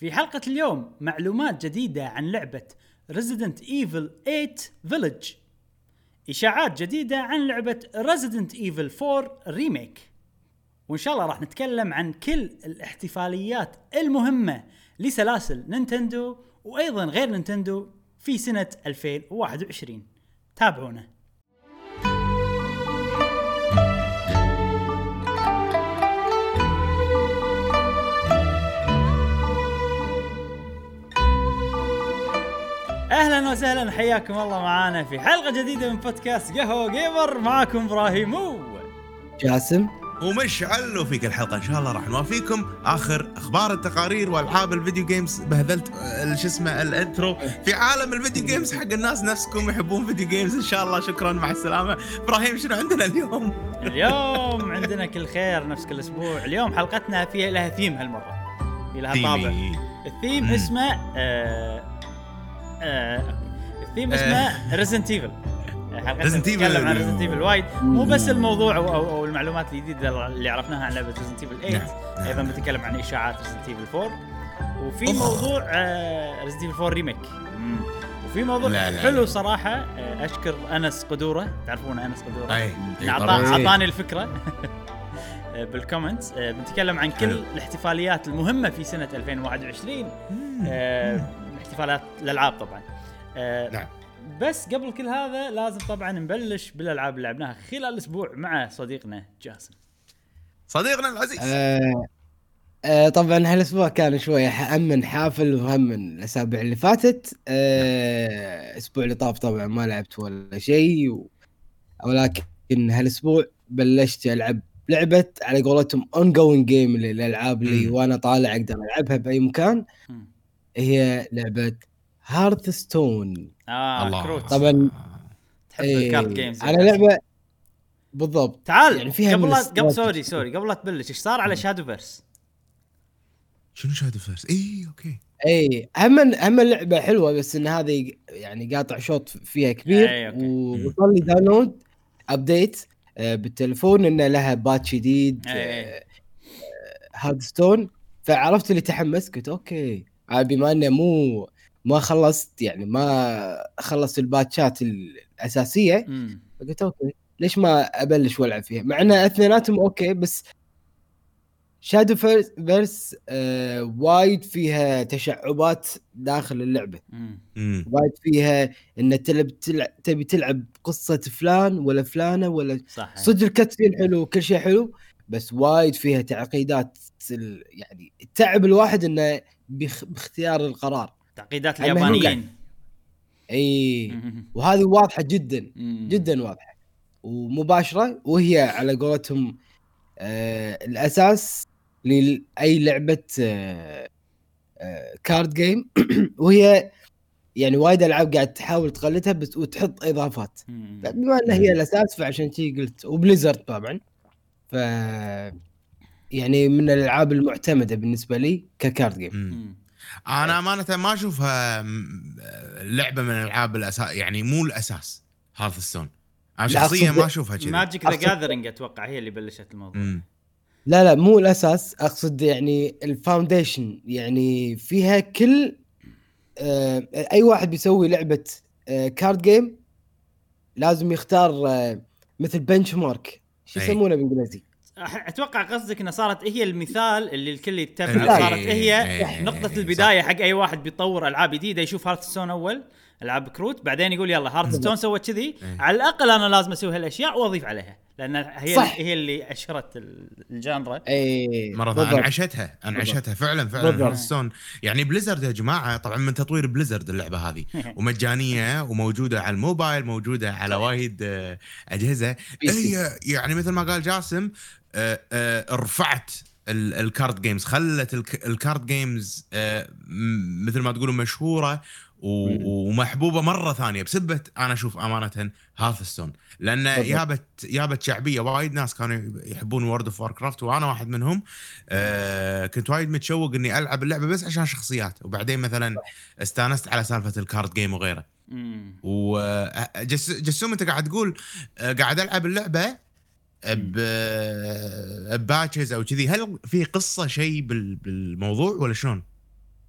في حلقة اليوم معلومات جديدة عن لعبة Resident Evil 8 Village. إشاعات جديدة عن لعبة Resident Evil 4 Remake وإن شاء الله راح نتكلم عن كل الاحتفاليات المهمة لسلاسل نينتندو وأيضا غير نينتندو في سنة 2021 تابعونا. أهلا وسهلا حياكم الله معانا في حلقة جديدة من بودكاست قهوة Gamer معاكم إبراهيم و جاسم. ومشعل وفي كل حلقه إن شاء الله راح نوافيكم. آخر أخبار التقارير وألعاب ال video games بهذلت آه، شو اسمه ال intro في عالم ال video games حق الناس نفسكم يحبون video games إن شاء الله شكرا مع السلامة. إبراهيم شنو عندنا اليوم؟ اليوم عندنا كل خير نفس كل أسبوع. اليوم حلقتنا فيها لها ثيم هالمرة. في لها طابع. الثيم. اسمه آه الثيم آه. اسمه Resident Evil Resident Evil. نتكلم عن Resident Evil وايد مو بس الموضوع أو, أو, أو المعلومات الجديدة اللي عرفناها عن لعبة Resident Evil 8 نعم، نعم. أيضا بنتكلم عن إشاعات Resident Evil 4 وفي أوه. موضوع Resident Evil 4 Remake. وفي موضوع لا، لا، حلو. صراحة آه، أشكر أنس قدورة تعرفون أنس قدورة أي اللي عطا- طبعاً. عطاني الفكرة بالكومنت آه، بنتكلم عن كل. الاحتفاليات المهمة في سنة 2021 آه، احتفالات الالعاب طبعا آه، نعم. بس قبل كل هذا لازم طبعا نبلش بالألعاب اللي لعبناها خلال الأسبوع مع صديقنا جاسم صديقنا العزيز آه آه طبعا هالأسبوع كان شوية ح- هم من حافل وهم من الأسابيع اللي فاتت آه الأسبوع اللي طاف طبعا ما لعبت ولا شيء و... ولكن هالأسبوع بلشت ألعب لعبة على قولتهم ongoing game الالعاب اللي. وأنا طالع أقدر ألعبها بأي مكان. هي لعبة Hearthstone آه الله. كروت. طبعاً. تحب ال card games على لعبه بالضبط. تعال يعني فيها قبل. قبل sorry sorry قبل لا تبلش إيش صار على Shadowverse؟ شنو Shadowverse اي okay. اي هم هم اللعبة حلوة بس إن هذه يعني قاطع شوط فيها كبير. أي، okay. ووصل لي download ابديت آه، بالتليفون إنه لها patch جديد. Hearthstone فعرفت اللي تحمست قلت okay. بما انه مو ما خلصت يعني ما خلصت الباتشات الأساسية مم. فقلت okay ليش ما أبلش وألعب فيها؟ مع إن اثنيناتهم okay بس Shadowverse, آه وايد فيها تشعبات داخل اللعبة. مم. وايد فيها إن تلعب تلعب تبي تلعب قصة فلان ولا فلانة ولا صح صدق الكاتسين حلو وكل شيء حلو بس وايد فيها تعقيدات ال- يعني تعب الواحد إنه باختيار القرار. تعقيدات اليابانيين. إي. وهذه واضحة جدا. جدا واضحة. ومباشرة وهي على قولتهم آه الأساس لاي لعبة آه آه card game وهي يعني وايد ألعاب قاعد تحاول تقلدها بس وتحط إضافات. بما إنها هي الأساس فعشان شي قلت و Blizzard طبعا. ف يعني من الألعاب المعتمدة بالنسبة لي ك card game مم. أنا أمانة ما أشوفها لعبة من الألعاب الاساس يعني مو الأساس Hearthstone أنا شخصيا ما أشوفها كذي. Magic the Gathering أتوقع هي اللي بلشت الموضوع. مم. لا لا مو الأساس أقصد يعني ال foundation يعني فيها كل آه أي واحد بيسوي لعبة آه card game لازم يختار آه مثل بنش مارك شو أي. يسمونه بالإنجليزي؟ أتوقع قصدك انها صارت هي المثال اللي الكل يتبعه البداية. صارت هي إيه، نقطة إيه، البداية حق أي واحد بيطور ألعاب جديدة يشوف Hearthstone أول. ألعاب كروت بعدين يقول يلا Hearthstone سوت كذي إيه. على الأقل أنا لازم أسوي هالأشياء وأضيف عليها لأن هي صح. هي اللي أشهرت ال- ال genre اي مرة. أنعشتها أنعشتها فعلا فعلا بالضبط. Hearthstone يعني Blizzard يا جماعة طبعا من تطوير Blizzard اللعبة هذه ومجانية وموجودة على الموبايل موجودة على وايد آه، أجهزة. هي يعني مثل ما قال جاسم آه، آه، رفعت ال- ال card games خلت الك- ال card games مثل ما تقولوا مشهورة. ومحبوبة مرة ثانية بسبه أنا أشوف أمانة Hearthstone لأن. جابت جابت شعبية وايد ناس كانوا يحبون World of Warcraft وأنا واحد منهم. آه كنت وايد متشوق إني ألعب اللعبة بس عشان شخصيات. وبعدين مثلا استانست على سالفة ال card game وغيره. وجسوم أنت قاعد تقول آه، قاعد ألعب اللعبة ب- patches أو كذي. هل في قصة شيء بال- بالموضوع ولا شلون؟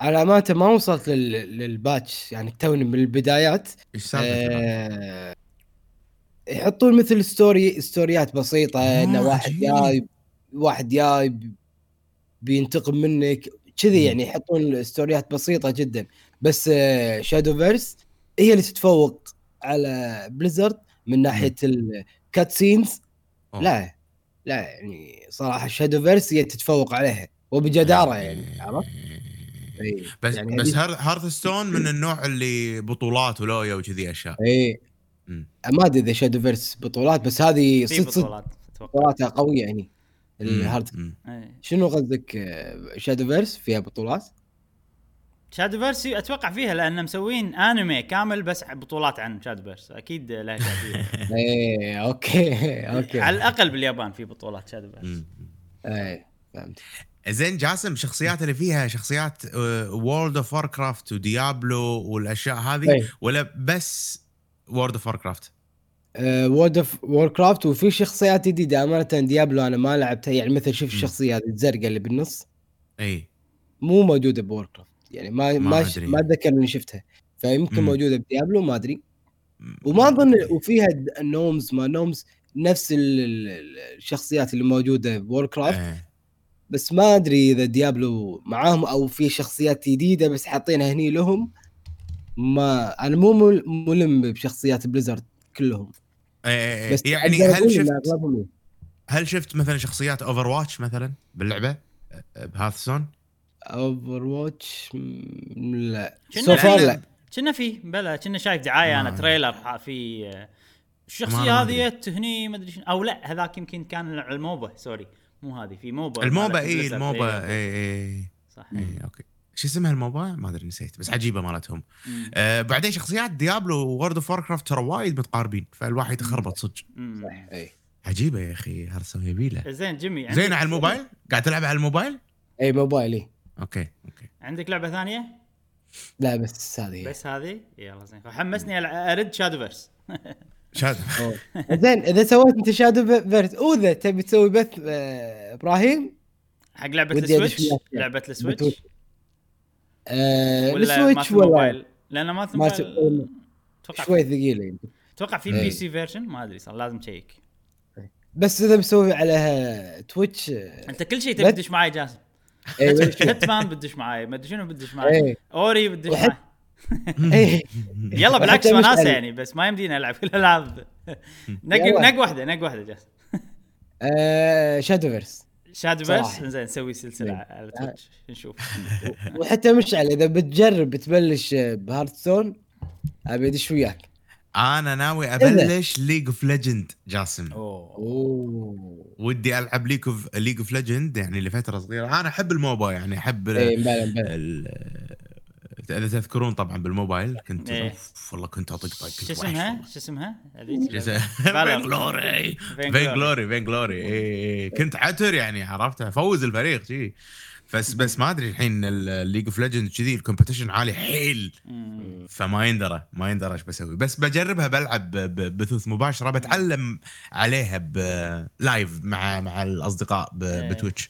على امانته ما وصلت لل... لل patch يعني توني من البدايات إيش سالفة آه... يحطون مثل story ستوريات بسيطة آه، إنه واحد. جاي واحد جاي بي- بينتقم منك كذي. يعني يحطون ستوريات بسيطة جدا بس Shadowverse هي اللي تتفوق على Blizzard من ناحية ال cutscenes أوه. لا لا يعني صراحة Shadowverse هي تتفوق عليها وبجدارة يعني عرفت؟ إي، بس يعني بس Hearthstone من النوع اللي بطولات ولويا وكذي أشياء اي. ما أدري إذا Shadowverse بطولات بس هذه في صدق بطولات أتوقع بطولاتها قوية يعني الهارد. إيه. شنو قصدك Shadowverse فيها بطولات؟ Shadowverse أتوقع فيها لأن مسوين انمي كامل بس بطولات عن Shadowverse أكيد لها. إيه okay okay على الأقل باليابان في بطولات Shadow verse. إيه فهمت زين جاسم شخصيات اللي فيها شخصيات World of Warcraft و Diablo والأشياء هذه إيه. ولا بس World of Warcraft؟ World of Warcraft وفي شخصيات جديدة أمانة Diablo أنا ما لعبتها يعني مثل شوف. الشخصيه هذه الزرقاء اللي بالنص إي مو موجودة ب Warcraft يعني ما ما ما ش- أدري. ما أتذكر إني شفتها فيمكن. موجودة ب Diablo ما أدري وما أظن وفيها ال gnomes ما gnomes نفس ال- ال- الشخصيات اللي موجودة ب Warcraft. بس ما أدري إذا Diablo معاهم أو في شخصيات جديدة بس حاطينها هني لهم. ما أنا مو مل- ملم بشخصيات Blizzard كلهم. إيه، إيه، إيه. بس يعني هل شفت هل شفت مثلا شخصيات Overwatch مثلا باللعبة؟ ب Hearthstone؟ Overwatch لا. كنا so far في- لا. كنا في بلا كنا شايف دعاية أنا trailer في الشخصيه هذه هني ما أدري شنو. أو لا هذاك يمكن كان على ال MOBA sorry. مو هذه في MOBA. ال MOBA اي. ال MOBA إيه، اي اي صح. اي okay. شو اسمها ال MOBA؟ ما أدري نسيت. بس عجيبة مالتهم. آه بعدين شخصيات Diablo و World of Warcraft ترى وايد متقاربين فالواحد يتخربط صدق. صح اي عجيبة يا أخي Hearth يبيله زين جيمي عندك- زين على الموبايل؟ قاعد تلعب على الموبايل؟ اي موبايلي. أوكي أوكي. عندك لعبة ثانية؟ لا بس هذه. بس هذه؟ يلا زين. حمسني أرد شادو. زين إذا سويت أنت شادو فيرت أوذا تبي تسوي بث آه، إبراهيم؟ حق لعبة السويتش. لعبة السويتش. آه السويتش ولا؟ الموبايل لأن الموبايل. أتوقع شوي ثقيله يمكن أتوقع في إيه. بي سي فيرجن ما أدري صار لازم تشيك. بس إذا بسوي عليها تويتش آه، أنت كل شيء تبي تدش معي جاسم. هيتمان بدش معي ما أدري شنو بدش معي اي أوري بدش وحت- معي يلا بالعكس وناسه. يعني بس ما يمدينا العب كل الألعاب. نق. نق واحدة نق واحدة جاسم آه شادو فيرس شادو فيرس صراحة. زين نسوي سلسلة إيه. على تويتش نشوف. وحتى مشعل إذا بتجرب بتبلش بهارتستون أبي أدش وياك. أنا ناوي أبلش League of Legends جاسم. أوه. أوه. ودي ألعب League of League of Legends يعني لفترة صغيرة. أنا أحب ال MOBA يعني أحب إذا تذكرون طبعا بالموبايل كنت إيه. أوف، والله كنت اطقطق شو اسمها؟ شو اسمها؟ Vainglory Vainglory Vainglory اي. كنت عتر يعني عرفت افوز الفريق شي بس بس ما أدري الحين ال League of Legends كذي ال competition عالي حيل. فما يندرى ما يندرى إيش بسوي بس بجربها بلعب بثوث مباشرة بتعلم عليها ب live مع مع الأصدقاء إيه. ب Twitch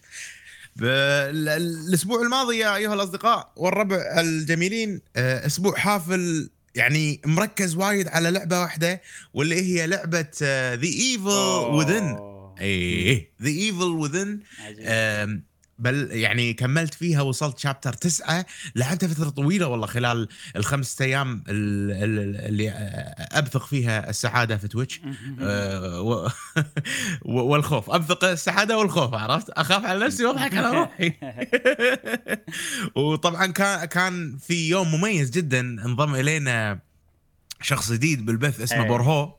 الأسبوع الماضي يا أيها الأصدقاء والربع الجميلين آه، أسبوع حافل يعني مركز وايد على لعبة واحدة واللي هي لعبة The Evil Within. اي The Evil Within بل يعني كملت فيها وصلت chapter تسعة لعبتها فترة طويلة والله خلال الخمسة أيام ال- ال- اللي أبثق فيها السعادة في تويتش و- والخوف. أبثق السعادة والخوف عرفت؟ أخاف على نفسي وأضحك على روحي. وطبعا كان كان في يوم مميز جدا انضم إلينا شخص جديد بالبث اسمه إيه. برهو.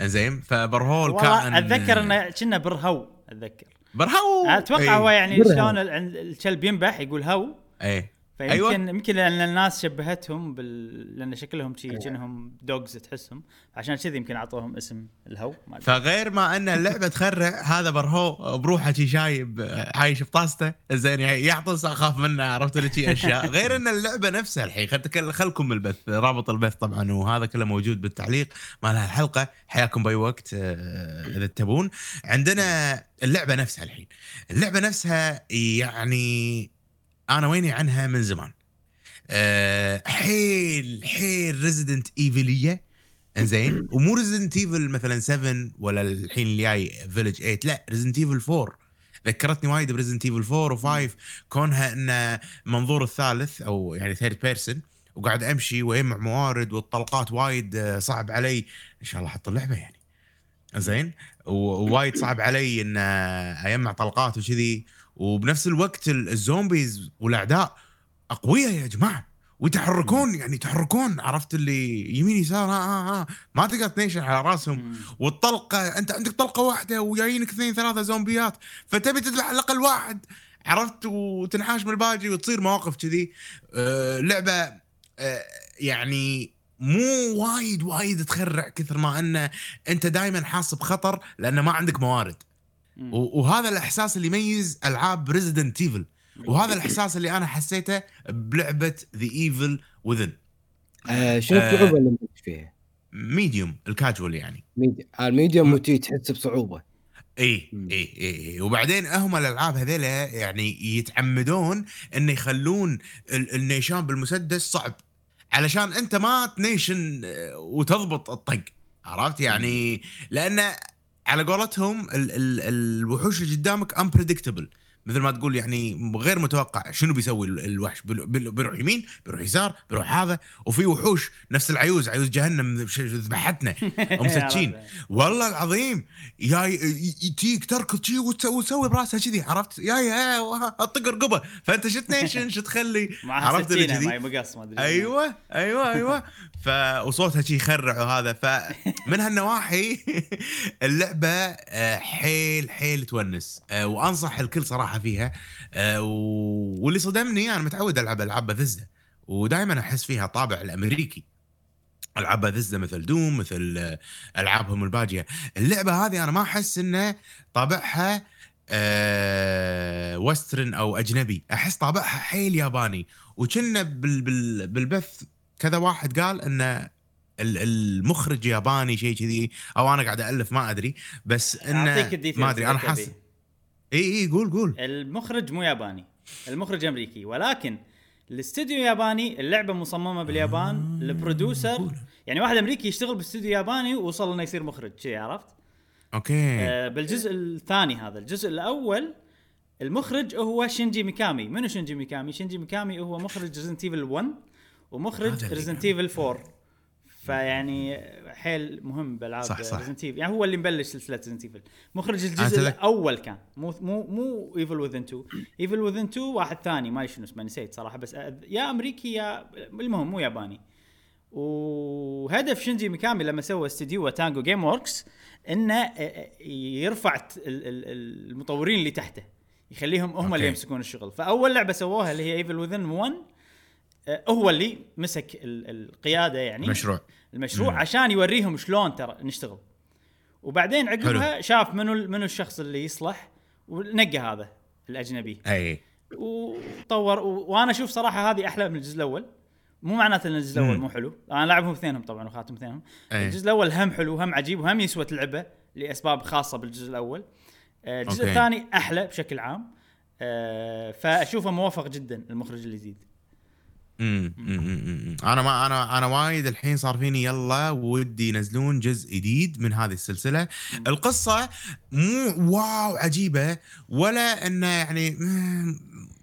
زين؟ فبرهول والله كان أتذكر إنه كنا برهو أتذكر. برهو أتوقع إيه. هو يعني. شلون ال- الكلب ينبح يقول هو إيه فيمكن أيوة. يمكن لأن الناس شبهتهم بال... لأن شكلهم شي كأنهم dogs تحسهم. عشان كذي يمكن أعطوهم اسم الهو ما. فغير ما أن اللعبة تخرع هذا برهو بروحه شي شايب عايش بطاستة زين يعني يعطس أخاف منه عرفت لي شي أشياء. غير أن اللعبة نفسها الحين خلكم البث رابط البث طبعا وهذا كله موجود بالتعليق مال الحلقة حياكم باي وقت آه، إذا تبون. عندنا اللعبة نفسها الحين. اللعبة نفسها يعني أنا ويني عنها من زمان. آه حيل حيل Resident Evil إيه إنزين؟ ومو Resident Evil مثلا 7 ولا الحين اللي جاي Village 8 لا Resident Evil 4 ذكرتني وايد ب Resident Evil 4 و5 كونها إنه منظور الثالث أو يعني third person وقاعد أمشي واجمع موارد والطلقات وايد آه، صعب علي. إن شاء الله أحط اللعبة يعني. زين ووايد صعب علي ان اجمع طلقات وكذي. وبنفس الوقت ال- ال zombies والأعداء أقوياء يا جماعة. ويتحركون يعني يتحركون. عرفت اللي يمين يسار ها ها ها ما تقدر تنيشن على راسهم. والطلقة أنت عندك طلقة واحدة وجايينك اثنين ثلاثة زومبيات. فتبي تذبح على الأقل واحد. عرفت؟ وتنحاش من الباقي وتصير مواقف كذي. آه لعبة آه يعني مو وايد وايد تخرع كثر ما أنه أنت دائما حاس بخطر لأنه ما عندك موارد. وهذا الإحساس اللي يميز ألعاب Resident Evil وهذا الإحساس اللي أنا حسيته بلعبة The Evil Within شنو آه. الصعوبة اللي موجود فيها؟ medium ال casual يعني. medium آه ال medium وتي تحس بصعوبة. إي. إي إي وبعدين هم الألعاب هذيلا يعني يتعمدون انه يخلون ال- النيشان بالمسدس صعب. علشان أنت ما تنيشن آه، وتضبط الطق. عرفت يعني؟ لأن على قولتهم ال ال الوحوش اللي قدامك unpredictable. مثل ما تقول يعني غير متوقع شنو بيسوي ال- الوحش. بيروح يمين بيروح يسار بيروح هذا وفي وحوش نفس العيوز عيوز جهنم ذبحتنا ومسكين والله العظيم. يا يجيك تركض شي وتسوي براسها كذي عرفت؟ يا يا أطق رقبة. فأنت شو تنيشن شو تخلي؟ عرفت اللي كذي؟ ما أدري. أيوه أيوه أيوه. ف وصوتها شي يخرع وهذا. فمن هالنواحي اللعبة آه، حيل حيل تونس. آه، وأنصح الكل صراحة فيها و- واللي صدمني أنا متعود ألعب ألعاب بثزدا ودائما أحس فيها طابع الأمريكي. ألعاب بثزدا مثل دوم مثل آه، ألعابهم الباجية. اللعبة هذه أنا ما أحس إنه طابعها آه western أو أجنبي. أحس طابعها حيل ياباني وكنا بال بال بالبث كذا واحد قال إن ال- المخرج ياباني شيء كذي أو أنا قاعد الف ما أدري بس انه ما أدري أنا حاسس. إي إي قول قول. المخرج مو ياباني. المخرج أمريكي. ولكن الاستوديو ياباني اللعبة مصممة باليابان ال producer. يعني واحد أمريكي يشتغل باستوديو ياباني ووصل إنه يصير مخرج. شي عرفت؟ okay. آه بالجزء الثاني هذا الجزء الأول المخرج هو شينجي ميكامي. منو شينجي ميكامي؟ شينجي ميكامي هو مخرج Resident Evil 1 ومخرج Resident Evil 4 فيعني حيل مهم بالالعاب صح، صح. Resident يعني هو اللي مبلش سلسلة Resident Evil مخرج الجزء الأول كان. مو مو مو Evil Within 2 Evil Within 2 واحد ثاني ما شنو اسمه نسيت صراحة بس يا أمريكي يا المهم مو ياباني. وهدف شينجي ميكامي لما سوى استديو Tango Gameworks إنه يرفع المطورين اللي تحته. يخليهم هم اللي. يمسكون الشغل. فأول لعبة سووها اللي هي Evil Within 1 آه، هو اللي مسك ال- القيادة يعني. مشروع المشروع مم. عشان يوريهم شلون ترى نشتغل. وبعدين عقبها شاف منو منو الشخص اللي يصلح ونقى هذا الأجنبي. أي. وطور و... وأنا أشوف صراحة هذه أحلى من الجزء الأول. مو معناته إن الجزء الأول. مو حلو. أنا لعبهم اثنينهم طبعا وخاتم اثنينهم. الجزء الأول هم حلو هم عجيب وهم يسوى تلعبه لأسباب خاصة بالجزء الأول. آه، الجزء okay. الثاني أحلى بشكل عام. آه، فأشوفه موفق جدا المخرج اللي يزيد. امم. أنا ما أنا أنا وايد الحين صار فيني يلا ودي ينزلون جزء جديد من هذه السلسلة القصة مو wow عجيبة ولا إنه يعني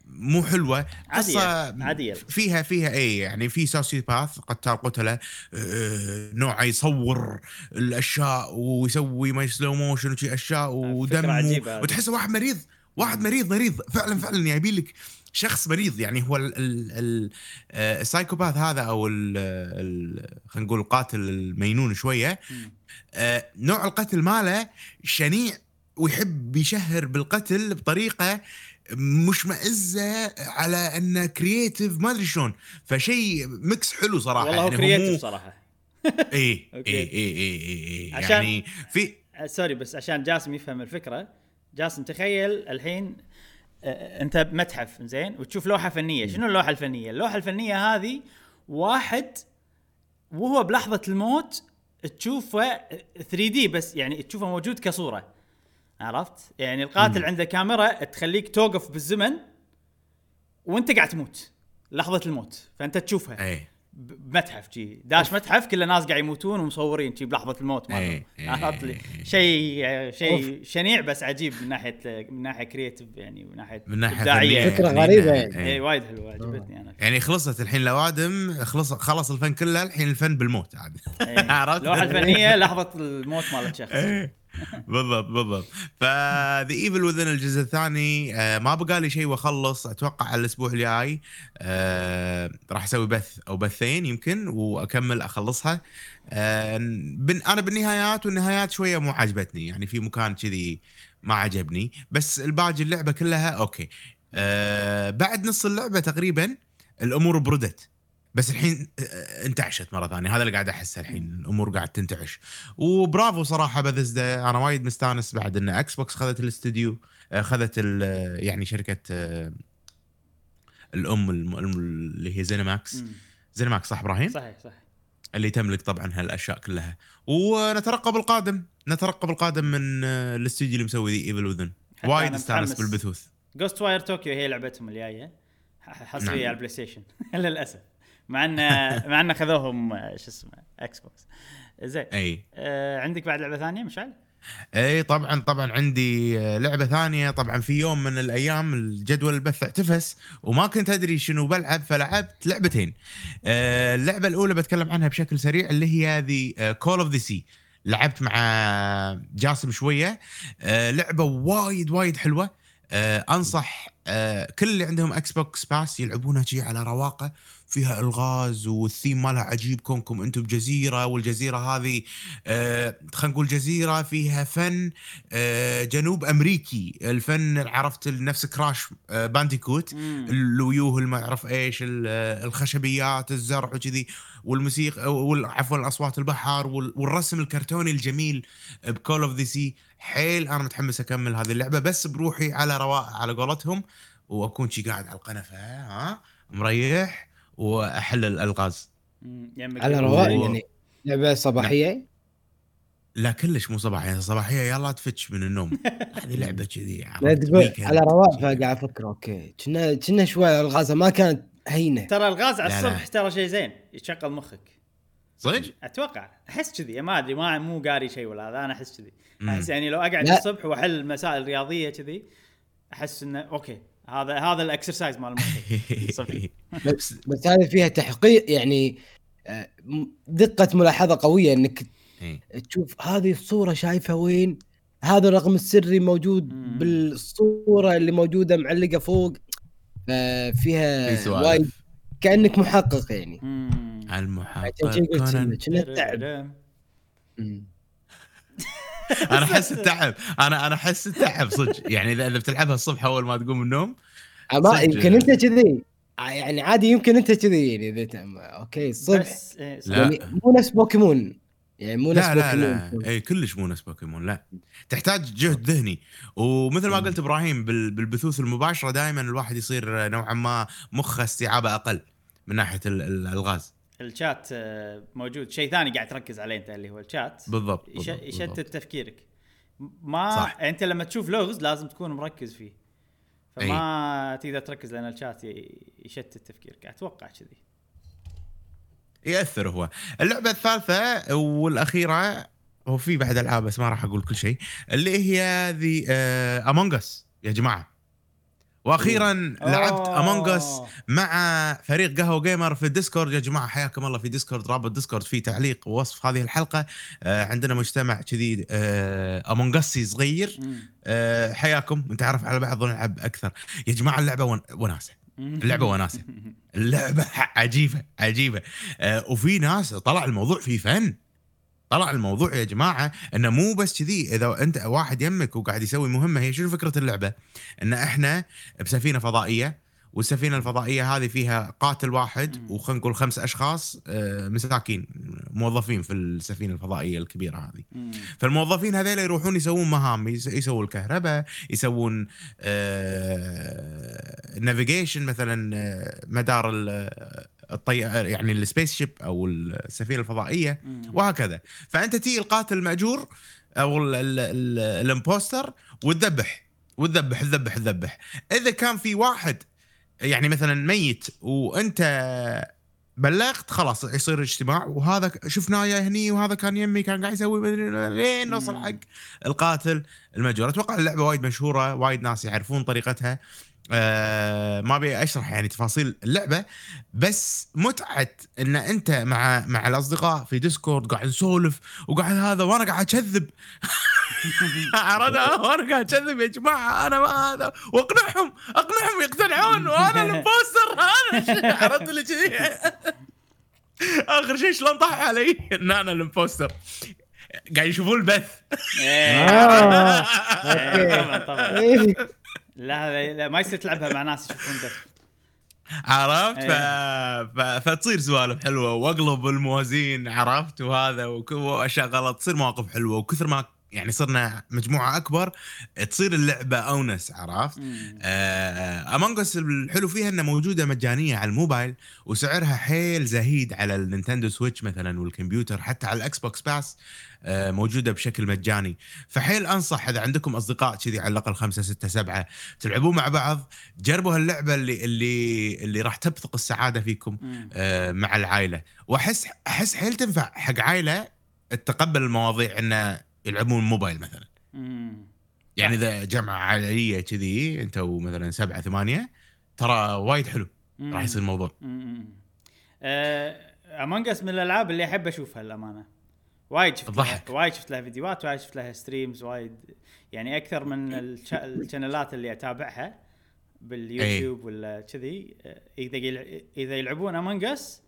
مو حلوة قصة عادية، عادية. فيها فيها اي يعني في sociopath قتال قتله آه، نوعه يصور الأشياء ويسوي ما slow motion وشي أشياء ودم هذه. وتحسه واحد مريض واحد مريض مريض. فعلا فعلا يبي لك شخص مريض. يعني هو آه، ال psychopath هذا أو خلينا نقول القاتل المينون شوية. آه، نوع القتل ماله شنيع ويحب يشهر بالقتل بطريقة مشمئزة على أنه creative ما أدري شلون. فشيء mix حلو صراحة. والله يعني creative مو- صراحة. اي اي. اي اي اي يعني في آه، sorry بس عشان جاسم يفهم الفكرة جاسم تخيل الحين آه، انت بمتحف زين؟ وتشوف لوحة فنية. شنو اللوحة الفنية؟ اللوحة الفنية هذه واحد وهو بلحظة الموت تشوفه 3D بس يعني تشوفه موجود كصورة. عرفت؟ يعني القاتل عنده كاميرا تخليك توقف بالزمن وانت قاعد تموت لحظة الموت فانت تشوفها. ب- بمتحف جي داش متحف كل الناس قاعد يموتون ومصورين جي بلحظة الموت إيه، مالهم إيه، عرفت لي إيه. شيء شيء شنيع بس عجيب من ناحية من ناحية creative يعني من ناحية من ناحية إبداعية. فنية. فكرة فنية. غريبة يعني. إيه. اي وايد حلوة عجبتني أنا يعني خلصت الحين الأوادم خلص خلص الفن كله الحين الفن بالموت عاد إيه. عرفت؟ اللوحه الفنيه لحظة الموت مالت شخص بالضبط بالضبط. ف The Evil Within الجزء الثاني آه ما بقى لي شيء واخلص أتوقع على الأسبوع الجاي آه راح أسوي بث أو بثين يمكن وأكمل أخلصها. آه أنا بالنهايات والنهايات شوية مو عجبتني يعني في مكان كذي ما عجبني بس الباقي اللعبة كلها okay. بعد نص اللعبة تقريبا الأمور بردت. بس الحين آه، انتعشت مرة ثانية. هذا اللي قاعد أحسه الحين الأمور قاعد تنتعش. وبرافو صراحة بذزدا أنا وايد مستانس بعد إن Xbox خذت الاستوديو آه، خذت ال- يعني شركة آه، الأم اللي هي ZeniMax. ZeniMax صح إبراهيم؟ صحيح صح اللي تملك طبعا هالأشياء كلها. ونترقب القادم. نترقب القادم من آه، الاستوديو اللي مسوي Evil Within وايد استانس. بالبثوث. Ghostwire Tokyo هي لعبتهم الجاية. حصرية نعم. على ال PlayStation. للأسف. مع ان مع إن خذوهم شو اسمه Xbox زين. أي. آه عندك بعد لعبة ثانية مشعل؟ أي طبعا طبعا عندي آه، لعبة ثانية. طبعا في يوم من الأيام الجدول البث اعتفس وما كنت أدري شنو بلعب فلعبت لعبتين. آه، اللعبة الأولى بتكلم عنها بشكل سريع اللي هي The Call of the Sea لعبت مع جاسم شوية. آه، لعبة وايد وايد حلوة. آه، أنصح آه، كل اللي عندهم Xbox Pass يلعبونها شي على رواقة. فيها ألغاز والثيم مالها عجيب كونكم أنتم بجزيرة والجزيرة هذه آه، خلينا نقول جزيرة فيها فن آه، جنوب أمريكي. الفن عرفت نفس Crash آه، Bandicoot. الويوه ما اعرف إيش ال- الخشبيات الزرع وكذي والموسيقى وال- عفوا اصوات البحر وال- والرسم الكرتوني الجميل ب Call of the Sea حيل أنا متحمس أكمل هذه اللعبة بس بروحي على رواق على قولتهم وأكون شي قاعد على القنفة ها؟ مريح؟ وأحل الألغاز. يمك على. رواق و- يعني لعبة صباحية لا كلش مو صباحية صباحية يلا تفتش من النوم هذه لعبة كذي؟ لا تقول. على رواق فقاعد أفكر أوكي كنا كنا شوي الغازه ما كانت هينة ترى الغاز على لا، لا. الصبح ترى شيء زين يشغل مخك صدق؟ أتوقع أحس كذي ما أدري ما مو قاري شيء ولا هذا أنا أحس كذي. أحس يعني لو أقعد لا. الصبح وأحل مسائل رياضية كذي أحس انه okay هذا هذا ال exercise مال. بس بس هذه فيها تحقيق يعني آه، دقة ملاحظة قوية إنك. تشوف هذه الصورة شايفها وين هذا الرقم السري موجود مم. بالصورة اللي موجودة معلقة فوق فيها في وايد كأنك محقق يعني. المحقق كونان. تعب. أنا أحس التعب أنا أنا أحس التعب صدق. يعني اذا إذا بتلعبها الصبح أول ما تقوم من النوم ما. يمكن أنت كذي. ع- يعني عادي يمكن أنت كذي يعني إذا okay الصبح بس إيه، صح. لا. يعني مو نفس بوكيمون. يعني مو نفس لا لا. بوكيمون. لا اي كلش مو نفس بوكيمون لا. تحتاج جهد ذهني. ومثل ما قلت إبراهيم بال- بالبثوث المباشرة دائما الواحد يصير نوعا ما مخه استيعابه أقل من ناحية ال- ال- الالغاز الشات آه، موجود. شيء ثاني قاعد تركز عليه انت اللي هو الشات. بالضبط, بالضبط, يشتت. تفكيرك. ما صح. انت لما تشوف لغز لازم تكون مركز فيه. فما تقدر تركز لأن الشات يشتت تفكيرك. أتوقع كذي. يأثر هو. اللعبة الثالثة والأخيرة هو في بعد ألعاب بس ما راح أقول كل شيء اللي هي The Among Us يا جماعة. وأخيرا لعبت Among Us. مع فريق قهوة Gamer في ال Discord. يا جماعة حياكم الله في Discord رابط Discord في تعليق ووصف هذه الحلقة. آه عندنا مجتمع كذي Among Us ي صغير. آه حياكم. نتعرف على بعض ونلعب أكثر. يا جماعة اللعبة ون- وناسة. اللعبة وناسة. اللعبة عجيبة عجيبة. آه وفي ناس طلع الموضوع فيه فن. طلع الموضوع يا جماعة إنه مو بس كذي إذا أنت واحد يمك وقاعد يسوي مهمة هي شنو فكرة اللعبة؟ إن إحنا بسفينة فضائية والسفينة الفضائية هذه فيها قاتل واحد. وخلينا نقول خمس أشخاص آه، مساكين موظفين في السفينة الفضائية الكبيرة هذه. مم. فالموظفين هذول يروحون يسوون مهام يس- يسوون الكهرباء يسوون navigation مثلا آه، مدار ال- الطياره يعني ال spaceship أو السفينة الفضائية. وهكذا. فأنت تي القاتل المأجور أو ال- ال- ال- impostor وتذبح وتذبح تذبح تذبح. إذا كان في واحد يعني مثلا ميت وأنت بلغت خلاص يصير اجتماع. وهذا شفناه يا هني وهذا كان يمي كان قاعد يسوي لين نوصل. حق القاتل المجهول أتوقع اللعبة وايد مشهورة وايد ناس يعرفون طريقتها. آه ما أبي أشرح يعني تفاصيل اللعبة بس متعة إن أنت مع مع الأصدقاء في Discord قاعد نسولف وقاعد هذا وأنا قاعد أكذب. عرفت؟ وأنا قاعد أكذب يا جماعة أنا ما هذا. واقنعهم اقنعهم يقتنعون وأنا ال impostor أنا عرفت اللي كذي؟ آخر شيء شلون طاح علي؟ إن أنا ال impostor. قاعد يشوفون البث. آه. okay. طبعا طبعا. لا لا ما يصير تلعبها مع ناس يشوفون بث عرفت؟ ف... إيه. ف... فتصير سوالف حلوة واقلب الموازين عرفت؟ وهذا وأشياء غلط تصير مواقف حلوة. وكثر ما يعني صرنا مجموعة أكبر تصير اللعبة أونس عرفت؟ مم. Among Us الحلو فيها إنها موجودة مجانية على الموبايل وسعرها حيل زهيد على ال Nintendo Switch مثلا والكمبيوتر حتى على ال Xbox Pass. آه، موجودة بشكل مجاني. فحيل أنصح إذا عندكم أصدقاء كذي على الأقل خمسة ستة سبعة تلعبون مع بعض جربوا هاللعبة اللي اللي اللي راح تبثق السعادة فيكم. آه، مع العائلة. وأحس أحس حيل تنفع حق عائلة تتقبل المواضيع إنه يلعبون موبايل مثلا. يعني إذا جمعه عائلية كذي أنت ومثلا سبعة ثمانية ترى وايد حلو. راح يصير الموضوع. Among Us من الألعاب اللي أحب أشوفها للأمانة. وايد شفت لها تضحك. وايد شفت لها فيديوهات وايد شفت لها streams وايد يعني أكثر من الش- ال channels اللي أتابعها باليوتيوب ولا كذي إذا إذا يلعبون Among Us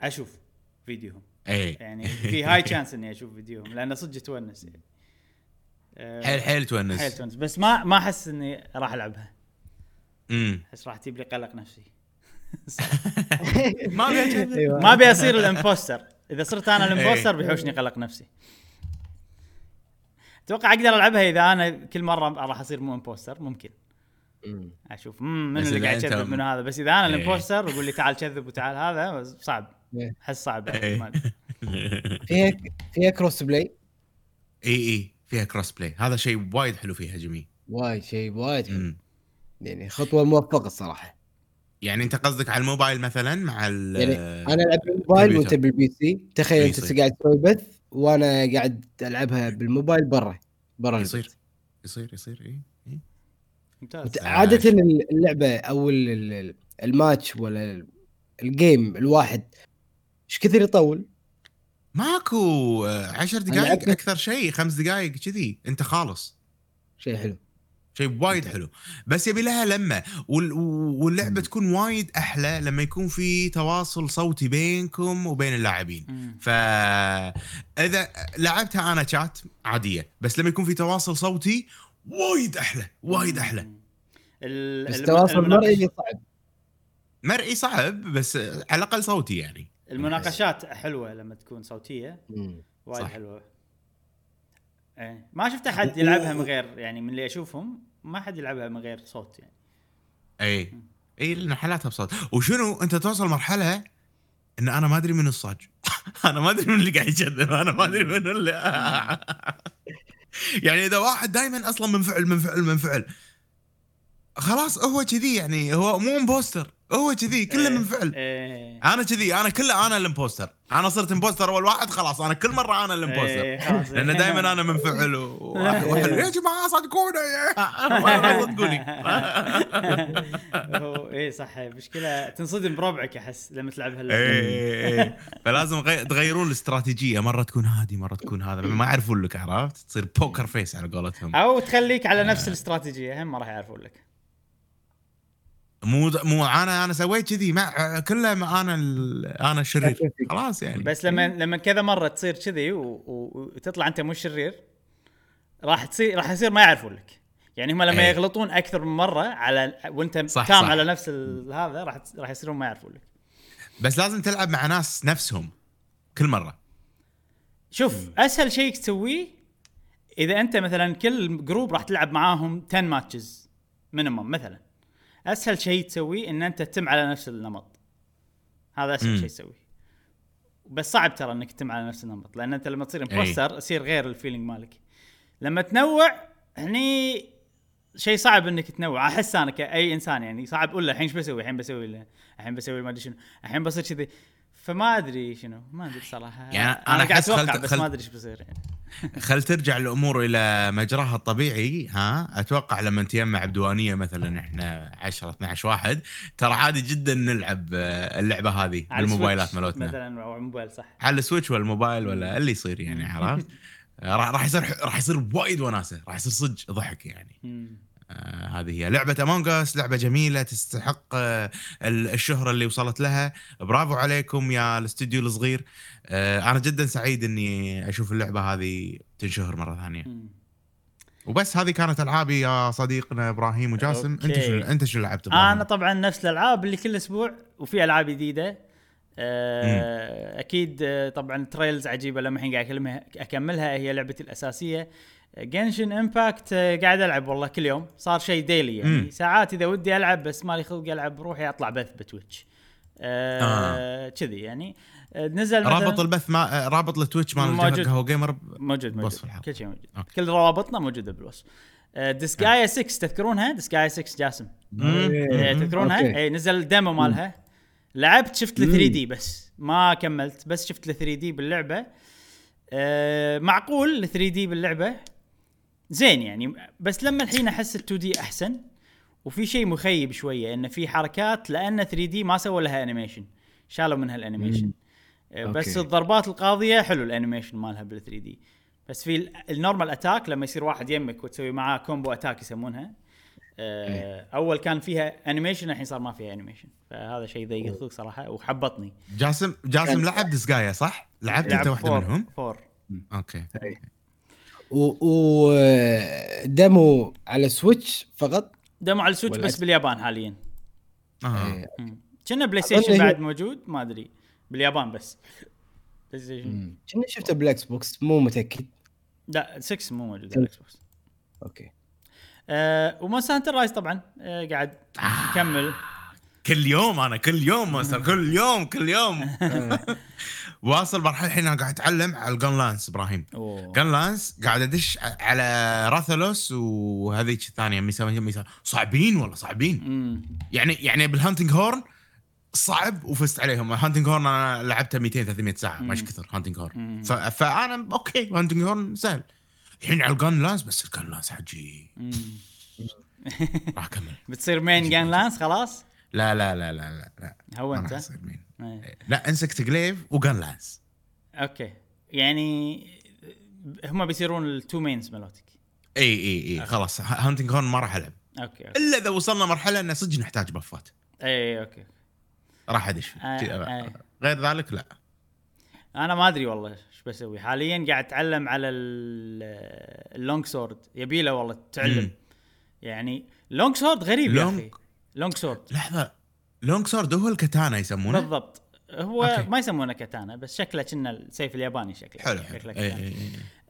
أشوف فيديوهم. اي يعني في high chance إني أشوف فيديوهم لأنه صدق تونس. يعني حيل حيل تونس. حيل تونس. بس ما ما أحس إني راح ألعبها. امم أحس راح تجيب لي قلق نفسي. ما أبي. ما أبي أصير ال impostor إذا صرت أنا ال impostor إيه. بيحوشني قلق نفسي أتوقع أقدر ألعبها إذا أنا كل مرة راح أصير مو impostor ممكن مم. أشوف مم من اللي قاعد يكذب من هذا بس إذا أنا إيه. ال impostor ويقول لي تعال كذب وتعال هذا صعب إيه. أحس صعب. فيها فيها cross-play إي إي فيها cross-play هذا شيء وايد حلو فيها جميل وايد شيء وايد حلو. يعني خطوة موفقة الصراحة يعني أنت قصدك على الموبايل مثلا مع ال يعني أنا ألعب بالموبايل وانت. بال PC تخيل أنت. قاعد تسوي بث وأنا قاعد ألعبها بالموبايل برا برا يصير. يصير يصير إي. ممتاز مت- عادة اللعبة أو ال- ال- الماتش ولا ال- ال game الواحد إيش كثر يطول؟ ماكو آه، عشر دقائق أكثر شيء خمس دقائق كذي أنت خالص شيء حلو شيء وايد حلو. بس يبي لها لمة وال- واللعبة تكون وايد أحلى لما يكون في تواصل صوتي بينكم وبين اللاعبين. فاذا لعبتها أنا شات عادية بس لما يكون في تواصل صوتي وايد أحلى وايد أحلى. مم. ال- بس الم- تواصل المناقش- مرئي صعب. مرئي صعب بس على الأقل صوتي يعني. المناقشات حلوة لما تكون صوتية. وايد صح. حلوة. إيه. ما شفت أحد يلعبها من غير يعني من اللي أشوفهم ما حد يلعبها من غير صوت يعني. اي اي لأن حالاتها بصوت. وشنو؟ أنت توصل مرحلة إن أنا ما أدري من الصاج أنا ما أدري من اللي قاعد يكذب أنا ما أدري من اللي يعني إذا واحد دائما أصلا منفعل منفعل منفعل خلاص هو كذي يعني هو مو impostor هو كذي كله إيه. منفعل إيه. أنا كذي أنا كله أنا ال impostor. أنا صرت impostor أول واحد خلاص أنا كل مرة أنا ال impostor. إيه،. لأن دائما أنا منفعل و- وأحل- يا جماعة صدقوني. صدقوني. إيه صح. مشكلة تنصدم بربعك أحس لما تلعب هاللعبة. إيه، إيه. فلازم غي- تغيرون الاستراتيجية. مرة تكون هادي مرة تكون هذا. ما يعرفون لك عرفت؟ تصير poker face على قولتهم. أو تخليك على نفس الاستراتيجية هم ما راح يعرفون لك. مو مو أنا أنا سويت كذي مع كله مع أنا أنا الشرير خلاص يعني. بس لما لما كذا مرة تصير كذي وتطلع أنت مو الشرير راح تصير راح يصير ما يعرفون لك. يعني هم لما إيه. يغلطون أكثر من مرة على وأنت صح، تام صح. على نفس هذا راح راح يصيرون ما يعرفون لك. بس لازم تلعب مع ناس نفسهم كل مرة. شوف أسهل شيء تسويه إذا أنت مثلا كل group راح تلعب معاهم 10 matches minimum مثلا. أسهل شيء تسويه إن أنت تتم على نفس النمط. هذا أسهل. شيء تسويه. بس صعب ترى إنك تتم على نفس النمط لأن أنت لما تصير impostor يصير غير ال feeling مالك. لما تنوع هني شيء صعب إنك تنوع. أحس أنا كأي إنسان يعني صعب أقول له الحين إيش بسوي؟ الحين بسوي الحين بسوي ما أدري شنو. الحين بصير كذي. فما أدري شنو ما أدري صراحة يعني أنا قاعد أتوقع خلت- بس خلت- ما أدري إيش بيصير يعني. خل ترجع الأمور إلى مجراها الطبيعي ها؟ أتوقع لما تجمع بديوانية مثلا إحنا 10 12 واحد ترى عادي جدا نلعب آه، اللعبة هذه على بالموبايلات مالتنا. مثلا أو على الموبايل صح. على ال Switch ولا الموبايل ولا اللي يصير يعني عرفت؟ راح راح يصير راح يصير وايد وناسة راح يصير صدق ضحك يعني. آه هذه هي. لعبة Among Us لعبة جميلة تستحق آه ال- الشهرة اللي وصلت لها. برافو عليكم يا الاستوديو الصغير. آه أنا جدا سعيد إني أشوف اللعبة هذه تنشهر مرة ثانية. وبس هذه كانت ألعابي يا صديقنا إبراهيم وجاسم. أنت أوكي. شو أنت شو لعبت؟ أنا طبعا نفس الألعاب اللي كل أسبوع وفي ألعاب جديدة. أكيد طبعا Trails عجيبة لما الحين قاعد أكملها هي لعبتي الأساسية. Genshin Impact قاعد ألعب والله كل يوم. صار شيء daily يعني. مم. ساعات إذا ودي ألعب بس مالي خلق ألعب روحي أطلع بث ب Twitch. آه، كذي يعني. آه، نزل مثلا رابط البث ما آه، رابط ال Twitch مال موجود. قهوة gamer ب- موجود موجود. كل شيء موجود. أوكي. كل روابطنا موجودة بالوصف. ديسكايا 6 تذكرونها؟ ديسكايا 6 جاسم. إيه، تذكرونها؟ أوكي. اي نزل ال demo مالها. لعبت شفت ال 3D بس. ما كملت بس شفت ال 3D باللعبة. آه معقول ال 3D باللعبة؟ زين يعني بس لما الحين أحس ال 2D أحسن وفي شيء مخيب شوية انه في حركات لأن 3D ما سووا لها animation شالوا منها ال animation آه بس okay. الضربات القاضية حلو ال animation مالها بال 3D بس في ال- ال normal attack لما يصير واحد يمك وتسوي معاه combo attack يسمونها آه، أول كان فيها animation الحين صار ما فيها animation فهذا شيء ضيق الخلق صراحة وحبطني. جاسم جاسم لعب ديسكايا صح؟ لعبت أنت four منهم؟ four okay. و, و demo على Switch فقط. demo على ال Switch ولا بس باليابان حاليا. آه. إيه. كنا بلاي ستيشن بعد موجود؟ ما أدري. باليابان بس. بلاي ستيشن. كنا شفته بال Xbox مو متأكد. لا 6 مو موجود على سل- ال Xbox okay. آه و Monster Hunter Rise طبعا. آه قاعد نكمل كل يوم أنا كل يوم Monster كل يوم كل يوم. واصل مرحلة الحين أنا قاعد أتعلم على ال gunlance إبراهيم. gunlance قاعد أدش على Rathalos وهذيك الثانية ميسا ميسا. صعبين والله صعبين. مم. يعني يعني بال hunting horn صعب وفزت عليهم. ال hunting horn أنا لعبتها 200 300 ساعة مش كثر hunting horn. ف- فأنا okay hunting horn سهل. الحين على ال gunlance بس ال gunlance حجي. راح أكمل. بتصير main gunlance خلاص؟ لا لا لا لا لا لا. هو ما أنت؟ إيه. لا insect glaive و gunlance okay. يعني هم بيصيرون ال two mains مالوتك إي إي إي. خلاص hunting horn ما راح العب okay okay. إلا إذا وصلنا مرحلة ان صدق نحتاج buffات إي okay. راح أدش. آه، كذا. آه. غير ذلك لا. أنا ما أدري والله إيش بسوي. حاليا قاعد أتعلم على ال- ال long sword يبي له والله تعلم. يعني long sword غريب يا أخي. long sword لحظة. long sword هو ال katana يسمونه بالضبط هو okay. ما يسمونه katana بس شكله كنا السيف الياباني شكله حلو حلو شكله إي katana. إي إي.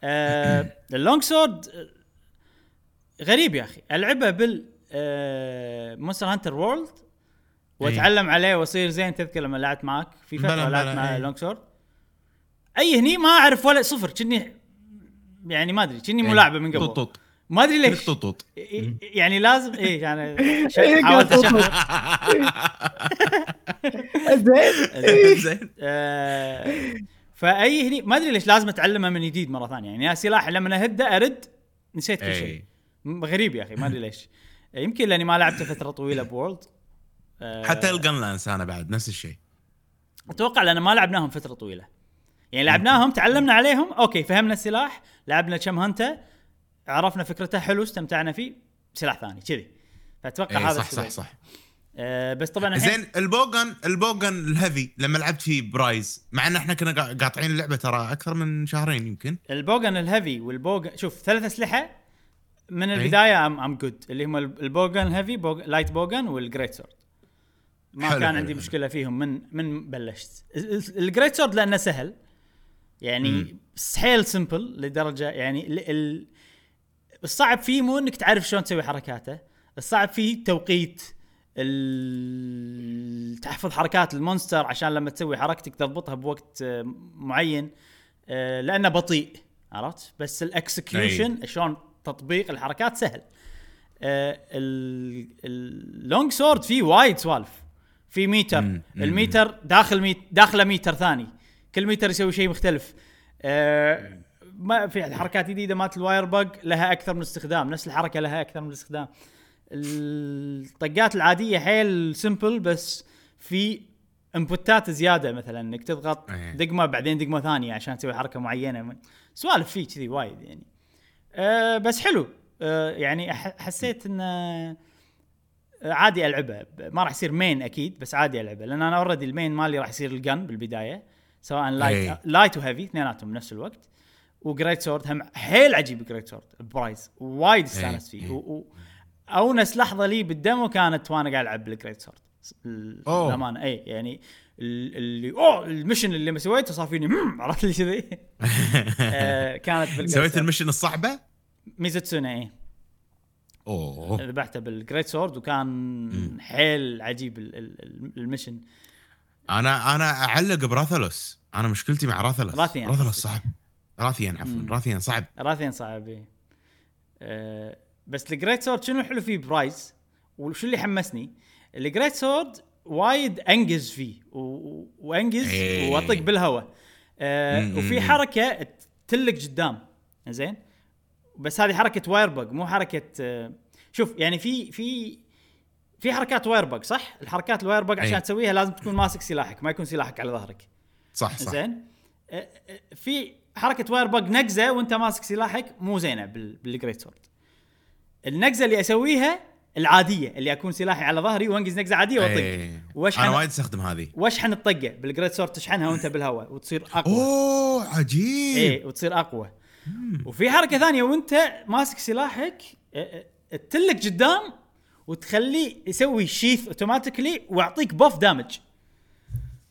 آه ال long sword غريب يا أخي ألعبه بال آه Monster Hunter World وأتعلم عليه وأصير زين تذكر لما لعبت معك في فترة لعبت مع إيه. long sword أي هني ما أعرف ولا صفر كني يعني ما أدري كني إيه. ملاعبه من قبل طوط ما أدري ليش. طوط طوط ي- يعني لازم إيه يعني إيه، حاولت زين. زين. آه، فأي هني ما أدري ليش لازم اتعلمها من جديد مرة ثانية. يعني يا سلاح لما اهده أرد نسيت كل شيء. إي. م- غريب يا أخي ما أدري ليش. يمكن لأني ما لعبته فترة طويلة ب World. آه، حتى ال gunlance أنا بعد نفس الشيء. أتوقع لأن ما لعبناهم فترة طويلة. يعني لعبناهم تعلمنا عليهم okay فهمنا السلاح لعبنا كم hunt عرفنا فكرته حلو استمتعنا فيه سلاح ثاني كذي فأتوقع اي هذا صح صح. صح آه بس طبعا الحين زين ال bowgun ال bowgun ال heavy لما لعبت فيه ب Rise مع إن إحنا كنا قا- قاطعين اللعبة ترى أكثر من شهرين يمكن ال bowgun ال heavy وال bowgun شوف ثلاث أسلحة من أي. البداية I'm, I'm good اللي هم ال bowgun ال heavy bowg... light bowgun وال great sword ما حلو، كان حلو، عندي حلو. مشكلة فيهم من من بلشت ال- ال- ال great sword لأنه سهل يعني حيل simple لدرجة يعني ال... ال... الصعب فيه مو إنك تعرف شلون تسوي حركاته الصعب فيه توقيت ال... تحفظ حركات ال monster عشان لما تسوي حركتك تضبطها بوقت آه، معين آه، لأنه بطيء عرفت؟ بس ال execution شلون تطبيق الحركات سهل. آه ال long sword فيه وايد سوالف. في ميتر. مم. الميتر داخل ميت داخله ميتر ثاني. كل ميتر يسوي شيء مختلف. آه ما في حركات جديدة مالت ال wirebug لها أكثر من استخدام نفس الحركة لها أكثر من استخدام. الطقات العادية حيل simple بس في inputات زيادة مثلا إنك تضغط إيه. دقمة بعدين دقمة ثانية عشان تسوي حركة معينة. سوالف فيه كذي وايد يعني. أه بس حلو. أه يعني حسيت انه آه، عادي العبه ما راح يصير main أكيد بس عادي العبه لأن أنا already ال main مالي راح يصير ال gun بالبداية سواء light. light و heavy اثنيناتهم بنفس الوقت. و great sword هم حيل عجيب great sword ب Rise وايد استانست إيه. فيه. و- و- once لحظة لي بال demo كانت وأنا قاعد ألعب بال great sword. للامانه اي يعني ال- اللي أوه ال mission اللي ما سويته صار فيني عرفت لي كذي؟ آه، كانت بال great سويت. ال mission الصعبه؟ ميزوتسونا اي أوه. ذبحته بال great sword وكان حيل عجيب ال- ال- ال- ال mission. أنا أنا أعلق براثلوس أنا مشكلتي مع راثلوس. راثلوس صعب راثيان عفوا. راثيان صعب راثيان صعب إيه. أه بس ال great sword شنو الحلو فيه ب Rise وشو اللي حمسني ال great sword وايد أنجز فيه و... وأنجز إيه. وأطق بالهواء أه. وفي حركة تلك قدام زين بس هذه حركة wirebug مو حركة أه شوف يعني في في في حركات wirebug صح؟ الحركات ال wirebug عشان إيه. تسويها لازم تكون ماسك سلاحك ما يكون سلاحك على ظهرك صح صح زين أه، أه، في حركة wirebug نقزه وانت ماسك سلاحك مو زينة بال- بال great sword النقزه اللي أسويها العادية اللي أكون سلاحي على ظهري وأنقز نقزة عادية وأطق. إيه. واشحن أنا وايد أستخدم هذه. واشحن الطقه بال great sword تشحنها وأنت بالهواء وتصير أقوى. أوه عجيب. إيه وتصير أقوى. وفي حركة ثانية وأنت ماسك سلاحك تلك قدام وتخليه يسوي sheathe automatically ويعطيك buff damage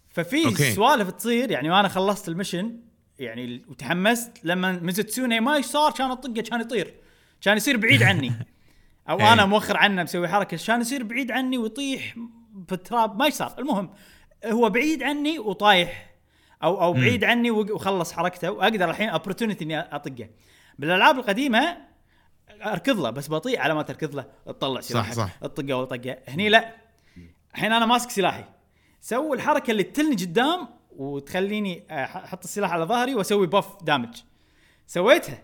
ففي. سوالف تصير يعني وأنا خلصت ال mission يعني وتحمست لما ميزوتسوني ما صار؟ كان اطقه كان يطير. كان يصير بعيد عني. أو إيه. أنا موخر عنه مسوي حركة. كان يصير بعيد عني ويطيح بالتراب ما يصير. المهم هو بعيد عني وطايح. أو أو بعيد عني وخلص حركته. وأقدر الحين opportunity إني أطقه. بالألعاب القديمة أركض له. بس بطيء على ما تركض له. تطلع سلاحك. صح. تطقه ولا طقه هني لا. الحين أنا ماسك سلاحي. سوي الحركة اللي تلني قدام وتخليني أحط السلاح على ظهري وأسوي buff damage سويتها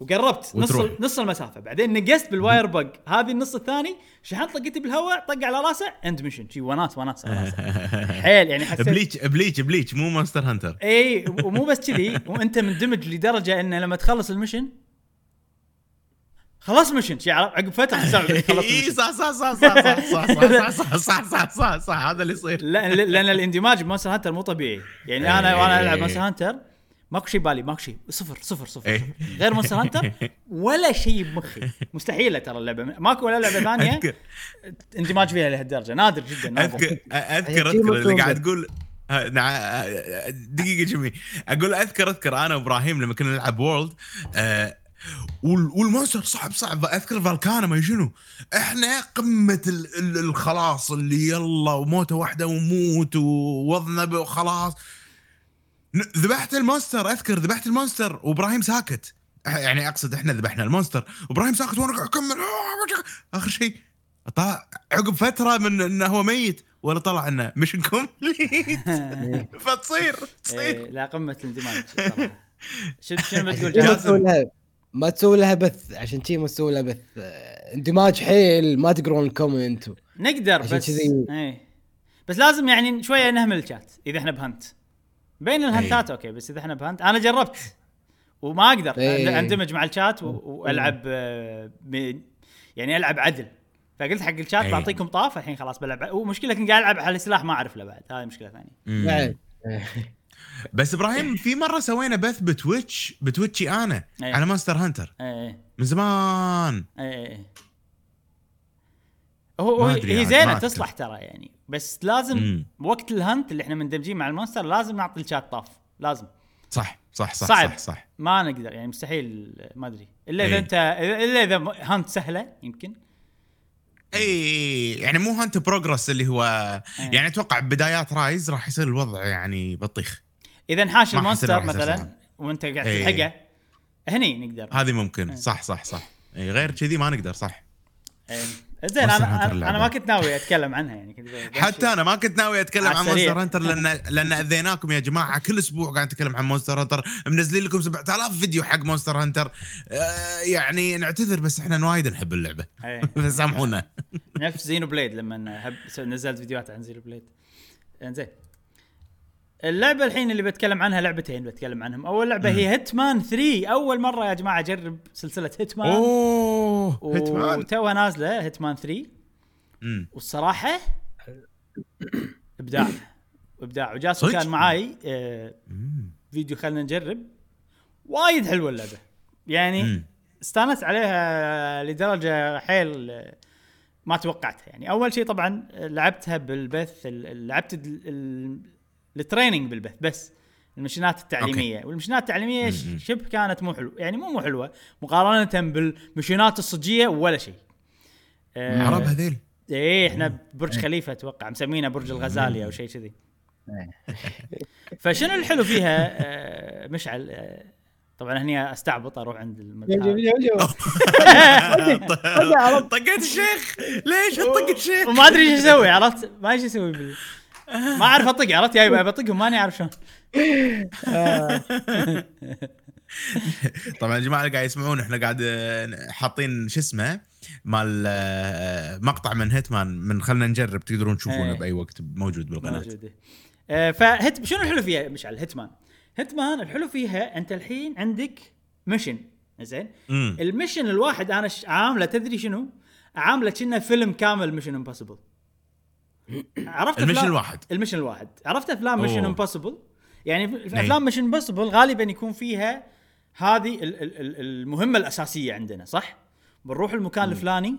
وقربت. نص وتروح. نص المسافة. بعدين نقزت بال wirebug هذه النص الثاني شحنت طقتي بالهواء طق على راسه end mission شي وناس وناس حيل يعني حسيت Bleach Bleach Bleach مو Monster Hunter. اي ومو بس كذي. وأنت مندمج لدرجة إنه لما تخلص ال mission خلاص mission شي عرف- عقب فتره خلصت اي صح صح صح صح صح صح صح صح صح صح صح هذا اللي يصير لا لأن الاندماج بمونستر هانتر مو طبيعي يعني أنا وأنا العب إيه. مونستر هانتر ماكو شيء بالي ماكو شيء صفر صفر صفر إيه. غير مونستر هانتر ولا شيء بمخي مستحيل ترى اللعبه ماكو ولا لعبه ثانية اندماج فيها لهالدرجه نادر جدا. اذكر اذكر اذكر اللي. قاعد تقول آه، آه، دقيقه جميل أقول اذكر اذكر أنا وابراهيم لما كنا نلعب وورلد آه، وال- والمونستر صعب صعب أذكر فالكانا ما شنو إحنا قمة ال- ال- الخلاص اللي يلا وموتة واحدة ونموت ووضنا وخلاص. ذبحت المونستر أذكر ذبحت المونستر وإبراهيم ساكت. يعني أقصد إحنا ذبحنا المونستر. وابراهيم ساكت وأنا أكمل. آخر شيء طلع عقب فترة من انه هو ميت ولا طلع إنه مش complete فتصير تصير. إيه لا قمة الاندماج. شنو شنو بتقول؟ جاسم؟ ما تسوي لها بث عشان شي ما تسوي لها بث. اندماج حيل ما تقرون ال comment. و- نقدر بس كذي- إيه. بس لازم يعني شوية نهمل الشات إذا إحنا ب hunt. بين الهنتات okay بس إذا إحنا ب hunt. أنا جربت وما أقدر. إيه. أندمج مع الشات و- وألعب آه، ب- يعني ألعب عدل. فقلت حق الشات إيه. بعطيكم طاف الحين خلاص بلعب. ومشكلة كنت قاعد ألعب على سلاح ما أعرف له بعد. هذه مشكلة ثانية. بس إبراهيم في مرة سوينا بث بتويتش بتويتش أنا أي. على مونستر هانتر إيه من زمان إيه إيه إيه هو هي عاد، زينة. تصلح ترى يعني بس لازم مم. وقت ال hunt اللي إحنا مندمجين مع ال monster لازم نعطي الشات طاف لازم صح صح صح صعب. صح صح ما نقدر يعني مستحيل ما أدري إلا إذا إيه. أنت إلا إذا hunt سهلة يمكن اي يعني مو hunt progress اللي هو إيه. يعني أتوقع بدايات رايز راح يصير الوضع يعني بطيخ إذا إنه ال monster مثلا. وأنت قاعد إيه. تلحقه هني نقدر هذه ممكن إيه. صح صح صح اي غير كذي ما نقدر صح إيه. زين أنا أنا, ما كنت ناوي أتكلم عنها يعني كنت. حتى أنا ما كنت ناوي أتكلم عن. مونستر هانتر لأن لأن أذيناكم يا جماعة كل أسبوع قاعد نتكلم عن مونستر هانتر منزلين لكم 7000 فيديو حق مونستر هانتر آه يعني نعتذر بس إحنا وايد نحب اللعبة إيه. فسامحونا نفس زينو بليد لما. نزلت فيديوهات عن زينو بليد إنزين اللعبة الحين اللي بتكلم عنها لعبتين بتكلم عنهم. أول لعبة هي هيتمان 3 أول مرة يا جماعة أجرب سلسلة هيتمان أوه. هيتمان وتوها نازلة هيتمان 3 مم. والصراحة إبداع. إبداع. وجاسو صدق؟ كان معاي آه،. فيديو خلينا نجرب. وايد حلوة اللعبة. يعني مم. استانست عليها لدرجة حيل آه، ما توقعتها. يعني أول شيء طبعا لعبتها بالبث ال- ال- لعبت ال training بالبث بس. المشنات التعليمية. والمشنات التعليمية. شبه كانت مو حلو يعني مو مو حلوة مقارنة بالمشنات الصجية ولا شيء. آه، عرب هذيل إيه إحنا برج خليفة أتوقع. مسمينه برج الغزالي أو شيء كذي. فشنو الحلو فيها؟ آه، مشعل آه، طبعا هني أستعبط أروح عند المدرسة طقيت الشيخ. ليش طق الشيخ. وما أدري إيش أسوي عرفت؟ ما إيش أسوي. ما أعرف أطق عرفت؟ جاي بطقهم ماني عارف شلون. طبعا يا جماعة اللي قاعد يسمعون إحنا قاعد حاطين شو اسمه مال مقطع من هيتمان من خلنا نجرب تقدرون تشوفونه إيه. بأي وقت موجود بالقناة. موجوده آه، فهمت شنو الحلو فيها مشعل؟ هيتمان هيتمان الحلو فيها أنت الحين عندك mission زين؟ ال mission الواحد أنا عامله تدري شنو؟ عامله كأنه فيلم كامل Mission Impossible عرفت ال mission الواحد ال mission الواحد عرفت أفلام أوه. Impossible يعني في إيه. أفلام Mission Impossible غالبا يكون فيها هذه ال- ال- ال- المهمة الأساسية عندنا صح بنروح المكان الفلاني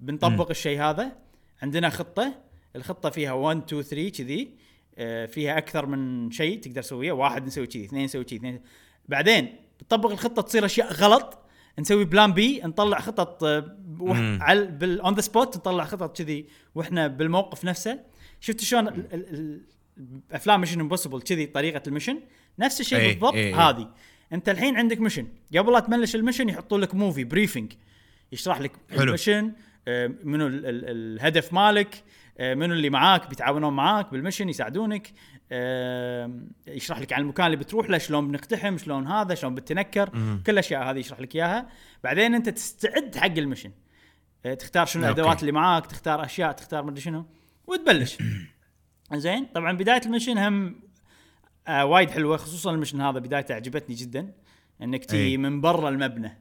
بنطبق الشيء هذا عندنا خطة الخطة فيها 1 2 3 كذي آه، فيها أكثر من شيء تقدر تسويه واحد نسوي كذي اثنين نسوي كذي اثنين بعدين بتطبق الخطة تصير أشياء غلط نسوي plan B نطلع خطط آه،. على the spot نطلع خطط كذي وإحنا بالموقف نفسه. شفت شلون افلام Mission Impossible كذي طريقة ال mission؟ نفس الشيء إيه، بالضبط إيه، إيه. هذه. أنت الحين عندك mission قبل لا تبلش ال mission يحطوا لك movie briefing يشرح لك حلو. ال mission آه، منو ال- ال- الهدف مالك آه، منو اللي معاك بيتعاونون معاك بال mission يساعدونك آه، يشرح لك عن المكان اللي بتروح له شلون بنقتحم شلون هذا شلون بتنكر. كل الأشياء هذه يشرح لك إياها. بعدين أنت تستعد حق ال mission. تختار شنو. الأدوات اللي معاك تختار أشياء تختار مدري شنو وتبلش. زين طبعا بداية ال mission هم آه وايد حلوة خصوصا ال mission هذا بدايته عجبتني جدا إنك تجي أي. من برا المبنى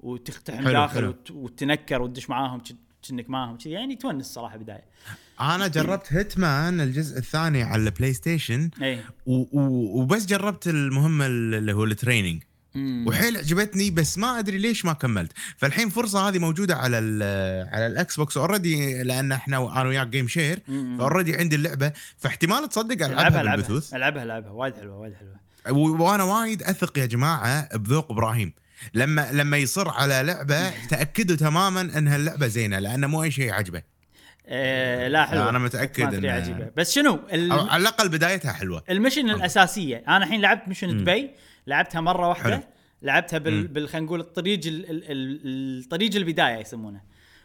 وتقتحم داخل حلو. وت- وتنكر وتدش معاهم كأنك معاهم كذي. يعني تونس صراحة بداية. أنا جربت هيتمان الجزء الثاني على البلاي ستيشن اي و- و- وبس جربت المهمة اللي هو ال training وحيل عجبتني بس ما أدري ليش ما كملت. فالحين فرصة هذه موجودة على ال على الاكس بوكس already لأن إحنا أنا وياك game share مم. ف already عندي اللعبة. فاحتمال تصدق ألعبها ألعبها ألعبها. ألعبها وايد حلوة وايد حلوة. وأنا وايد أثق يا جماعة بذوق إبراهيم. لما لما يصر على لعبة تاكدوا تماما انها اللعبه زينة لأنه مو أي شيء عجبه. آه لا حلوة. ما أدري إن- عجيبه بس شنو؟ على الأقل بدايتها حلوة. المشن الأساسية. أنا الحين لعبت مشن. دبي. لعبتها مرة واحدة حلو. لعبتها بال. بال خلينا نقول الطريق ال... ال... ال... الطريق البداية يسمونه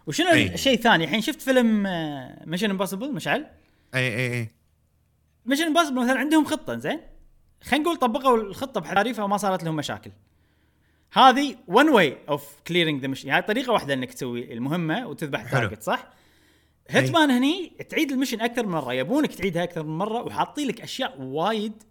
وشنو. الشيء الثاني الحين شفت فيلم Mission Impossible مشعل أي أي أي Mission Impossible مثلا عندهم خطة زين خلينا نقول طبقوا الخطة بحريفها وما صارت لهم مشاكل هذه one way of clearing the mission هاي طريقة واحدة إنك تسوي المهمة وتذبح. ال target صح؟ هيتمان هني تعيد ال mission أكثر من مرة يبونك تعيدها أكثر من مرة وحاطين لك أشياء وايد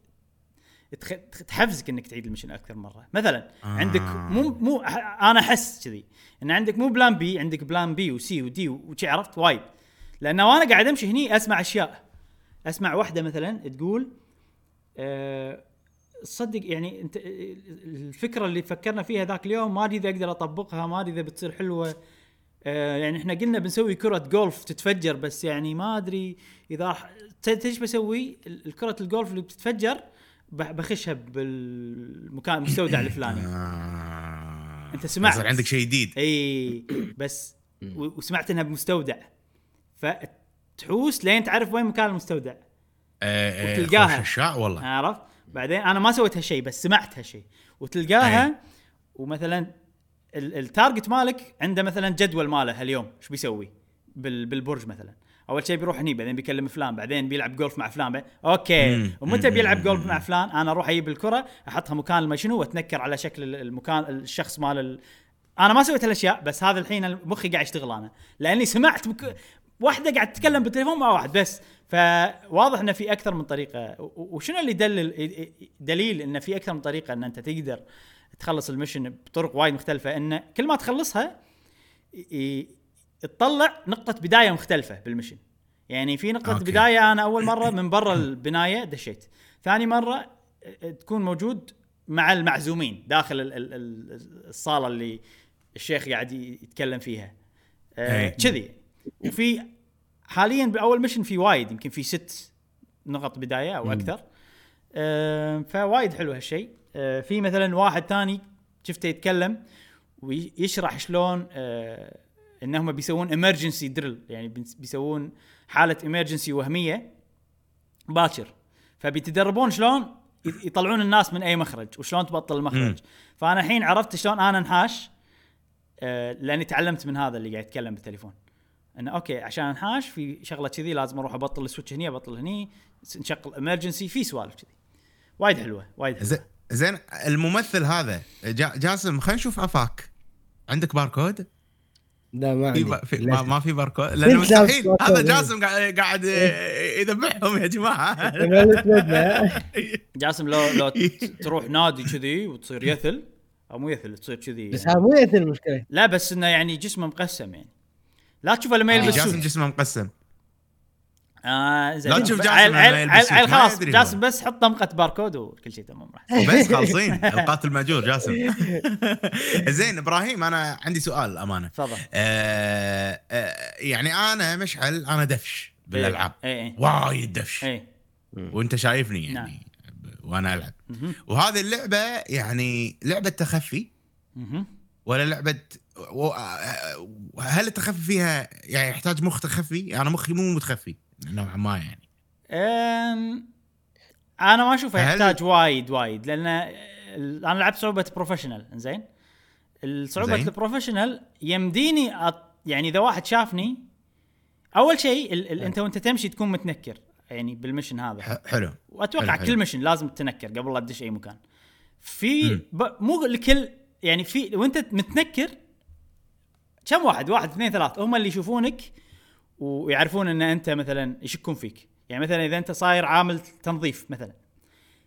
تخ... تحفزك إنك تعيد ال mission أكثر مرة. مثلا آه. عندك مو مو أنا أحس كذي إن عندك مو بلان إيه عندك بلان بي وسي ودي وشي عرفت؟ وايد. لأن وأنا قاعد أمشي هني أسمع أشياء. أسمع واحدة مثلا تقول أه صدق يعني أنت الفكرة اللي فكرنا فيها ذاك اليوم ما أدري إذا أقدر أطبقها ما أدري إذا بتصير حلوة. آه يعني إحنا قلنا بنسوي كرة جولف تتفجر بس يعني ما أدري إذا راح تدري إيش بسوي؟ ال- الكرة الجولف اللي بتتفجر بخشها بالمكان المستودع الفلاني. آه. أنت سمعت. يصير عندك شيء جديد. إي بس وسمعت إنها بمستودع. فتحوس لين تعرف وين مكان المستودع. آه، آه، وتلقاها. اشياء والله. عرفت؟ بعدين أنا ما سويت هالشيء بس سمعت هالشيء. وتلقاها ومثلا ال- ال target مالك عنده مثلا جدول ماله هاليوم إيش بيسوي؟ بال بالبرج مثلا. أول شيء بيروح هني بعدين بيكلم فلان بعدين بيلعب جولف مع فلان بعدين أوكي. ومتى. بيلعب جولف مع فلان؟ أنا أروح أجيب الكرة أحطها مكان ما شنو وأتنكر على شكل ال- المكان الشخص مال ال... أنا ما سويت هالأشياء بس هذا الحين مخي قاعد يشتغل أنا. لأني سمعت بك... واحدة قاعد تتكلم بالتليفون مع واحد بس. فواضح إنه في أكثر من طريقة. وشنو اللي يدلل دليل إنه في أكثر من طريقة إن أنت تقدر تخلص ال mission بطرق وايد مختلفة؟ انه كل ما تخلصها تطلع نقطة بداية مختلفة بال mission يعني في نقطة أوكي. بداية أنا أول مرة من برا البناية دشيت. ثاني مرة تكون موجود مع المعزومين داخل ال- ال- ال- الصالة اللي الشيخ قاعد يتكلم فيها. آه،. كذي. وفي حاليا بأول mission في وايد يمكن في ست نقط بداية أو أكثر. آه، فوايد حلو هالشيء. آه، في مثلا واحد ثاني شفته يتكلم ويشرح شلون آه، إنهم بيسوون emergency drill يعني بيس- بيسوون حالة emergency وهمية باكر. فبيتدربون شلون يطلعون الناس من أي مخرج وشلون تبطل. المخرج. فأنا الحين عرفت شلون أنا انحاش آه، لأني تعلمت من هذا اللي قاعد يتكلم بالتليفون. انه أوكي عشان انحاش في شغلة كذي لازم أروح أبطل ال switch هني أبطل هني نشغل emergency في سوالف كذي. وايد حلوة وايد حلوة. زين الممثل هذا جا جاسم خلينا نشوف آفاك. عندك باركود؟ لا ما في عندي با- في ما. ما في باركود لأنه مستحيل هذا إيه. جاسم قاعد قاعد يذبحهم يا جماعة. جاسم لو لو ت- تروح نادي كذي وتصير يثل أو مو يثل تصير كذي بس. هذا مو يثل المشكلة لا بس إنه يعني جسمه مقسم يعني لا تشوفه لما آه. يلبس جاسم جسمه مقسم آه زين. لا تشوف جاسم عيل- خلاص. جاسم بس حط طمقة باركود وكل شيء تمام راح. بس خالصين القاتل ماجور جاسم. زين إبراهيم أنا عندي سؤال امانه تفضل. آه آه يعني أنا مشعل أنا دفش بالألعاب. اي اي وايد دفش. اي وأنت شايفني يعني نعم. وأنا ألعب. وهذه اللعبة يعني لعبة تخفي. ولا لعبة و- هل التخفي فيها يعني يحتاج مخ تخفي؟ أنا مخي مو متخفي. نوعا ما يعني. أنا ما أشوفه يحتاج وايد وايد لأن أنا لعبت صعوبة professional زين الصعوبه. ال professional يمديني أط... يعني إذا واحد شافني أول شيء ال... ال... أنت وأنت تمشي تكون متنكر يعني بالمشن هذا. حلو. واتوقع حلو، كل. مشن لازم تتنكر قبل لا تدش أي مكان. في. ب... مو لكل يعني في وأنت متنكر كم واحد؟ واحد اثنين ثلاث هم اللي يشوفونك ويعرفون إن أنت مثلا يشكون فيك. يعني مثلا إذا أنت صاير عامل تنظيف مثلا.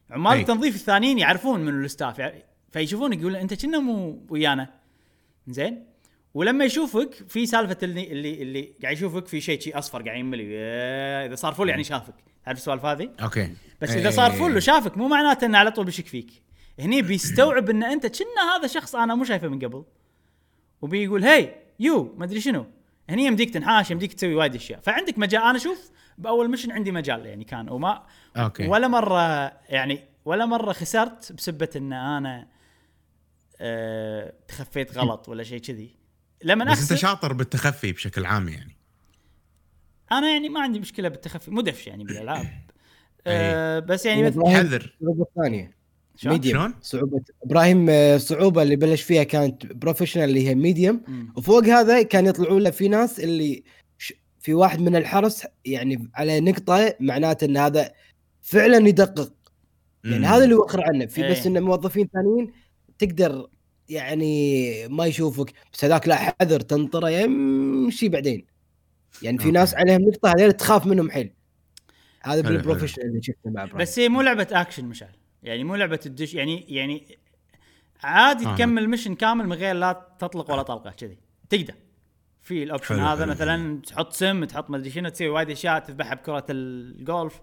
عمال أي. التنظيف الثانيين يعرفون من الستاف يعني فيشوفونك يقول أنت كنا مو ويانا. زين؟ ولما يشوفك في سالفة اللي اللي اللي قاعد يشوفك في شيء شي أصفر قاعد يملي. إيه، إذا صار full يعني شافك. تعرف السوالف هذه؟ أوكي. بس إيه. إذا صار full وشافك مو معناته إنه على طول بيشك فيك. هني بيستوعب إن أنت كنا هذا شخص أنا مو شايفه من قبل. وبيقول hey you ما أدري شنو. هني يمديك تنحاش يمديك تسوي وايد أشياء. فعندك مجال أنا أشوف بأول mission عندي مجال يعني كان وما أوكي. ولا مرة يعني ولا مرة خسرت بسبة إن أنا أه تخفيت غلط ولا شيء كذي. لما بس أنت شاطر بالتخفي بشكل عام يعني. أنا يعني ما عندي مشكلة بالتخفي مو دفش يعني بالألعاب. أه بس يعني حذر. الثانية؟ medium؟ صعوبه إبراهيم آه، الصعوبه اللي بلش فيها كانت professional اللي هي medium. وفوق هذا كان يطلعوا له في ناس اللي ش- في واحد من الحرس يعني على نقطة معناته إن هذا فعلا يدقق. يعني مم. هذا اللي يوخر عنه. في بس إيه. إنه موظفين ثانيين تقدر يعني ما يشوفك. بس هذاك لا حذر تنطره يمشي بعدين. يعني في أوكي. ناس عليهم نقطة هذول تخاف منهم حيل. هذا حلو، بال professional اللي شفته مع إبراهيم. بس هي مو لعبة اكشن مشعل. يعني مو لعبة الدش يعني يعني عادي فاهمك. تكمل mission كامل من غير لا تطلق ولا طلقة كذي. تقدر. في ال option هذا حلو، مثلا تحط سم تحط ما أدري شنو تسوي وايد أشياء تذبحها بكرة الجولف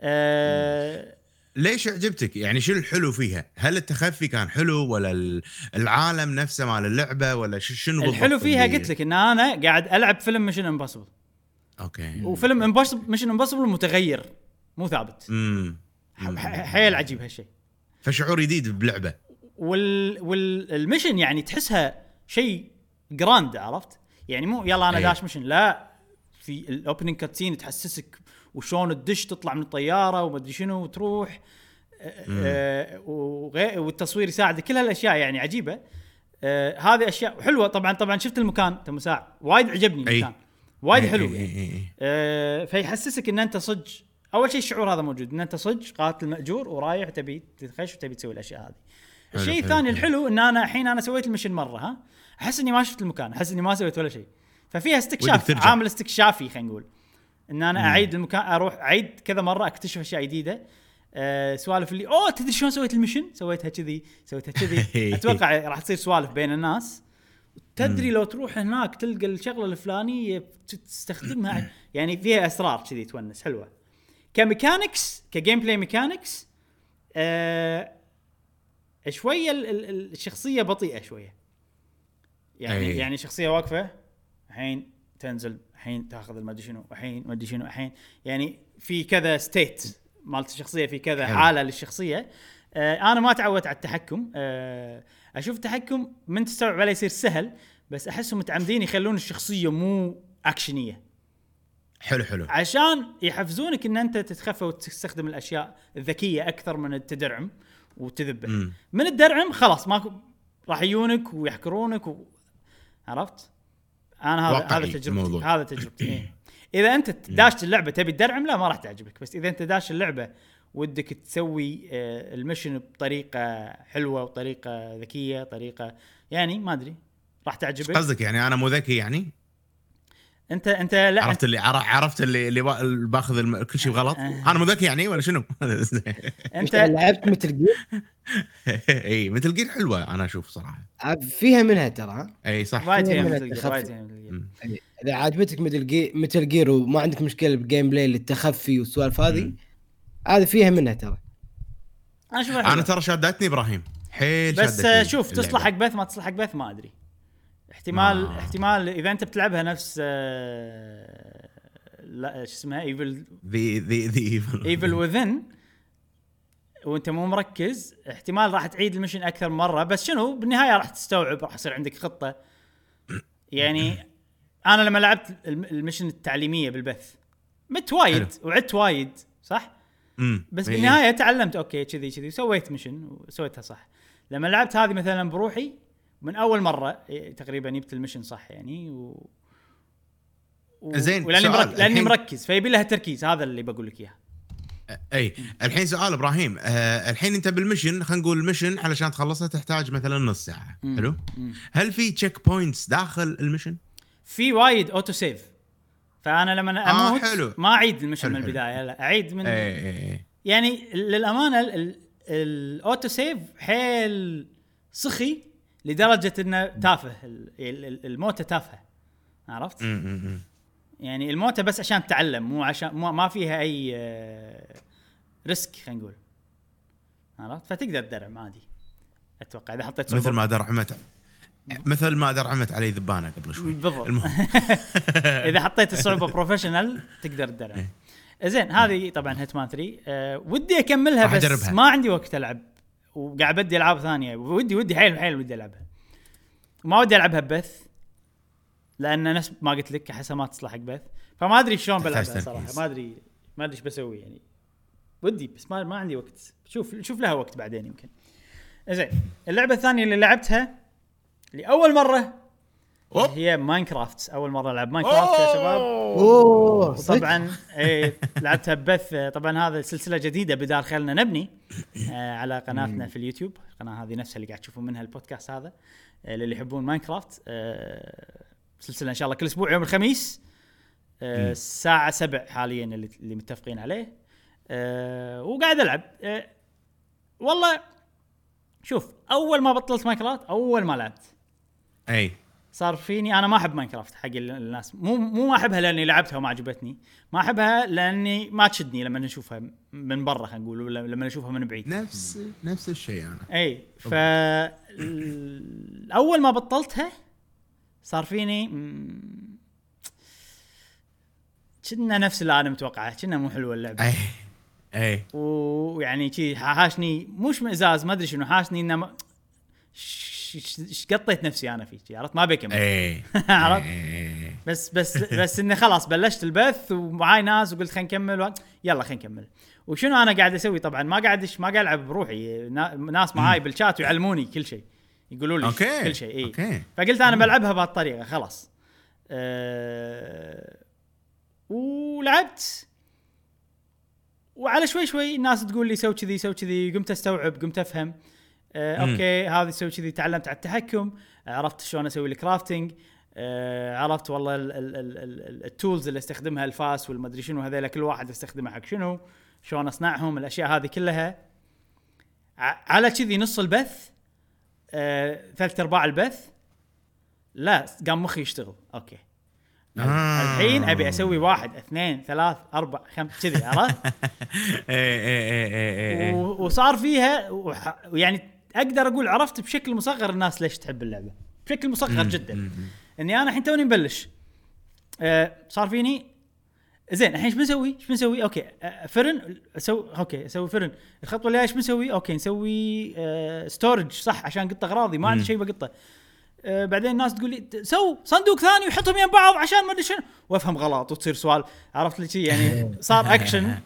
آه ليش عجبتك؟ يعني شو الحلو فيها؟ هل التخفي كان حلو ولا ال- العالم نفسه مال اللعبة ولا شنو بالضبط الحلو فيها قلت لك إن أنا قاعد ألعب فيلم Mission Impossible أوكي. وفيلم امبوسيبل Mission Impossible متغير مو ثابت. امم حيل عجيب هالشيء. فشعور جديد بلعبة. وال وال mission يعني تحسها شيء grand عرفت؟ يعني مو يلا أنا أي. داش mission لا. في ال opening cutscene تحسسك وشون تدش تطلع من الطيارة وما أدري شنو وتروح. آه، آه، وغي- والتصوير يساعدك. كل هالأشياء يعني عجيبة. آه هذه أشياء حلوة. طبعا طبعا شفت المكان. تم ساعة. وايد عجبني أي. المكان. وايد إي، حلو يعني. إي، إي. آه فيحسسك إن أنت صج أول شيء الشعور هذا موجود إن أنت صج قاتل مأجور ورايح تبي تخش وتبي تسوي الأشياء هذه. الشيء الثاني حلو. الحلو إن أنا الحين أنا سويت ال mission مرة ها؟ أحس إني ما شفت المكان أحس إني ما سويت ولا شيء. ففيها استكشاف. عامل استكشافي خلينا نقول. إن أنا أعيد المكان أروح أعيد كذا مرة أكتشف أشياء جديدة. أه سوالف اللي أوه تدري شلون سويت ال mission؟ سويتها كذي سويتها كذي. أتوقع راح تصير سوالف بين الناس. تدري لو تروح هناك تلقى الشغلة الفلانية تستخدمها يعني فيها أسرار كذي تونس حلوة. ك mechanics ك gameplay mechanics آه شوية ال- ال- ال- الشخصية بطيئة شوية. يعني أي. يعني شخصية واقفة الحين تنزل الحين تاخذ المدري شنو الحين مدري شنو الحين. يعني في كذا ستيت مالت الشخصية في كذا حلو. حالة للشخصية. آه أنا ما تعودت على التحكم. آه أشوف التحكم من تستوعب عليه يصير سهل بس أحسهم متعمدين يخلون الشخصية مو اكشنيه حلو حلو عشان يحفزونك إن أنت تتخفى وتستخدم الأشياء الذكية أكثر من التدرعم وتذبح مم. من الدرعم خلاص ماكو راح يجونك ويحكرونك و... عرفت؟ أنا هذا هذا تجربتي. هذا تجربتي إيه. إذا أنت داشت اللعبة تبي تدرعم لا ما راح تعجبك بس إذا أنت داش اللعبة ودك تسوي آه، المشن بطريقة حلوة وطريقة ذكية طريقة يعني ما أدري راح تعجبك قصدك يعني أنا مو ذكي يعني انت انت لا عرفت اللي عر- عرفت اللي اللي با- اللي باخذ الم- كل شيء غلط آه. أنا مو ذكي يعني ولا شنو؟ انت لعبت Metal Gear اي Metal Gear حلوة أنا أشوف صراحة فيها منها ترى اي صح وايد فيها Metal Gear،. مم. إذا عجبتك Metal Gear Metal Gear وما عندك مشكلة بال gameplay للتخفي والسوالف هذه. هذه فيها منها ترى أنا اشوفها أنا. ترى شادتني إبراهيم حيل بس شوف. تصلح حق بث ما تصلح حق بث ما أدري احتمال آه. احتمال إذا أنت بتلعبها نفس آه، لا شو اسمها Evil The The The Evil Evil Within وأنت مو مركز احتمال راح تعيد ال mission أكثر مرة بس شنو بالنهاية راح تستوعب راح يصير عندك خطة يعني أنا لما لعبت الم- ال mission التعليمية بالبث مت وايد وعدت وايد صح؟ مم. بس إي. بالنهاية تعلمت أوكي كذي كذي وسويت mission وسويتها صح لما لعبت هذه مثلا بروحي من أول مرة إيه، تقريبا جبت ال mission صح يعني و... و... زين، ولأني مركز لأني الحين- مركز فيبي لها تركيز هذا اللي بقول لك إياه أي الحين سؤال إبراهيم آه الحين أنت بال mission خلينا نقول ال mission علشان تخلصها تحتاج مثلا نص ساعة مم. حلو مم. هل في checkpoints داخل ال mission في وايد auto save فأنا لما آه، أموت حلو. ما أعيد ال mission حلو، من. البداية لا أعيد من أي أي أي يعني للأمانة ال- ال- ال auto save حيل سخي لدرجة إنه تافه ال- ال- ال- الموتة تافهة. عرفت؟ يعني الموتة بس عشان تتعلم مو عشان مو ما فيها أي آه، risk خلينا نقول. عرفت؟ فتقدر تدرعم عادي. أتوقع إذا حطيت مثل. ما درعمت مثل ما درعمت علي ذبانة قبل شوي. بالضبط. إذا حطيت الصعوبه professional تقدر تدرع زين هذه طبعا Hitman 3 أه ودي أكملها بس. ما عندي وقت ألعب. وقاعد بدي ألعاب ثانية. ودي ودي حيل حيل ودي ألعبها. وما ودي ألعبها ببث لأن نفس ما قلت لك أحسها ما تصلح حق بث. فما أدري شلون بلعبها صراحة. ما ادري ما أدري إيش بسوي يعني. ودي بس ما ما عندي وقت. شوف شوف لها وقت بعدين يمكن. زين اللعبة الثانية اللي لعبتها لاول مرة أوب. هي Minecraft أول مرة ألعب Minecraft يا شباب. أوه؟ طبعا إيه لعبتها ببث. طبعا هذا سلسلة جديدة بدار خلنا نبني آه على قناتنا في اليوتيوب القناة هذه نفسها اللي قاعد تشوفون منها البودكاست هذا آه للي يحبون Minecraft. آه سلسلة إن شاء الله كل أسبوع يوم الخميس آه. الساعة 7 حاليا اللي, اللي متفقين عليه. آه وقاعد ألعب. آه والله شوف أول ما بطلت Minecraft أول ما لعبت. أي. صار فيني أنا ما أحب Minecraft حق ال- الناس. مو مو ما أحبها لأني لعبتها وما عجبتني. ما أحبها لأني ما تشدني لما نشوفها من برا خلينا نقول ولا لما نشوفها من بعيد. نفس نفس الشيء أنا. إي ف أول ما بطلتها صار فيني كنا نفس اللي أنا متوقعه كنا مو حلوة اللعبة. اي اي ويعني شي حاشني مش مئزاز ما أدري شنو حاشني إنه ما- ش- ش- ش- قطيت نفسي أنا فيه عرفت ما بكمل اي عرفت. بس بس بس انه خلاص بلشت البث ومعاي ناس وقلت خلينا نكمل و... يلا خلينا نكمل وشنو أنا قاعد أسوي طبعا ما قاعد ما قاعد العب بروحي نا- ناس معاي بالشات ويعلموني كل شيء يقولوا لي أوكي كل شيء اي أوكي فقلت أنا بلعبها بهالطريقه خلاص أه ولعبت وعلى شوي شوي الناس تقول لي سوي كذي سوي كذي قمت استوعب قمت افهم أه مم. أوكي هذه تسوي كذي تعلمت على التحكم عرفت شلون أسوي ال crafting أه عرفت والله ال- ال- ال- ال- ال tools اللي أستخدمها الفاس والمدري شنو هذيلا كل واحد استخدمه حق شنو شلون أصنعهم الأشياء هذه كلها على كذي نص البث آه، ثلاث أرباع البث لا قام مخي يشتغل أوكي آه. الحين أبي أسوي واحد اثنين ثلاث أربع خمس كذي عرفت؟ إيه إيه إيه و- وصار فيها ويعني أقدر أقول عرفت بشكل مصغر الناس ليش تحب اللعبة. بشكل مصغر جدا. اني أنا الحين توني مبلش. آه، صار فيني؟ زين الحين إيش بنسوي؟ إيش بنسوي؟ أوكي آه، فرن أسوي أوكي أسوي فرن، الخطوة اللي إيش بنسوي؟ أوكي نسوي آه storage صح عشان قط أغراضي ما عندي. شيء بقطة. آه بعدين الناس تقول لي سو صندوق ثاني وحطهم يم بعض عشان ما أدري شنو. وافهم غلط وتصير سوالف عرفت لي شي؟ يعني صار اكشن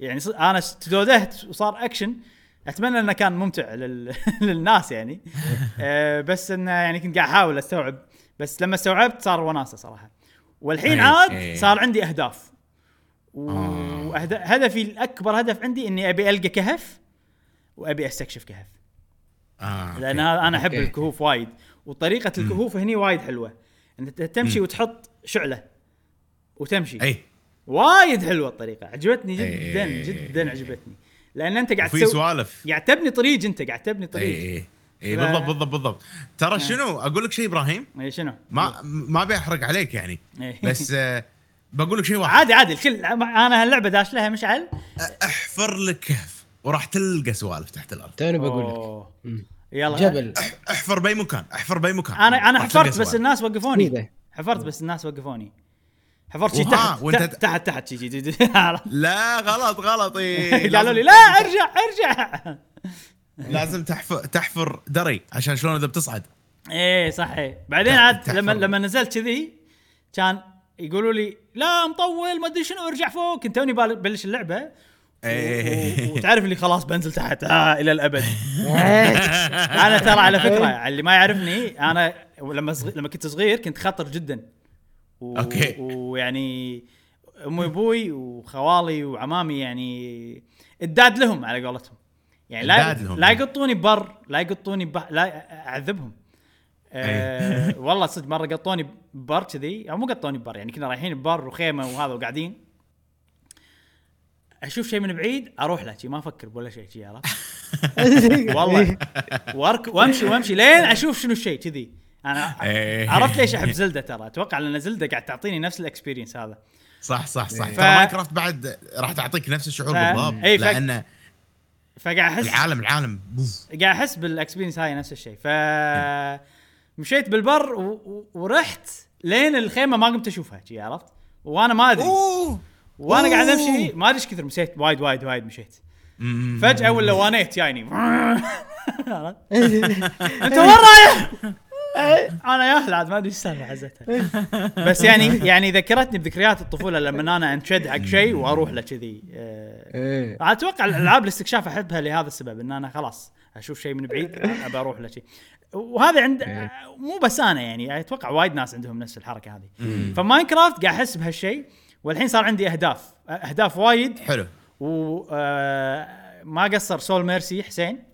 يعني أنا تدودهت وصار اكشن أتمنى إنه كان ممتع لل... للناس يعني آه بس انه يعني كنت قاعد أحاول أستوعب بس لما استوعبت صار وناسة صراحة والحين أي- عاد أي. صار عندي أهداف آه. وهدفي الأكبر هدف عندي إني أبي ألقى كهف وأبي أستكشف كهف آه. لأن هذا أنا أحب أوكي. الكهوف وايد وطريقة الكهوف هني وايد حلوة انت تمشي. وتحط شعلة وتمشي اي وايد حلوة الطريقة عجبتني أي. جدا جدا عجبتني لأن أنت قاعد في تسوي سوالف. قاعد تبني طريق أنت قاعد تبني اي طريق. اي اي ف- بالضبط بالضبط بالضبط. ترى شنو؟ أقول لك شيء إبراهيم. اي شنو؟ ما ما ابي احرق عليك يعني. إيه. بس آه، بقول لك شيء واحد. عادي عادي الكل أنا هاللعبة داش لها مشعل. أحفر لك كهف وراح تلقى سوالف تحت الأرض. توني بقول لك. يلا. جبل. أحفر بأي مكان أحفر بأي مكان. أنا أنا تلقى حفرت بس. الناس وقفوني. حفرت بس الناس وقفوني. حفرت شي تحت وأنت- تحت تحت تحت شي؟ لا غلط غلط. قالوا لي لا ارجع ارجع. لازم تحفر تحفر دري عشان شلون إذا بتصعد. إيه صح إيه. بعدين عاد لما. لما نزلت كذي كان يقولوا لي لا مطول ما أدري شنو ارجع فوق. كنت توني بلش اللعبة. وتعرف اللي خلاص بنزل تحت. آه إلى الأبد. أنا ترى على فكرة اللي ما يعرفني أنا لما صغير لما كنت صغير كنت خطر جدا. و... أوكي. ويعني أمي وأبوي وخوالي وعمامي يعني الداد لهم على قولتهم. يعني لا. لا يقطوني ببر لا يقطوني بح... لا أعذبهم. أه والله صدق مرة قطوني ببر كذي. أو مو قطوني ببر يعني كنا رايحين ببر وخيمة وهذا وقاعدين. أشوف شيء من بعيد أروح له ما أفكر ولا شيء شي عرفت والله. وارك وأمشي وأمشي لين أشوف شنو الشيء كذي. أنا إيه. عرفت ليش أحب Zelda ترى أتوقع لأن Zelda قاعد تعطيني نفس ال experience هذا صح صح صح إيه. ترى ف- Minecraft بعد راح تعطيك نفس الشعور ف- بالضبط إي، ف- لأن فقاعد احس العالم العالم بوف. قاعد أحس بال experience هاي نفس الشيء ف مشيت بالبر و... و... ورحت لين الخيمة ما قمت أشوفها شي عرفت وأنا ما أدري وأنا قاعد. أمشي ما أدري إيش كثر مشيت وايد وايد وايد مشيت. فجأة ولا وانيت جايني أنت وين رايح؟ أنا يا أهل عاد ما أدري إيش السالفه حزتها. بس يعني يعني ذكرتني بذكريات الطفولة لما أنا أنشد حق شيء وأروح له كذي إيه. أتوقع الألعاب الاستكشاف أحبها لهذا السبب إن أنا خلاص أشوف شيء من بعيد أبى أروح له شيء. وهذا عند إيه. مو بس أنا يعني أتوقع وايد ناس عندهم نفس الحركة هذه. ف Minecraft قاعد أحس بهالشيء والحين صار عندي أهداف أهداف وايد. حلو. و آه، ما قصر سول ميرسي حسين.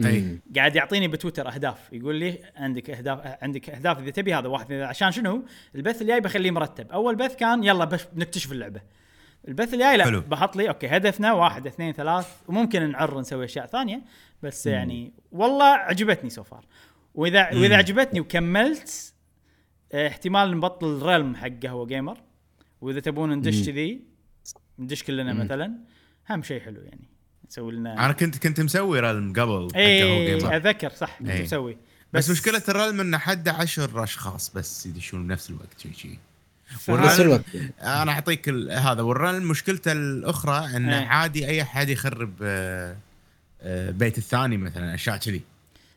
اي قاعد يعطيني بتويتر أهداف. يقول لي عندك أهداف عندك أهداف إذا تبي هذا واحد عشان شنو؟ البث الجاي بخليه مرتب، أول بث كان يلا بس نكتشف اللعبة. البث الجاي لا حلو. بحط لي okay هدفنا واحد اثنين ثلاث. وممكن نعر نسوي أشياء ثانية بس يعني والله عجبتني so far. وإذا وإذا عجبتني وكملت آه، احتمال نبطل realm حق قهوه Gamer وإذا تبون ندش كذي ندش كلنا مثلا هم شيء حلو يعني. نسوي لنا أنا كنت كنت مسوي realm قبل اي. أتذكر صح كنت إيه. مسوي بس مشكلة ال realm إنه حد عشر أشخاص بس يدشون بنفس الوقت شي شي نفس الوقت أنا أعطيك ال- هذا وال realm مشكلته الأخرى إنه إيه. عادي أي أحد يخرب آه، آه، بيت الثاني مثلا أشياء كذي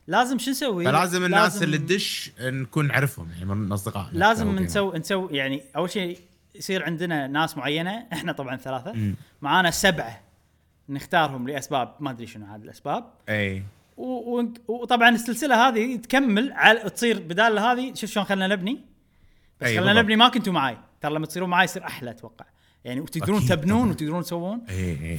لازم شو نسوي؟ فلازم الناس لازم- اللي تدش نكون نعرفهم يعني من أصدقائنا لازم. نسوي نسوي يعني أول شيء يصير عندنا ناس معينة إحنا طبعا ثلاثة. معانا سبعة نختارهم لأسباب ما أدري شنو هذه الأسباب. أي. وطبعا السلسلة هذه تكمل على تصير بدال هذه شوف شلون خلينا نبني. بس خلينا بالضبط. نبني ما كنتوا معاي. ترى لما تصيرون معاي يصير أحلى أتوقع. يعني وتقدرون تبنون طبعاً. وتقدرون تسوون.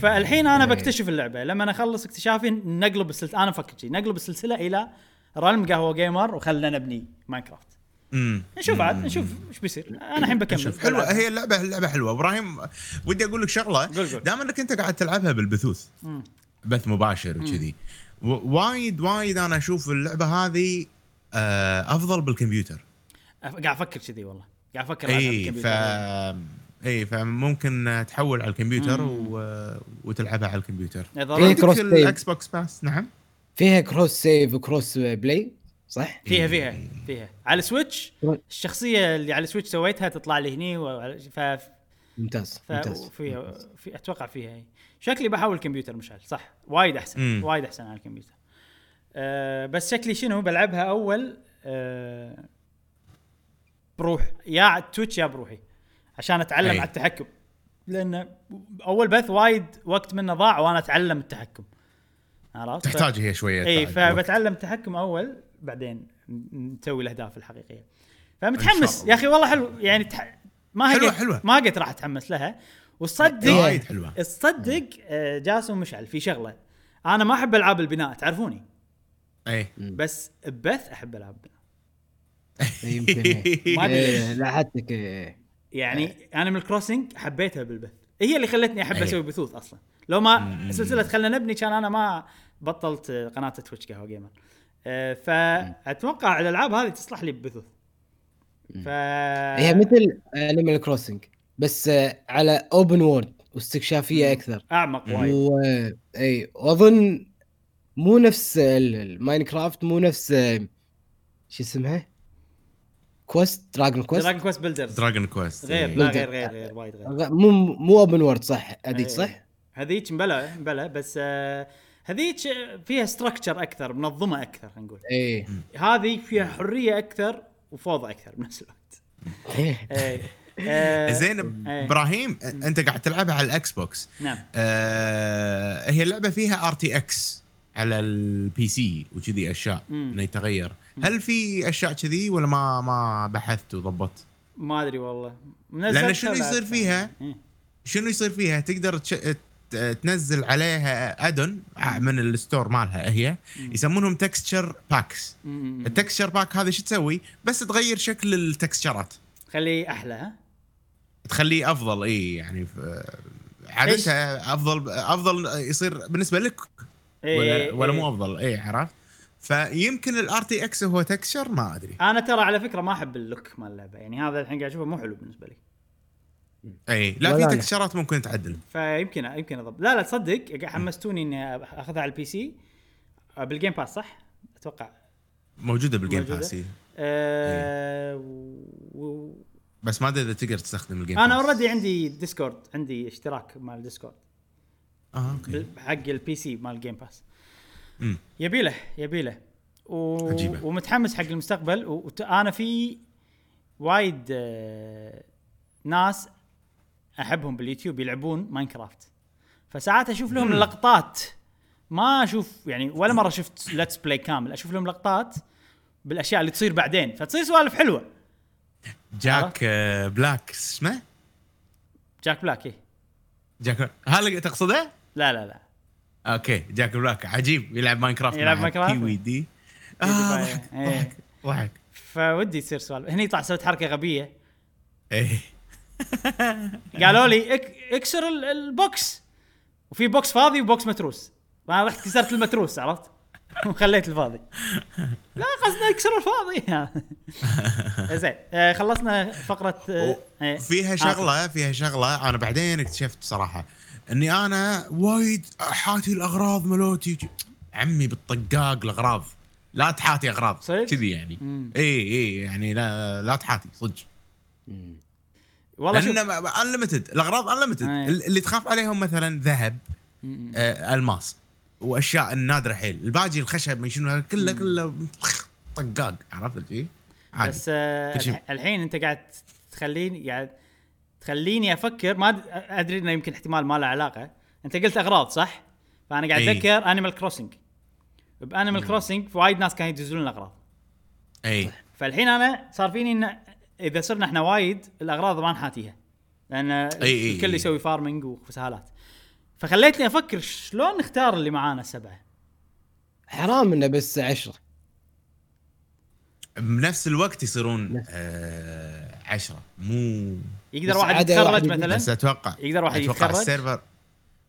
فالحين أنا بكتشف اللعبة. لما أنا أخلص اكتشافي نقلب السلسله أنا أفكر نقلب السلسلة إلى realm قهوة Gamer وخلنا نبني Minecraft امم نشوف عاد نشوف إيش بيصير. أنا الحين بكمل. شوف حلوة. هي اللعبة اللعبة حلوة. إبراهيم ودي أقول لك شغلة. دام إنك أنت قاعد تلعبها بالبثوث مم. بث مباشر وكذي وايد وايد أنا أشوف اللعبة هذه آه، أفضل بالكمبيوتر. قاعد أفكر كذي والله. قاعد أفكر إي ف. إي فممكن تحول على الكمبيوتر و... وتلعبها على الكمبيوتر. إذا في رحت- cross. ال X box Pass نعم. فيها cross save و cross play صح؟ فيها فيها فيها. على ال Switch الشخصية اللي على ال Switch سويتها تطلع لي هني و... ف... ممتاز ف... ممتاز. فيها في أتوقع فيها هي. شكلي بحاول الكمبيوتر مشعل. صح. وايد أحسن مم. وايد أحسن على الكمبيوتر. أه بس شكلي شنو؟ بلعبها أول أه بروح. يا على ال Twitch يا بروحي عشان أتعلم أي. على التحكم. لأن أول بث وايد وقت منه ضاع وأنا أتعلم التحكم. عرفت؟ تحتاج هي شوية إي. فبتعلم التحكم أول بعدين نسوي الأهداف الحقيقية. فمتحمس. يا أخي والله حلو. يعني تح... ما هي حلوة- قلت- حلوة. ما قلت راح أتحمس لها. وصدق وايد حلوة. تصدق آه، جاسم مشعل في شغلة. أنا ما أحب ألعاب البناء تعرفوني؟ إي. بس ببث أحب ألعاب البناء. يمكن. ما إيه، لاحظتك. يعني Animal Crossing حبيتها بالبث. هي اللي خلتني أحب. أسوي بثوث أصلا. لو ما سلسلة خلنا نبني كان أنا ما بطلت آه، قناة Twitch قهوة Gamer آه، فاتوقع الألعاب هذه تصلح لي ببثوث ف هي مثل Animal Crossing بس آه، على open world واستكشافية أكثر أعمق وايد و... إي وأظن مو نفس ال- ال Minecraft مو نفس آه، شو اسمها؟ Quest Dragon Quest Dragon Quest Builders Dragon Quest غير إيه. لا. غير غير غير وايد غير مو مو open world صح هذيك. صح؟ هذيك مبلا مبلا بس آه، هذيك فيها structure أكثر منظمة أكثر خلينا نقول. إيه. هذه فيها حرية أكثر وفوضى أكثر بنفس الوقت. إيه. آه، زين إيه. إبراهيم أنت قاعد تلعبها على ال Xbox نعم. آه هي اللعبة فيها RTX على ال PC وكذي أشياء. إنه يتغير. هل في أشياء كذي ولا ما ما بحثت وضبطت؟ ما أدري والله. لأن شنو يصير فيها؟ إيه. شنو يصير فيها؟ تقدر تنزل عليها add-on من ال store مالها هي يسمونهم texture packs. ال texture pack هذا شو تسوي؟ بس تغير شكل التكستشرات. خليه أحلى ها؟ تخليه أفضل إي يعني عادتها أفضل أفضل يصير بالنسبة لك إيه، ولا, ولا إيه. مو أفضل؟ إي عرفت؟ فيمكن ال RTX هو texture ما أدري. أنا ترى على فكرة ما أحب ال look مال اللعبة يعني هذا الحين قاعد أشوفه مو حلو بالنسبة لي. اي لا في أنا. تكستشرات ممكن تعدل فيمكن يمكن أضبط لا لا تصدق حمستوني إني أخذها على ال PC آه، بال Game Pass صح؟ أتوقع موجودة بال Game. Pass. أه و... بس ما أدري إذا تقدر تستخدم ال Game أنا. already عندي Discord عندي اشتراك مال ال Discord آه okay حق ال PC مال ال Game Pass أمم. يبي له يبي له و... عجيبة. ومتحمس حق المستقبل وأنا في وايد آه، ناس أحبهم باليوتيوب يلعبون Minecraft. فساعات أشوف لهم لقطات. ما أشوف يعني ولا مرة شفت let's play كامل. أشوف لهم لقطات بالأشياء اللي تصير بعدين. فتصير سوالف حلوة. جاك آه، بلاك اسمه؟ جاك بلاك إيه. جاك هل تقصده؟ لا لا لا. okay جاك بلاك. عجيب. يلعب Minecraft يلعب Minecraft؟ كيوي دي. آه bye. ضحك إيه. ضحك. ضحك فودي تصير سوالف. هني طلع سويت حركة غبية. إيه. قالوا لي اك... اكسر ال- ال box. وفي box فاضي و box متروس. فانا رحت كسرت المتروس عرفت؟ وخليت الفاضي. لا قصدنا اكسر الفاضي. زين آه، خلصنا فقرة آه، إيه. فيها. شغلة فيها شغلة. أنا بعدين اكتشفت صراحة إني أنا وايد حاتي الأغراض ملوتي. عمي بالطقاق الأغراض. لا تحاتي أغراض؟ كذي يعني. اي اي يعني لا لا تحاتي صدق. والله لأن unlimited الأغراض unlimited أي. اللي تخاف عليهم مثلا ذهب. آه ألماس وأشياء النادره حيل. الباقي الخشب ما شنو كله كله طقاق عرفت شي؟ عادي. بس آه، الحين أنت قاعد تخليني قاعد تخليني أفكر. ما أدري إنه يمكن احتمال ما له علاقة. أنت قلت أغراض صح؟ فأنا قاعد. اتذكر Animal Crossing ب Animal Crossing وايد ناس كانوا يدزون الأغراض. إي. فالحين أنا صار فيني إن إذا صرنا إحنا وايد الأغراض ما نحاتيها لأن أي. الكل يسوي farming وسهالات. فخليتني أفكر شلون نختار اللي معانا السبعه حرام إنه بس عشرة. بنفس الوقت يصيرون. آه عشرة. مو يقدر واحد يتخرج مثلا؟ بس أتوقع يقدر واحد أتوقع يتخرج؟ ال server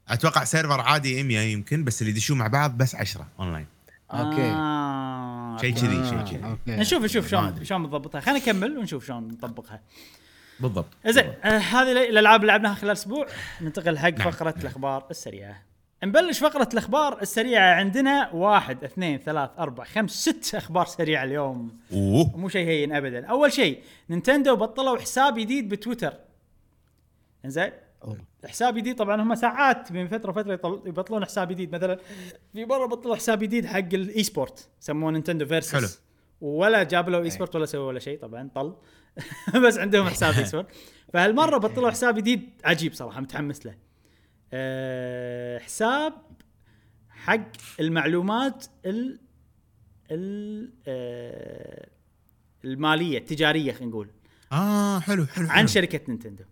أتوقع server عادي 100 يمكن بس اللي يدشون مع بعض بس 10 أونلاين. أوكي. آه. شيء كذي شيء كذي. أوكي. نشوف نشوف شلون. شلون بنضبطها. خلينا نكمل ونشوف شلون نطبقها. بالضبط. زين آه هذه الألعاب اللي لعبناها خلال أسبوع. ننتقل حق نعم. فقرة الأخبار السريعة. نبلش فقرة الأخبار السريعة. عندنا واحد اثنين ثلاث أربع خمس ست أخبار سريعة اليوم. أوه. مو شيء هين ابدا. أول شيء نينتندو بطلوا حساب جديد بتويتر. زين أوه. حساب جديد طبعا هم ساعات من فترة وفترة يبطلون حساب جديد. مثلا في مرة بطلوا حساب جديد حق ال esport يسمونه Nintendo Versus حلو. ولا جابوا له esport ولا سووا ولا شيء طبعا طل. بس عندهم حساب esport فهالمرة بطلوا حساب جديد عجيب صراحة متحمس له. أه حساب حق المعلومات ال ال أه المالية التجارية خلينا نقول. آه حلو حلو عن. شركة نينتندو.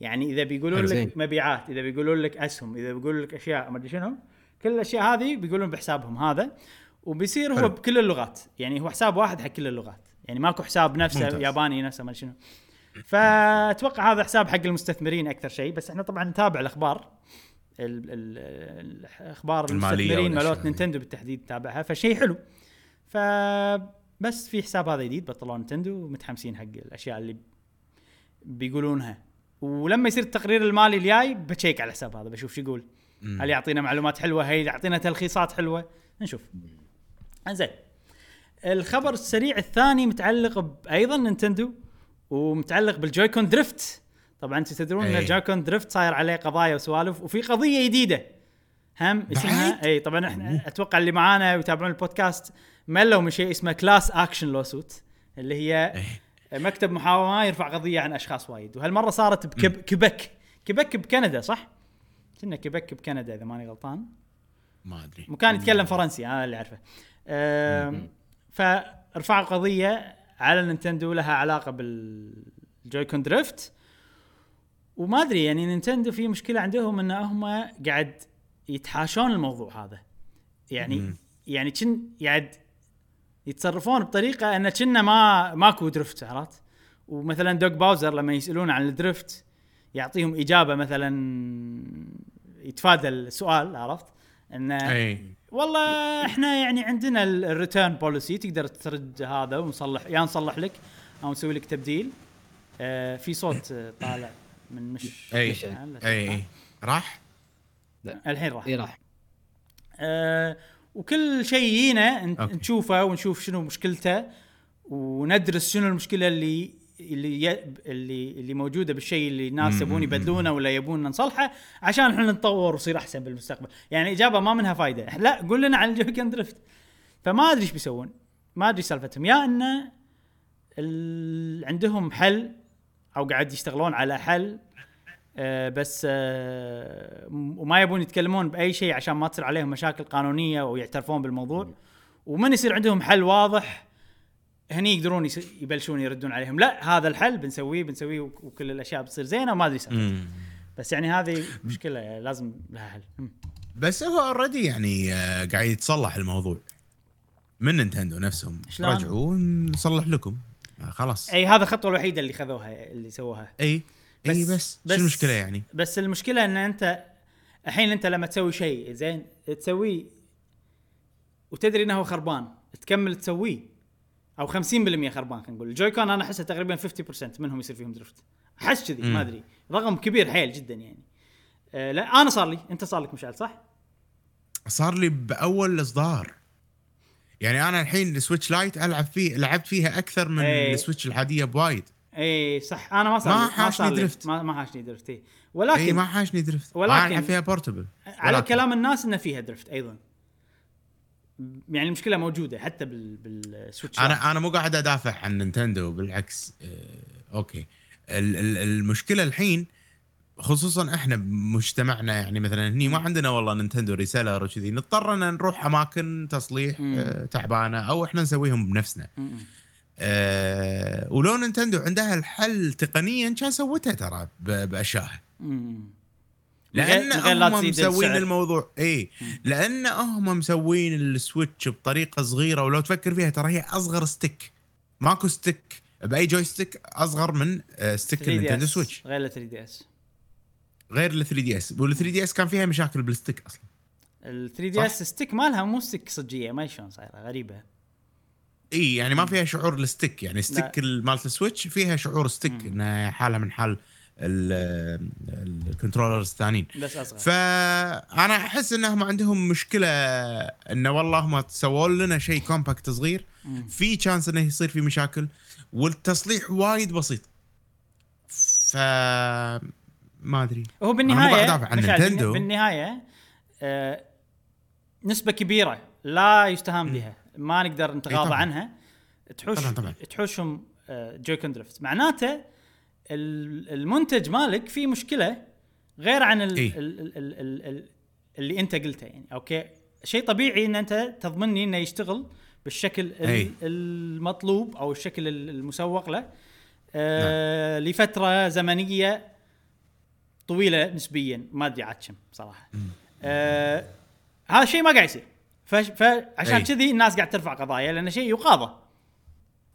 يعني إذا بيقولون. لك مبيعات إذا بيقولون لك أسهم إذا بيقولون لك أشياء ما أدري شنو كل الأشياء هذه بيقولون بحسابهم هذا وبيصير هو. بكل اللغات يعني هو حساب واحد حق كل اللغات يعني ماكو حساب نفسه ممتاز. ياباني نفسه ما شنو فأتوقع هذا حساب حق المستثمرين أكثر شيء بس إحنا طبعا نتابع الأخبار ال ال الأخبار المستثمرين مالوت. نينتندو بالتحديد تتابعها فشيء حلو فبس في حساب هذا جديد بطلوا نينتندو ومتحمسين حق الأشياء اللي بيقولونها ولما يصير التقرير المالي الجاي بتشيك على الحساب هذا بشوف شو يقول. هل يعطينا معلومات حلوة؟ هل يعطينا تلخيصات حلوة؟ نشوف. زين الخبر السريع الثاني متعلق أيضا نينتندو ومتعلق بال Joy-Con drift. طبعا أنتم تدرون إن أي. ال Joy-Con drift صاير عليه قضايا وسوالف وفي قضية جديدة. هم اسمها؟ اي طبعا إحنا أتوقع اللي معانا ويتابعون البودكاست ملوا من شيء اسمه class action lawsuit اللي هي إيه. مكتب محاماه يرفع قضية عن أشخاص وايد. وهالمرة صارت بكيبك كيبك. بكندا صح؟ كنا كيبك بكندا إذا ماني غلطان. ما أدري. مكان يتكلم فرنسي أنا اللي أعرفه. فرفعوا قضية على نينتندو لها علاقة بال Joy-Con drift وما أدري يعني نينتندو في مشكلة عندهم إن هم قاعد يتحاشون الموضوع هذا. يعني مم. يعني كن قاعد يتصرفون بطريقة أن كنا ما ماكو drift عرفت؟ ومثلا دوغ باوزر لما يسألون عن ال drift يعطيهم إجابة مثلا يتفادى السؤال عرفت؟ إنه أي. والله إحنا يعني عندنا ال return policy تقدر ترد هذا ونصلح يا نصلح لك أو نسوي لك تبديل. آه في صوت طالع من مش أي. مش أي. أي. راح؟ الحين راح. اي راح. آه وكل شيء يجينا أوكي. نشوفه ونشوف شنو مشكلته وندرس شنو المشكلة اللي اللي ي... اللي اللي موجودة بالشيء اللي الناس يبون يبدلونه ولا يبون نصلحه عشان إحنا نتطور ونصير أحسن بالمستقبل. يعني إجابة ما منها فايدة. لا قول لنا عن ال Joy-Con drift فما أدري إيش بيسوون. ما أدري سالفتهم. يا إنه ال... عندهم حل أو قاعد يشتغلون على حل بس آه وما يبون يتكلمون بأي شيء عشان ما تصير عليهم مشاكل قانونية أو يعترفون بالموضوع ومن يصير عندهم حل واضح هني يقدرون يبلشون يردون عليهم. لا هذا الحل بنسويه بنسويه وك- وكل الأشياء بتصير زينة وما أدري. بس يعني هذه مشكلة يعني لازم لها حل. مم. بس هو already يعني آه، قاعد يتصلح الموضوع. من نينتندو نفسهم شلون؟ رجعوا نصلح لكم. آه، خلاص. أي هذا الخطوة الوحيدة اللي خذوها اللي سووها. أي. اي بس- بس, بس- شو المشكلة يعني؟ بس المشكلة إن أنت الحين أنت لما تسوي شيء زين تسويه وتدري إنه هو خربان تكمل تسويه أو 50% خربان خلينا نقول ال Joy-Con أنا أحسه تقريبا 50% منهم يصير فيهم drift أحس كذي ما. أدري رقم كبير حيل جدا يعني أه لا أنا صار لي أنت صار لك مشعل صح؟ صار لي بأول اصدار يعني أنا الحين ال Switch Lite ألعب فيه لعبت فيها أكثر من إيه. ال Switch العادية بوايد اي صح أنا ما صار ما حاشني. drift. ما, ما حاشني drift اي اي ولكن ما حاشني drift ولكن- العب فيها portable على كلام الناس انه فيها drift أيضا يعني المشكلة موجودة حتى بال بال Switch أنا أنا مو قاعد أدافع عن نينتندو بالعكس آه، أوكي ال- ال- المشكلة الحين خصوصا إحنا بمجتمعنا يعني مثلا هني ما عندنا والله نينتندو reseller وكذي نضطر إن نروح أماكن تصليح. آه، تعبانة أو إحنا نسويهم بنفسنا. أه ولو نينتندو عندها الحل تقنيا كان سوتها ترى ب- باشيائها مم. من غير- لأن هم مسوين. الموضوع. اي لأن هم مسوين ال Switch بطريقة صغيرة ولو تفكر فيها ترى هي أصغر stick. ماكو stick. بأي joystick أصغر من آه، stick 3DS. النينتندو سويتش. غير ال 3 دي إس. غير ال 3 دي إس. وال 3 دي إس كان فيها مشاكل بال stick أصلا. ال 3DS stick مالها مو ستيك صجية ما شلون صايرة غريبة. إي يعني ما فيها شعور ال stick يعني stick ال- مالت السويتش فيها شعور stick إنها حالها من حال ال- ال controllers الثانيين. بس اصغر فانا أحس إنهم عندهم مشكلة إنه والله هم سووا لنا شيء compact صغير. في chance إنه يصير في مشاكل والتصليح وايد بسيط. ف ما أدري. هو بالنهاية عن نينتندو. بالنهاية آه نسبة كبيرة لا يستهان بها. ما نقدر نتغاضى طبعاً. عنها تحوش طبعاً، طبعاً. تحوشهم آه Joy-Con drift معناته ال- المنتج مالك فيه مشكلة غير عن ال إيه. ال ال ال ال ال اللي أنت قلته يعني أوكي شيء طبيعي إن أنت تضمني إنه يشتغل بالشكل ال- إيه. المطلوب أو الشكل ال- المسوق له آه لفترة زمنية طويلة نسبيا ما أدري عاد كم صراحة آه هذا الشيء ما قاعد يصير فش- فعشان. كذي الناس قاعد ترفع قضايا لأن شيء يقاضى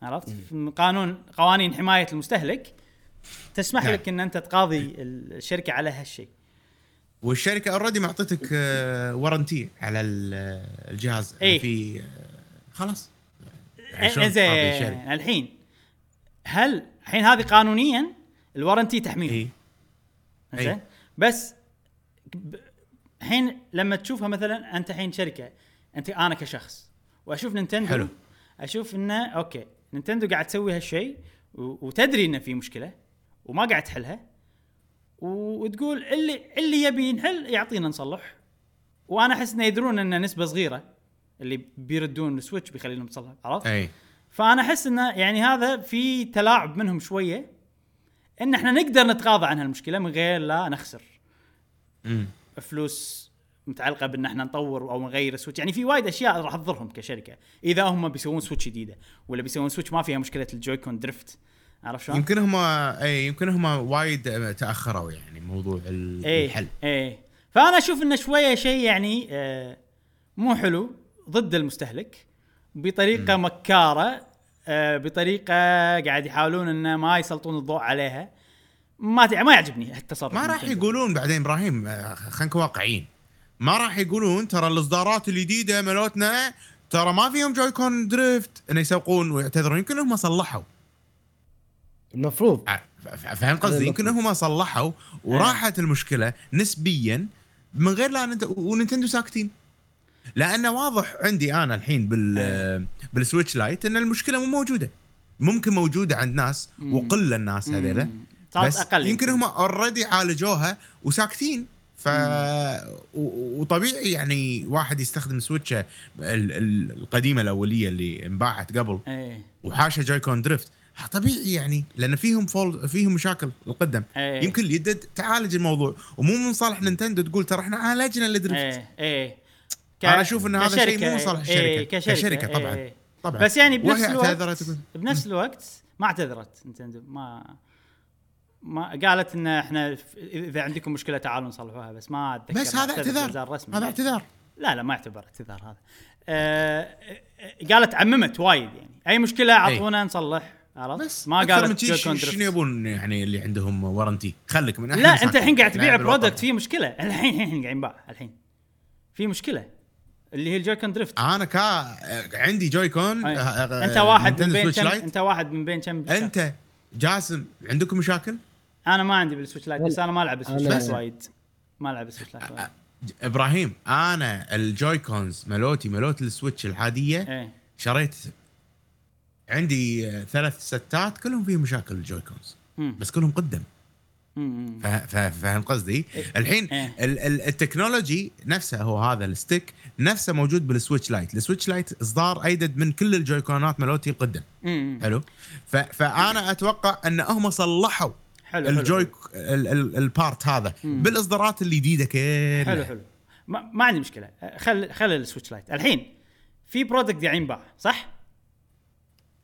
عرفت قانون قوانين حماية المستهلك تسمح نعم. لك إن أنت تقاضي الشركة على هالشيء والشركة already معطتك warranty على ال- الجهاز إيه. في آه، خلاص يعني زين؟ الحين هل الحين هذه قانونيا ال warranty تحميل اي زين أي. بس الحين لما تشوفها مثلا أنت الحين شركة أنت أنا كشخص وأشوف نينتندو حلو. أشوف انه أوكي نينتندو قاعد تسوي هالشيء وتدري إنه في مشكلة وما قاعد تحلها وتقول اللي اللي يبي ينحل يعطينا نصلح وأنا أحس إنه يدرون ان نسبة صغيرة اللي بيردون السويتش بيخلينهم تصلح عرفت؟ أي فأنا أحس إنه يعني هذا في تلاعب منهم شوية إن إحنا نقدر نتغاضى عن هالمشكلة من غير لا نخسر أمم. فلوس متعلقة بأن إحنا نطور أو نغير السويتش. يعني في وايد أشياء راح تضرهم كشركة. إذا هم بيسوون سويتش جديدة ولا بيسوون سويتش ما فيها مشكلة ال Joy-Con drift. عرفت شلون؟ يمكن هم إي يمكن هم وايد تأخروا يعني موضوع ال- الحل. إيه فأنا أشوف انه شوية شيء يعني آه مو حلو ضد المستهلك بطريقة مكارة آه بطريقة قاعد يحاولون إنه ما يسلطون الضوء عليها. ما ما يعجبني هالتصرف ما راح يقولون بعدين إبراهيم آه، خلينا واقعيين. ما راح يقولون ترى الإصدارات الجديدة مالتنا ترى ما فيهم Joy-Con drift. إنه يسوقون ويعتذرون. يمكن هم صلحوا. المفروض. فاهم قصدي؟ يمكن هم صلحوا وراحت المشكلة نسبيا من غير لا ننت... وننتندو ساكتين. لأنه واضح عندي أنا الحين بال بالسويتش Lite إن المشكلة مو موجودة. ممكن موجودة عند ناس وقلة الناس هذيلا. بس أقل يمكن هم already عالجوها وساكتين. ف وطبيعي يعني واحد يستخدم سويتشه ال- ال- القديمة الأولية اللي انباعت قبل إيه وحاشة جويكون دريفت طبيعي يعني لأن فيهم فول فيهم مشاكل القدم إيه. يمكن already تعالج الموضوع ومو من صالح نينتندو تقول ترى إحنا عالجنا ال drift إيه إيه ك- أنا أشوف إن هذا شيء مو صالح إيه، الشركة. كشركة كشركة طبعاً. إيه. طبعا بس يعني بنفس الوقت بنفس الوقت ما اعتذرت نينتندو ما ما قالت إن إحنا إذا عندكم مشكلة تعالوا نصلحوها بس ما أتذكر بس هذا اعتذار. رسمي هذا اعتذار. لا لا ما يعتبر اعتذار هذا. آه قالت عممت وايد يعني. أي مشكلة أعطونا نصلح. عرفت؟ بس ما قالت شنو. يبون يعني اللي عندهم ورنتي خليك من لا أنت الحين قاعد تبيع. برودكت فيه مشكلة. الحين الحين قاعد ينباع الحين. في مشكلة. اللي هي الجويكون درفت. أنا كا عندي جويكون. آه، آه، أنت واحد من بين كم. أنت واحد من بين كم؟ أنت جاسم عندكم مشاكل؟ أنا ما عندي بالسويتش Lite بس أنا ما ألعب السويتش أنا- Lite وايد ما ألعب السويتش Lite وايد إبراهيم أنا ال Joy-Cons مالوتي مالوت السويتش العاديه إيه شريت عندي ثلاث sets كلهم فيهم مشاكل ال Joy-Cons مم. بس كلهم قدم مم. فا- فا- فاهم قصدي؟ الحين إيه. ال- ال- ال technology نفسه هو هذا ال stick نفسه موجود بالسويتش Lite، السويتش Lite إصدار أيدد من كل الجويكونات مالوتي القدم،. حلو؟ فأنا أتوقع أن هم صلحوا حلو،. ال Joy ال- ال- ال part هذا مم. بالإصدارات الجديدة كلها حلو حلو ما, ما عندي مشكلة خل خل السويتش Lite الحين في product قاعد ينباع صح؟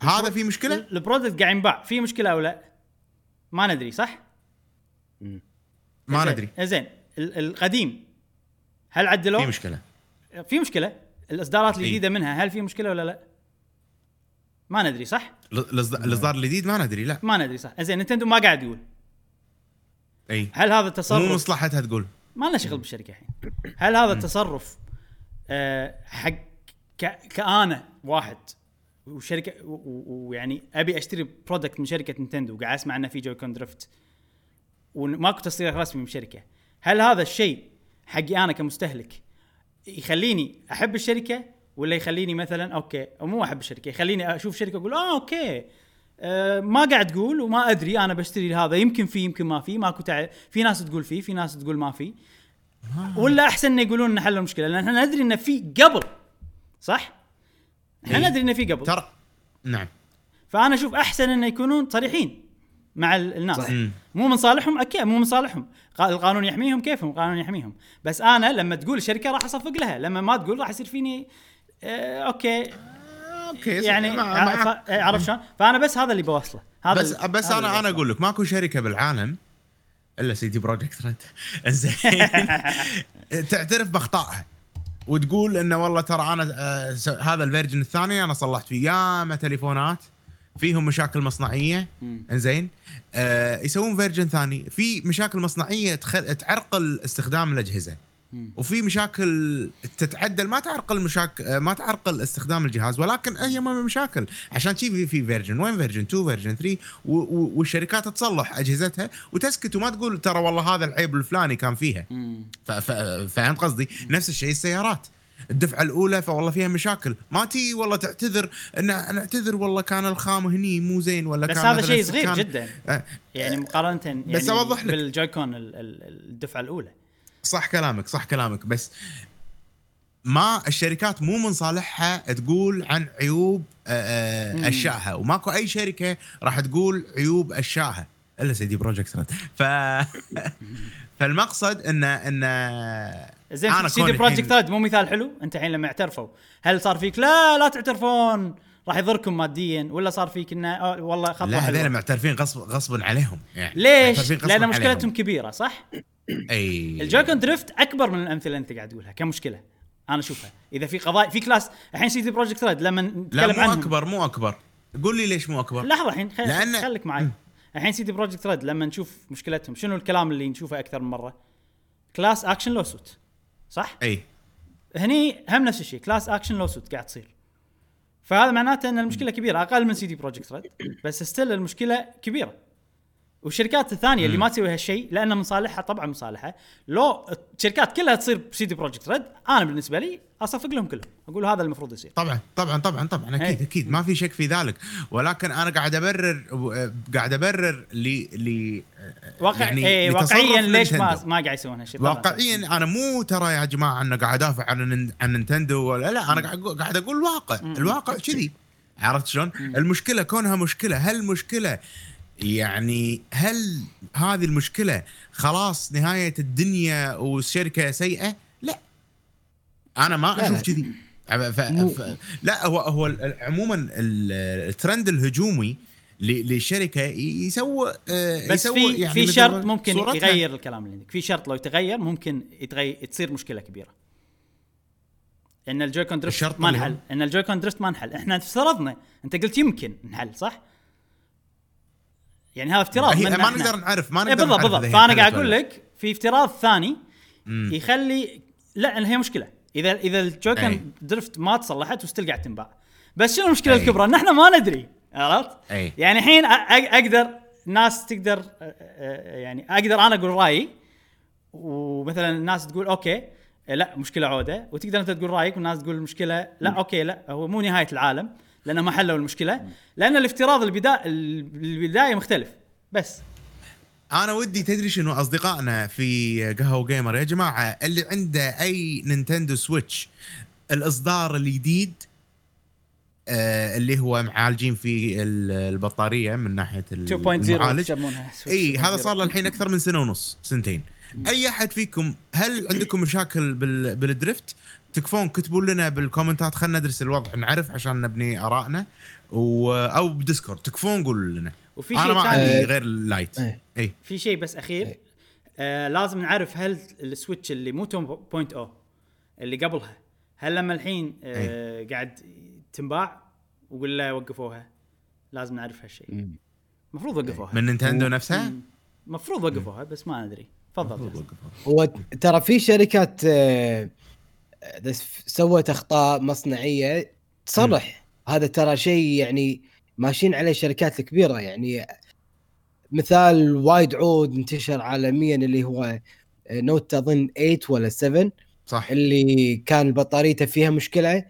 هذا في مشكلة ال product قاعد ينباع في مشكلة أو لا؟ ما ندري صح؟ ما زين- ندري زين ال- القديم هل عدلوه؟ في مشكلة في مشكلة الإصدارات إي. الجديدة منها هل في مشكلة ولا لا؟ ما ندري صح؟ الاصدار الجديد ما ندري لا ما ندري صح زين نينتندو ما قاعد يقول إي. هل هذا مو تصرف مصلحتها تقول. ما لنا شغل بالشركة الحين. هل هذا التصرف آه حق ك- كأنا واحد وشركة ويعني أبي أشتري product من شركة نينتندو وقاعد أسمع انه في Joy-Con drift وماكو تصريح رسمي من الشركة هل هذا الشيء حقي أنا كمستهلك يخليني أحب الشركة ولا يخليني مثلا أوكي أو مو أحب الشركة يخليني أشوف شركة أقول آه أوكي. آه ما قاعد تقول وما أدري أنا بشتري هذا يمكن في يمكن ما في ماكو تع... في ناس تقول فيه في ناس تقول ما في. ولا أحسن إنه يقولون ان حلوا المشكلة لأن إحنا ندري إنه في قبل صح؟ إحنا إي. ندري إنه في قبل. ترى نعم. فأنا أشوف أحسن إنه يكونون صريحين مع ال- الناس. صح. مو من صالحهم أكيد مو من صالحهم. قا- القانون يحميهم كيفهم القانون يحميهم؟ بس أنا لما تقول الشركة راح أصفق لها لما ما تقول راح يصير فيني آه أوكي. أوكي يعني مع- ف- عرفت شلون؟ فأنا بس هذا اللي بوصله هذا بس ال- بس هذا أنا أنا. أقول لك ماكو شركة بالعالم إلا CD Projekt Red زين تعترف بأخطائها وتقول إنه والله ترى أنا آه، هذا ال version الثاني أنا صلحت فيه ياما تليفونات فيهم مشاكل مصنعية. إنزين آه يسوون version ثاني في مشاكل مصنعية تخل... تعرقل استخدام الأجهزة. وفي مشاكل تتعدل ما تعرقل مشاكل ما تعرقل استخدام الجهاز ولكن هي ما مشاكل. عشان شي في في version one version 2 version 3 و- و- والشركات تصلح أجهزتها وتسكت وما تقول ترى والله هذا العيب الفلاني كان فيها. فهمت قصدي؟ نفس الشيء السيارات. الدفعة الأولى فوالله فيها مشاكل. ما تي والله تعتذر ان نعتذر والله كان الخام هني مو زين ولا بس كان هذا شيء صغير كان- جدا. آه، يعني مقارنة يعني بس أوضح لك. بال Joy-Con ال- ال- الدفعة الأولى. صح كلامك صح كلامك بس ما الشركات مو من صالحها تقول عن عيوب آه،. آه، أشيائها وماكو أي شركة راح تقول عيوب أشيائها إلا CD Projekt Red ف فالمقصد انه انه زين CD Projekt Red مو مثال حلو أنت الحين لما اعترفوا هل صار فيك لا لا تعترفون راح يضركم ماديا ولا صار فيك إنه آه والله خطوة لا هذول معترفين غصب غصبا عليهم يعني ليش؟ لأن عليهم. مشكلتهم كبيرة صح؟ أي ال Joy-Con drift أكبر من الأمثلة اللي أنت قاعد تقولها كمشكلة. أنا أشوفها. إذا في قضايا في class الحين CD Projekt Red لما لا نتكلم مو عنهم. أكبر مو أكبر. قول لي ليش مو أكبر. لحظة الحين خل... لأن- خليك معي. الحين CD Projekt Red لما نشوف مشكلتهم شنو الكلام اللي نشوفه أكثر من مرة؟ class action lawsuit صح؟ أي. هني هم نفس الشيء class action lawsuit قاعد تصير. فهذا معناته إن المشكلة كبيرة أقل من CD Projekt Red بس still المشكلة كبيرة. والشركات الثانية اللي ما تسوي هالشيء لأنه من صالحها طبعا من صالحها لو الشركات كلها تصير CD Projekt Red أنا بالنسبة لي أصفق لهم كلهم. أقول هذا المفروض يصير. طبعا طبعا طبعا طبعا أكيد إيه. أكيد. ما في شك في ذلك. ولكن أنا قاعد أبرر قاعد أبرر ل ل واقع يعني لتصرف واقعيا ليش ما. ما قاعد يسوون هالشيء؟ واقعيا أنا مو ترى يا جماعة أنا قاعد أدافع عن عن نينتندو ولا لا. أنا قاعد أقول الواقع الواقع كذي. عرفت شلون؟ المشكلة كونها مشكلة. هل المشكلة يعني هل هذه المشكلة خلاص نهاية الدنيا والشركة سيئة؟ لا. أنا ما أشوف. كذي. ف... مو- ف... لا هو هو عموما ال- الترند الهجومي ل- للشركه ي- يسوي آه، بس يسوي في يعني في شرط ممكن. يغير الكلام اللي عندك. في شرط لو يتغير ممكن يتغير تصير مشكلة كبيرة. إن الجويكون الشرط ما؟ انحل. إن الجويكون درفت ما انحل. إحنا افترضنا أنت قلت يمكن انحل صح؟ يعني هذا افتراض هي ما. نقدر نعرف ما إيه نقدر بالضبط نعرف بالضبط فأنا قاعد أقول. لك في افتراض ثاني مم. يخلي لا هي مشكلة اذا إذا أي. ال Joy-Con drift ما تصلحت و still قاعد تنباع بس شنو المشكلة أي. الكبرى ان إحنا ما ندري عرفت. يعني الحين أقدر ناس تقدر يعني أقدر أنا أقول رأيي ومثلا الناس تقول okay لا مشكلة عودة وتقدر أنت تقول رأيك والناس تقول المشكلة لا okay لا هو مو نهاية العالم لأنه ما حلوا المشكلة. لأن الافتراض البدايه البداية مختلف. بس. أنا ودي تدري شنو أصدقائنا في قهوة gamer؟ يا جماعة اللي عنده أي نينتندو سويتش الإصدار الجديد آه اللي هو معالجين فيه ال- البطارية من ناحية ال- 2.0 المعالج. إي هذا صار له الحين أكثر من سنة ونص سنتين. أي أحد فيكم هل عندكم مشاكل بال... تكفون كتبوا لنا بالكومنتات خلينا ندرس الوضع نعرف عشان نبني آرائنا و... أو بديسكورد. تكفون قولوا لنا. وفي أنا شيء ما ثاني. عندي غير ال Lite. اي في شيء بس أخير. إيه. آه لازم نعرف هل السويتش اللي مو 2.0 اللي قبلها هل لما الحين آه قاعد تنباع ولا وقفوها؟ لازم نعرف هالشيء. المفروض وقفوها. من نينتندو نفسها؟ المفروض وقفوها بس ما ندري تفضل. هو ترى في شركات آه، سوت أخطاء مصنعية تصلح هذا ترى شيء يعني ماشيين عليه الشركات الكبيرة يعني. مثال وايد عود انتشر عالميا اللي هو آه، Note اظن 8 ولا 7 صح. اللي كان بطاريته فيها مشكلة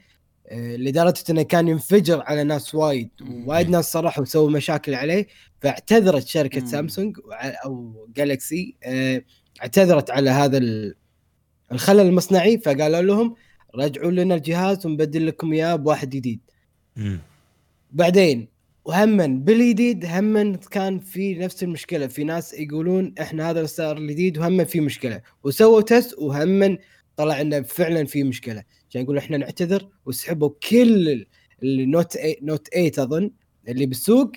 آه، لدرجة إنه كان ينفجر على ناس وايد. وايد ناس صرحوا وسووا مشاكل عليه. فاعتذرت شركة مم. سامسونج وع- أو Galaxy آه، اعتذرت على هذا ال- الخلل المصنعي فقالوا لهم رجعوا لنا الجهاز ونبدل لكم إياه بواحد جديد. بعدين وهما بالجديد هما كان في نفس المشكلة. في ناس يقولون إحنا هذا الستار الجديد وهما في مشكلة. وسووا test وهما طلع إنه فعلا في مشكلة. عشان يقولوا إحنا نعتذر وسحبوا كل ال- ال Note 8 Note 8 أظن اللي بالسوق.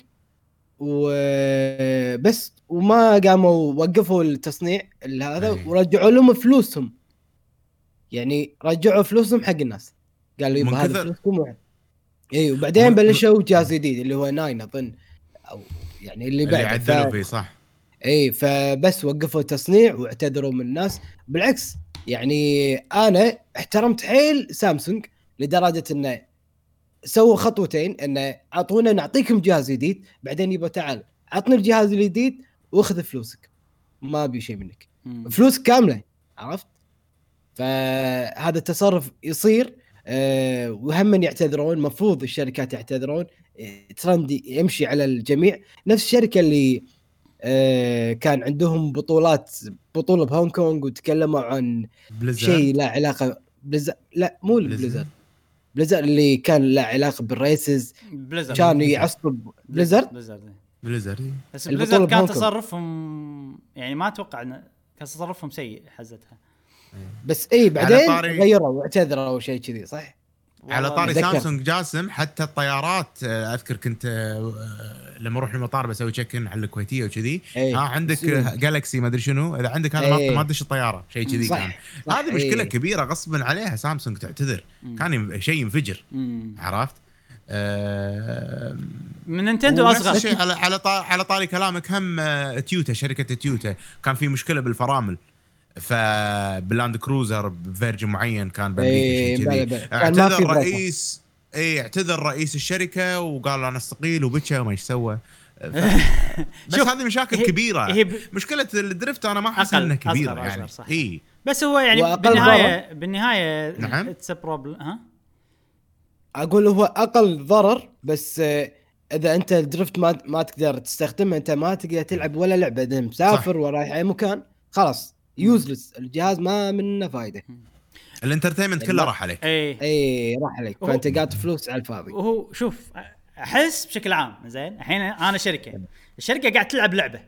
وبس وما قاموا وقفوا التصنيع ال- هذا. ورجعوا لهم فلوسهم. يعني رجعوا فلوسهم حق الناس. قالوا يبا هذا فلوسكم اي وبعدين من- بلشوا جهاز جديد اللي هو 9 أظن أو يعني اللي اللي بعده. عدلوا. فيه صح. اي فبس وقفوا التصنيع واعتذروا من الناس. بالعكس يعني أنا احترمت حيل سامسونج لدرجة إنه سووا خطوتين إنه أعطونا نعطيكم جهاز جديد بعدين يبا تعال عطني الجهاز الجديد واخذ فلوسك. ما ابي شيء منك. مم. فلوس كاملة عرفت؟ فهذا التصرف يصير أه وهم يعتذرون المفروض الشركات يعتذرون آه، ترند يمشي على الجميع. نفس الشركة اللي أه كان عندهم بطولات بطولة بهونغ كونغ وتكلموا عن شيء له علاقة Blizzard لا مو Blizzard. Blizzard. Blizzard اللي كان له علاقة بال races. Blizzard كان يعصب بليزر؟ بليزرد. بليزرد بس بليزرد كان. تصرفهم يعني ما أتوقع كان تصرفهم سيء حزتها. بس اي بعدين طاري- غيروا واعتذروا شيء كذي صح؟ على طاري. سامسونج جاسم حتى الطيارات آه، أذكر كنت آه، آه، لما أروح المطار بسوي check in على الكويتية وكذي إيه. ها عندك. Galaxy ما أدري شنو إذا عندك هذا ما- إيه. ما تدش الطيارة شيء كذي كان هذه مشكلة إيه. كبيرة غصبا عليها سامسونج تعتذر مم. كان شيء ينفجر مم. عرفت؟ آه من نينتندو أصغر الشيء على على طا- على طاري كلامك هم تويوتا شركة تويوتا كان في مشكلة بالفرامل فبلاند كروزر ب version معين كان بأمريكا إيه، بلا بلا. في اعتذر. رئيس اي اعتذر رئيس الشركة وقال أنا أستقيل وبكى وما إيش سوى. بس شوف، هذه مشاكل هي- كبيرة. هي ب- مشكلة ال drift أنا ما أحس إنها كبيرة أصغر، يعني. أصغر، صح. اي بس هو يعني بالنهايه بالنهاية نعم. it's problem ها؟ أقول هو أقل ضرر بس آه، إذا أنت ال drift ما ما تقدر تستخدمه أنت ما تقدر تلعب ولا لعبة. إذا مسافر ورايح أي مكان خلاص. useless الجهاز ما منه فايدة. ال entertainment كله راح عليك. اي اي راح عليك. فأنت قاعد فلوس على الفاضي. وهو شوف أحس بشكل عام زين الحين أنا شركة. الشركة قاعد تلعب لعبة.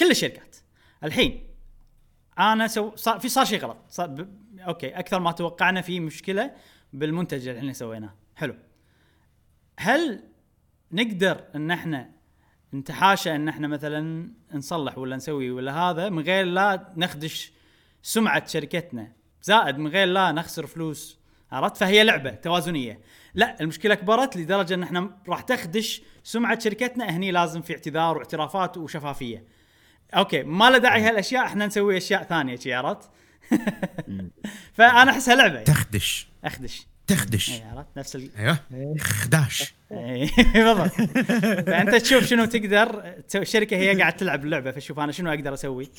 كل الشركات. الحين أنا so صار في صار شيء غلط. صار ب... okay أكثر ما توقعنا في مشكلة بالمنتج اللي إحنا سويناه. حلو. هل نقدر إن إحنا نتحاشى ان إحنا مثلا نصلح ولا نسوي ولا هذا من غير لا نخدش سمعة شركتنا. زائد من غير لا نخسر فلوس. عرفت؟ فهي لعبة توازنية. لا المشكلة كبرت لدرجة ان إحنا راح تخدش سمعة شركتنا. هني لازم في اعتذار واعترافات وشفافية. أوكي ما له داعي هالأشياء إحنا نسوي أشياء ثانية شي عرفت؟ فأنا أحسها لعبة. تخدش. أخدش. تخدش. اي عرفت؟ نفس ال... أيوه. خداش بالضبط. فأنت تشوف شنو تقدر. الشركة هي قاعد تلعب اللعبة فشوف أنا شنو أقدر أسوي.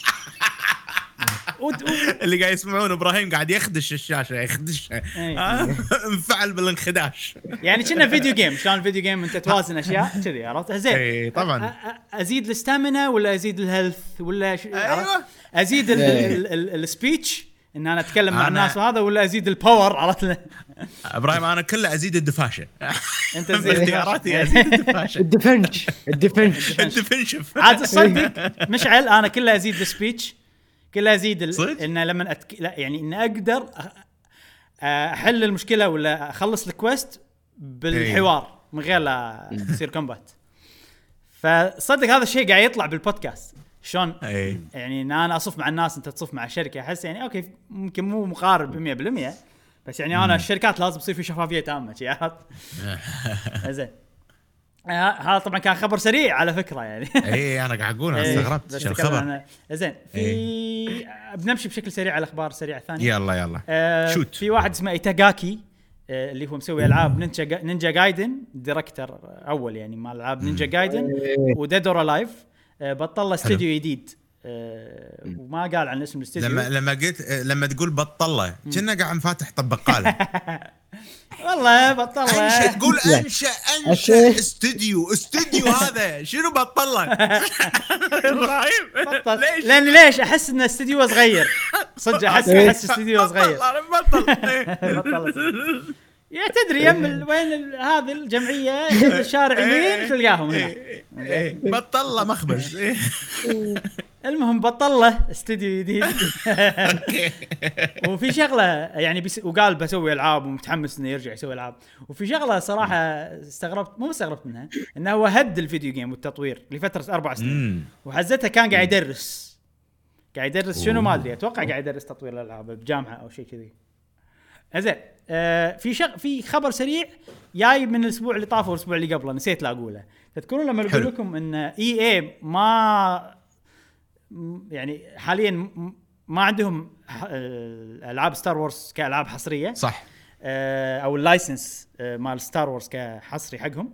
اللي قاعد يسمعون إبراهيم قاعد يخدش الشاشة يخدشها إي. آه، انفعل بالانخداش. يعني كنا video game شلون ال video game أنت توازن أشياء كذي عرفت؟ زين. إي، طبعاً. أزيد ال stamina ولا أزيد ال health ولا. عرفت؟ أزيد. ال speech إن أنا أتكلم مع الناس وهذا ولا أزيد ال power عرفت؟ إبراهيم أنا كله أزيد الدفاشة. أنت زين اختياراتي أزيد الدفاشة. ال defense. ال defense. الدفنشف عاد تصدق مشعل أنا كله أزيد ال speech. كله أزيد ال... صدق؟ إنه لما أتك... لا يعني إني أقدر أحل المشكلة ولا أخلص ال quest بالحوار من غير لا يصير combat فصدق هذا الشيء قاعد يطلع بالبودكاست. شلون؟ اي يعني إن أنا أصف مع الناس أنت تصف مع الشركة أحس يعني okay ممكن مو مقارب 100% بس يعني أنا الشركات لازم يصير في شفافية تامة عرفت؟ زين. آه، هذا طبعا كان خبر سريع على فكرة يعني. اي أنا قاعد أقول أنا إيه، استغربت. الخبر؟ زين في بنمشي بشكل سريع على الأخبار السريعة الثانية. يلا يلا. آه shoot. في واحد اسمه إيتاغاكي آه اللي هو مسوي ألعاب Ninja Ga- Ninja Gaiden director أول يعني مال ألعاب Ninja Gaiden و Dead or Alive آه بطل استوديو جديد. وما قال عن اسم الاستوديو لما لما قلت لما تقول بطلة كنا قاعد فاتح طب بقالة. والله بطل أنشأ تقول أنشأ أنشأ. استوديو استوديو هذا شنو بطلة؟ إبراهيم. بطل. ليش؟ لأن ليش أحس إن استوديو صغير؟ صدق احس أحس استوديو صغير. بطل بطل. يا تدري يم ال- وين هذه الجمعية الشارع يمين تلقاهم هنا. إيه، بطلة مخبز. إيه. المهم بطل له استوديو جديد. وفي شغلة يعني بس وقال بسوي ألعاب ومتحمس إنه يرجع يسوي ألعاب. وفي شغلة صراحة استغربت مو استغربت منها إنه هو هد ال video game والتطوير لفترة أربع سنين. وحزتها كان قاعد يدرس. قاعد يدرس شنو ما أدري أتوقع قاعد يدرس تطوير الألعاب بجامعة أو شيء كذي. زين. آه في شغ في خبر سريع جاي من الأسبوع اللي طاف والأسبوع اللي قبله نسيت لا أقوله. تذكرون لما أقول. لكم إن EA ما يعني حاليا ما عندهم آه، ألعاب Star Wars كألعاب حصرية. صح. آه، أو ال license آه، مال Star Wars كحصري حقهم.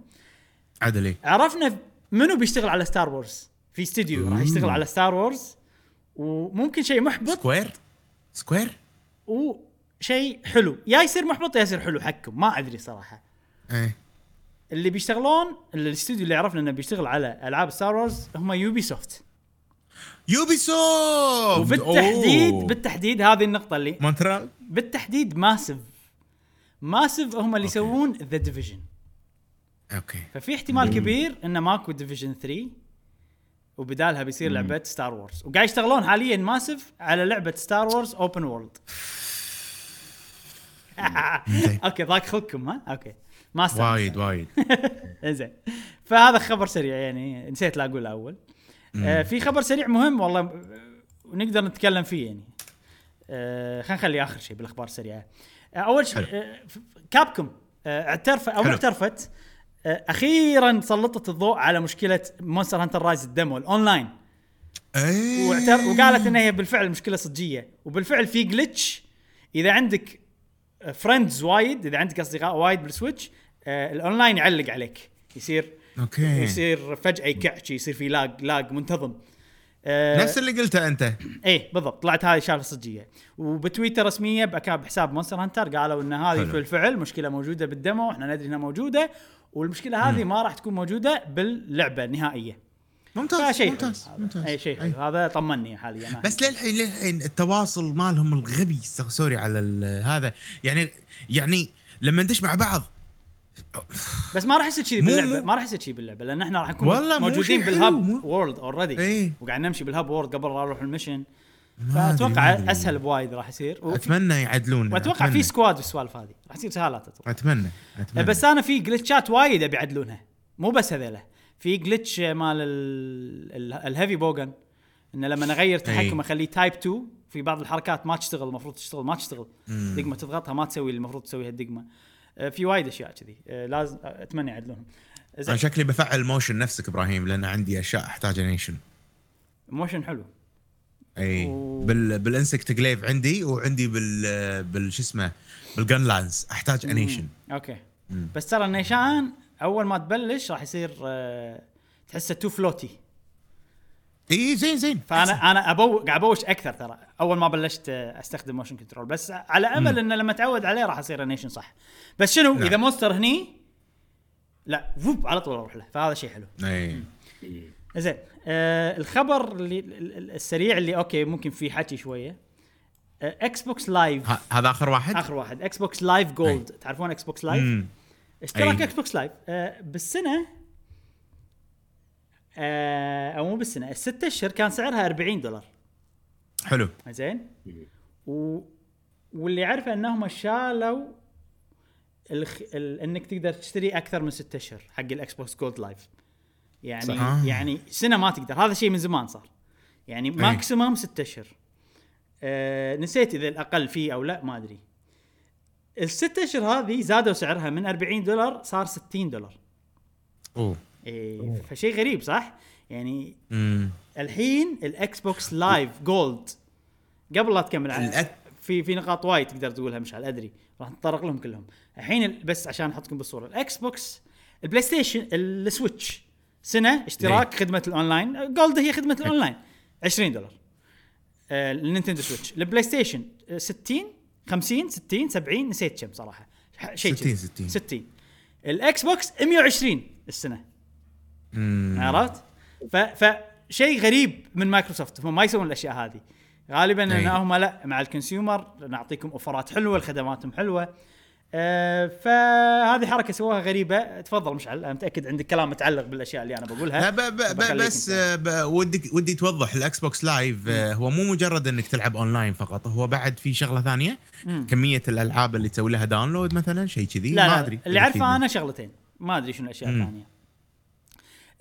عدلي. عرفنا منو بيشتغل على Star Wars في استوديو راح يشتغل على Star Wars وممكن شيء محبط. Square Square وشيء حلو. يا يصير محبط يا يصير حلو. حقكم ما أدري صراحة. إيه. اللي بيشتغلون الاستوديو اللي عرفنا إنه بيشتغل على ألعاب Star Wars هم Ubisoft Ubisoft وبالتحديد أوه. بالتحديد هذه النقطة اللي مونترال بالتحديد Massive Massive هم اللي. يسوون The Division okay. ففي احتمال كبير انه ماكو Division 3 وبدالها بيصير لعبة Star Wars وقاعد يشتغلون حاليا Massive على لعبة Star Wars open world okay ضاق خلقكم ها؟ okay. ما. وايد وايد. زين فهذا خبر سريع يعني نسيت لا أقول أول. آه في خبر سريع مهم والله ونقدر نتكلم فيه يعني. آه خلينا نخلي آخر شيء بالأخبار السريعة. آه أول شيء. آه Capcom آه اعترف أو. اعترفت آه أخيرا سلطت الضوء على مشكلة Monster Hunter Rise ال demo ال online. وقالت إن هي بالفعل مشكلة صجية. وبالفعل في glitch إذا عندك friends وايد إذا عندك أصدقاء وايد بال Switch آه الأونلاين يعلق عليك. يصير okay. يصير فجأة يكعش يصير في lag lag منتظم. آه نفس اللي قلته أنت. إيه بالضبط. طلعت هذه شغله صجية. وبتويتر رسمية بأكاب بحساب Monster Hunter قالوا إن هذه. بالفعل مشكلة موجودة بال demo إحنا ندري إنها موجودة والمشكلة هذه ما راح تكون موجودة باللعبة النهائيه ممتاز ممتاز. ممتاز. أي شيء هذا طمني حاليا. بس للحين للحين التواصل مالهم الغبي سو- sorry على هذا. يعني يعني لما ندش مع بعض. بس ما راح يصير كذي باللعبة ما راح يصير كذي باللعبة لأن إحنا راح نكون موجودين مو- world already. وقاعد نمشي بال hub world قبل لا نروح ال mission. فأتوقع. أسهل بوايد راح يصير. و- أتمنى يعدلون وأتوقع في squad بالسوالف هذه. راح تصير سهالات أتوقع. أتمنى أتمنى. بس أنا في جلتشات وايد أبي يعدلونها. مو بس هذيلا. في glitch مال ال- ال- ال heavy bowgun إنه لما اغير تحكم أخليه تايب 2 في بعض الحركات ما تشتغل المفروض تشتغل ما تشتغل. دقمة تضغطها ما تسوي اللي المفروض تسويها الدقمة. آه، في وايد أشياء كذي. آه، لازم آه، أتمنى يعدلونهم. أنا شكلي بفعل موشن نفسك إبراهيم لأن عندي أشياء أحتاج انيشن موشن حلو. إي. و- بال بالانسكت جليف عندي وعندي بال بال شو اسمه بالجن لانس أحتاج انيشن أوكي. بس ترى النيشان أول ما تبلش راح يصير تحسه too floaty إي زين زين. فأنا أنا ابو قاعد أبوش أكثر ترى. أول ما بلشت آه، أستخدم motion control بس على أمل إنه لما اتعود عليه راح اصير انيشن صح. بس شنو نعم. إذا monster هني لا فوق على طول أروح له. فهذا شيء حلو. إي. زين. آه الخبر اللي ال- ال- السريع اللي okay ممكن فيه حكي شوية. Xbox Live هذا آخر واحد؟ آخر واحد. Xbox Live Gold تعرفون Xbox Live. اشتراك. إكس بوكس لايف آه بالسنة آه أو مو بالسنة الست أشهر كان سعرها 40 دولار. حلو. زين؟ و... واللي اعرفه أنهم شالوا الخ... ال... إنك تقدر تشتري أكثر من ست أشهر حق الاكس بوكس جولد لايف يعني صح. آه. يعني سنة ما تقدر. هذا شيء من زمان صار. يعني maximum ست أشهر. آه نسيت إذا الأقل فيه أو لا ما أدري. الست أشهر هذه زادوا سعرها من 40 دولار صار 60 دولار. أوه. إيه فشيء غريب صح؟ يعني امم الحين الإكس بوكس لايف جولد قبل لا تكمل على في في نقاط وايد تقدر تقولها مشعل ادري راح نتطرق لهم كلهم. الحين ال- بس عشان أحطكم بالصورة الإكس بوكس البلاي ستيشن السويتش سنة اشتراك خدمة الأونلاين جولد هي خدمة الأونلاين 20 دولار. آه، النينتندو سويتش. البلاي ستيشن آه، 60 50 60 70 نسيت كم صراحة شيء 60 كذي. 60. 60 الإكس بوكس 120 السنة عرفت؟ فشيء غريب من مايكروسوفت هم ما يسوون الأشياء هذه غالبا ان أي. هم لا مع ال consumer نعطيكم offer ات حلوة خدماتهم حلوة آه فهذه حركة سووها غريبة. تفضل مشعل أنا متأكد عندك كلام متعلق بالأشياء اللي أنا بقولها. لا ب ب ب بس ودي ودي توضح الإكس بوكس لايف آه، هو مو مجرد إنك تلعب أونلاين فقط هو بعد في شغلة ثانية مم. كمية الألعاب اللي تسوي لها download مثلا شيء كذي لا ما أدري. اللي عارفه أنا شغلتين ما أدري شنو الأشياء. الثانية.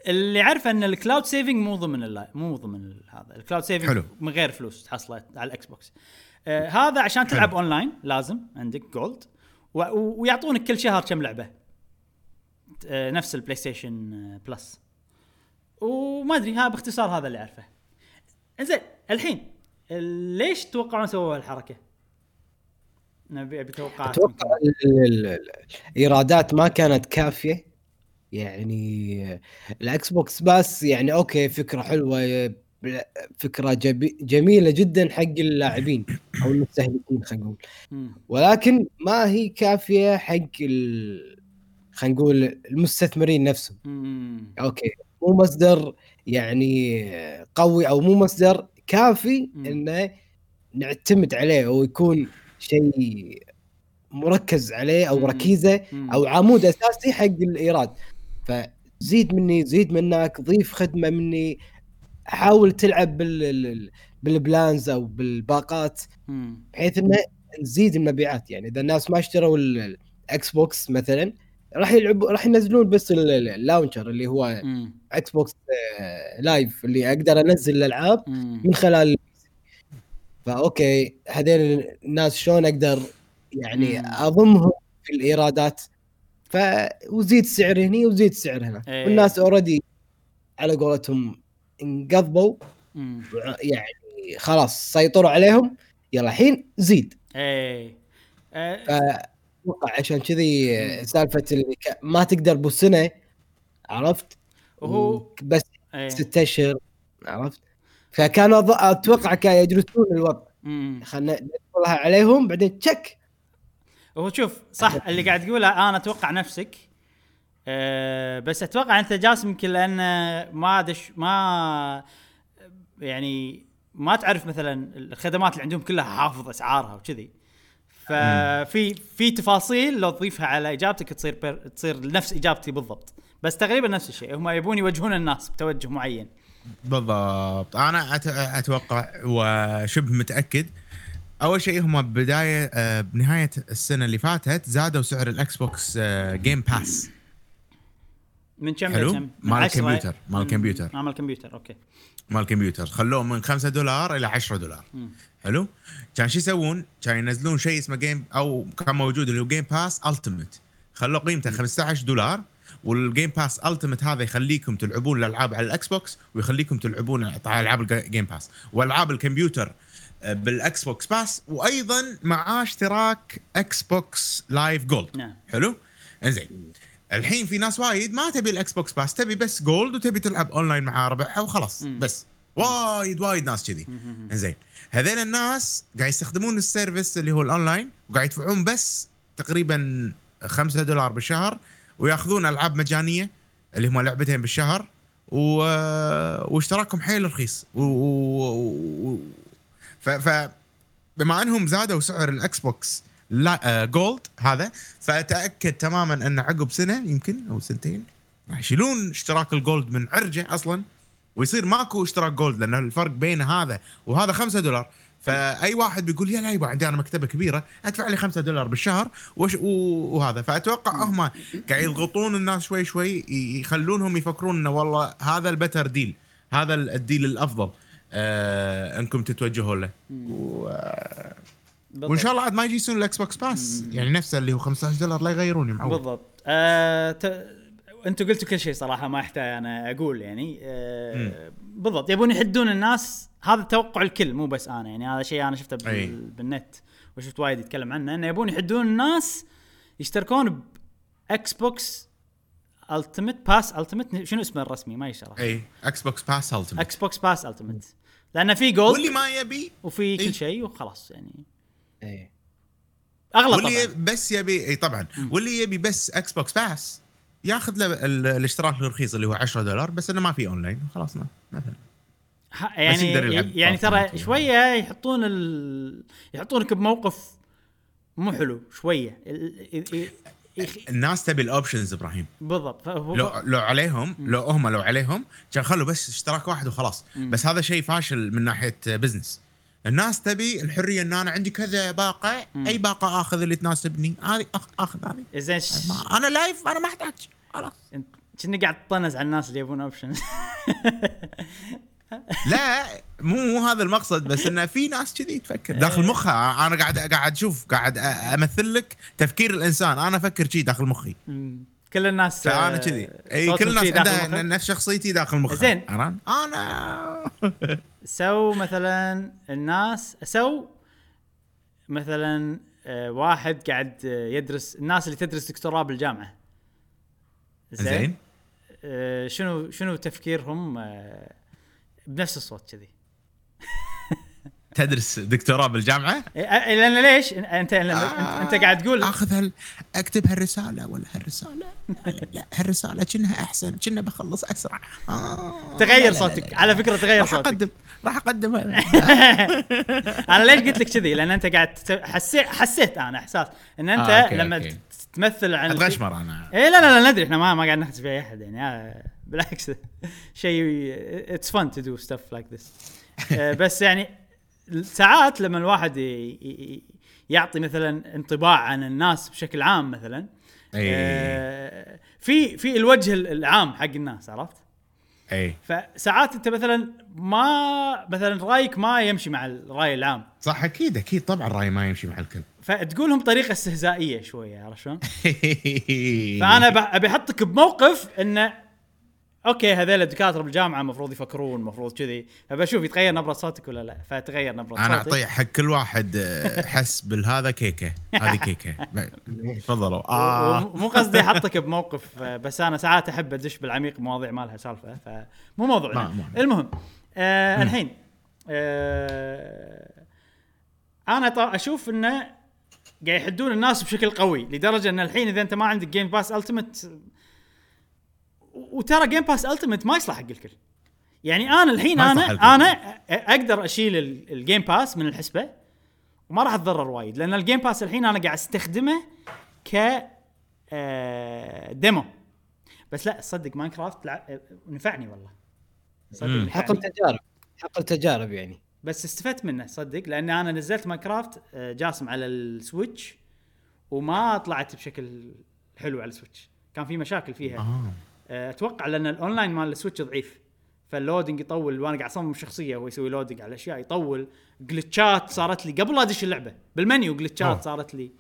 اللي عارفه أن ال cloud saving مو ضمن اللاي... مو ضمن هذا. ال cloud saving حلو. من غير فلوس تحصله على الإكس بوكس. آه هذا عشان تلعب أونلاين لازم عندك جولد. ويعطونك كل شهر كم لعبة. آه نفس البلاي ستيشن آه، بلس وما أدري ها باختصار هذا اللي أعرفه. إنزين الحين ليش تتوقعون سووا هالحركه؟ نبي أبي توقعات أتوقع ال- ال- ال- الإيرادات ما كانت كافية. يعني الإكس بوكس بس يعني okay فكرة حلوة فكرة جميلة جدا حق اللاعبين أو المستهلكين خلينا نقول. ولكن ما هي كافية حق ال... خلينا نقول المستثمرين نفسهم. okay مو مصدر يعني قوي أو مو مصدر كافي. إنه نعتمد عليه أو يكون شيء مركز عليه أو. ركيزة. أو عمود أساسي حق الإيراد فزيد مني زيد منك ضيف خدمة مني حاول تلعب بال ال- بال plans أو بالباقات. بحيث إنه نزيد المبيعات يعني إذا الناس ما اشتروا ال- الاكس بوكس مثلا راح يلعبوا راح ينزلون بس ال- ال- ال launcher اللي هو مم. إكس بوكس لايف اللي أقدر أنزل الألعاب. من خلال ف okay هذول الناس شلون أقدر يعني. أضمهم في الإيرادات ف وزيد سعر هني وزيد سعر هنا إيه. والناس already على قولتهم انقضبوا. يعني خلاص سيطروا عليهم يلا الحين زيد. إيه. آه، أتوقع عشان كذي سالفة اللي ما تقدر بالسنة عرفت؟ وهو بس إيه. ست أشهر عرفت؟ فكانوا أتوقع كانوا يدرسون الوضع. خلنا ندخلها عليهم بعدين تشك هو شوف صح اللي قاعد تقوله أنا أتوقع نفسك. أه بس أتوقع أنت جاسم يمكن لأن ما دش ما يعني ما تعرف مثلا الخدمات اللي عندهم كلها حافظ أسعارها وكذي. ففي في تفاصيل لو تضيفها على إجابتك تصير بير تصير نفس إجابتي بالضبط. بس تقريبا نفس الشيء. هم يبون يوجهون الناس بتوجه معين. بالضبط. أنا أتوقع وشبه متأكد. أول شيء هم بداية آه، بنهاية السنة اللي فاتت زادوا سعر الأكس بوكس آه، جيم باس من كم حلو؟ من مال 10 الكمبيوتر، مال. الكمبيوتر. آه، مال الكمبيوتر okay. مال الكمبيوتر خلوه من 5 دولار إلى 10 دولار. مم. حلو؟ كان شو يسوون؟ كان ينزلون شيء اسمه جيم أو كان موجود اللي هو جيم باس التيمت خلوه قيمته 15 دولار والجيم باس التيمت هذا يخليكم تلعبون الألعاب على الاكس بوكس ويخليكم تلعبون ألعاب الجيم باس وألعاب الكمبيوتر آه، بالاكس بوكس باس وأيضا مع اشتراك إكس بوكس لايف جولد نعم. حلو؟ إنزين. الحين في ناس وايد ما تبي الاكس بوكس باس تبي بس جولد وتبي تلعب اونلاين مع ربعها وخلاص مم. بس. وايد وايد ناس كذي. انزين هذول الناس قاعد يستخدمون ال service اللي هو الاونلاين وقاعد يدفعون بس تقريبا 5 دولار بالشهر وياخذون ألعاب مجانية اللي هم لعبتين بالشهر و... واشتراكهم حيل رخيص. و... و... و... ف... ف بما انهم زادوا سعر الاكس بوكس لا آه جولد هذا. فتاكد تماما أن عقب سنة يمكن أو سنتين راح يشيلون اشتراك الجولد من عرجه أصلا ويصير ماكو اشتراك جولد لأن الفرق بين هذا وهذا 5 دولار. فأي واحد بيقول يا لا يبا عندي أنا مكتبة كبيرة أدفع لي 5 دولار بالشهر. وش وهذا. فأتوقع هم قاعد يضغطون الناس شوي شوي يخلونهم يفكرون إنه والله هذا ال better deal هذا ال- ال deal الأفضل آه أنكم تتوجهوا له. و... وإن شاء الله عاد ما يجي يسون الإكس بوكس باس. يعني نفسه اللي هو 15 دولار لا يغيرون يا معود بالضبط. آه ت... أنتم قلتوا كل شيء صراحة ما يحتاج أنا أقول يعني. آه بالضبط. يبون يحدون الناس. هذا توقع الكل مو بس أنا. يعني هذا شيء أنا شفته بال... بالنت وشفت وايد يتكلم عنه إنه يبون يحدون الناس يشتركون بإكس بوكس التيمت باس التيمت شنو اسمه الرسمي؟ ما يشرح. أي. إكس بوكس باس التيمت إكس بوكس باس التيمت لأن في Gold واللي ما يبي وفي. كل شيء وخلاص يعني. إيه. أغلى واللي طبعا. بس يبي اي طبعا. واللي يبي بس إكس بوكس باس ياخذ له ال- الاشتراك الرخيص اللي هو 10 دولار بس إنه ما في اونلاين خلاص ما مثلا. يعني يلعب يعني ترى شوية يحطون ال... يحطونك بموقف مو حلو شوية. الناس تبي ال options إبراهيم. بالضبط. لو لو عليهم لو هم لو عليهم كان خلوا بس اشتراك واحد وخلاص. بس هذا شيء فاشل من ناحية business الناس تبي الحرية إن أنا عندي كذا باقة أي باقة آخذ اللي تناسبني هذه آخذ هذه. زين أنا live أنا ما أحتاج خلاص. كأني قاعد تطنز على الناس اللي يبون options لا مو مو هذا المقصد بس انه في ناس كذي تفكر. داخل مخها أنا قاعد قاعد أشوف قاعد أمثل لك تفكير الإنسان. أنا أفكر شي داخل مخي. كل الناس فأنا آه، كذي. أي كل الناس عندها. نفس شخصيتي داخل مخها زين. أنا. so مثلا الناس so مثلا آه، واحد قاعد آه، يدرس الناس اللي تدرس دكتوراه بالجامعة. زين. شنو شنو تفكيرهم بنفس الصوت كذي. تدرس دكتوراه بالجامعة؟ إيه، آه، لأن ليش؟ انت لما أنت قاعد تقول. آخذ هال أكتب هالرسالة ولا هالرسالة؟ لا, هالرسالة كأنها أحسن كأنها بخلص أسرع. آه. تغير صوتك. على فكرة تغير راح صوتك. اقدم راح اقدم. أنا ليش قلت لك كذي؟ لأن أنت قاعد حسيت حسيت أنا إحساس. إن أنت آه، okay، لما okay. تمثل عن أتغشمر أنا. إيه لا لا لا ندري. إحنا ما ما قاعد نحس في اي أحد يعني. آه، بالعكس. شيء it's fun to do stuff like this بس يعني ساعات لما الواحد يعطي مثلا انطباع عن الناس بشكل عام مثلا إي آه، في في الوجه العام حق الناس عرفت؟ إي فساعات انت مثلا ما مثلا رأيك ما يمشي مع الرأي العام صح أكيد أكيد طبعا رايي ما يمشي مع الكل فتقولهم بطريقه استهزائية شوية عرفت شلون؟ فأنا ابي احطك بموقف انه okay هذول الدكاترة بالجامعة المفروض يفكرون المفروض كذي. فبشوف يتغير نبرة صوتك ولا لا؟ فتغير نبرة أنا صوتك. أعطي حق كل واحد آه، حسب هذا كيكة. هذه كيكة. تفضلوا. آه. مو قصدي أحطك بموقف آه، بس أنا ساعات أحب أدش بالعميق مواضيع ما لها سالفة فمو موضوعنا المهم آه الحين آه أنا أشوف إنه قاعد يحدون الناس بشكل قوي لدرجة إن الحين إذا أنت ما عندك Game Pass Ultimate وترى Game Pass Ultimate ما يصلح حق الكل يعني أنا الحين أنا. أنا أقدر أشيل ال- ال Game Pass من الحسبة وما راح أتضرر وايد لأن ال Game Pass الحين أنا قاعد أستخدمه ك آه، demo بس لا صدق ماينكرافت لع... آه، نفعني والله صدق مم. حقل نفعني. تجارب حقل تجارب يعني بس استفدت منه صدق لأن أنا نزلت ماينكرافت آه، جاسم على السويتش وما طلعت بشكل حلو على السويتش كان في مشاكل فيها آه. آه، أتوقع لأن الأونلاين مال السويتش ضعيف فال loading يطول وأنا قاعد أصمم شخصية وهو يسوي loading على أشياء يطول glitchات صارت لي قبل لا ادش اللعبة بال menu. glitchات صارت لي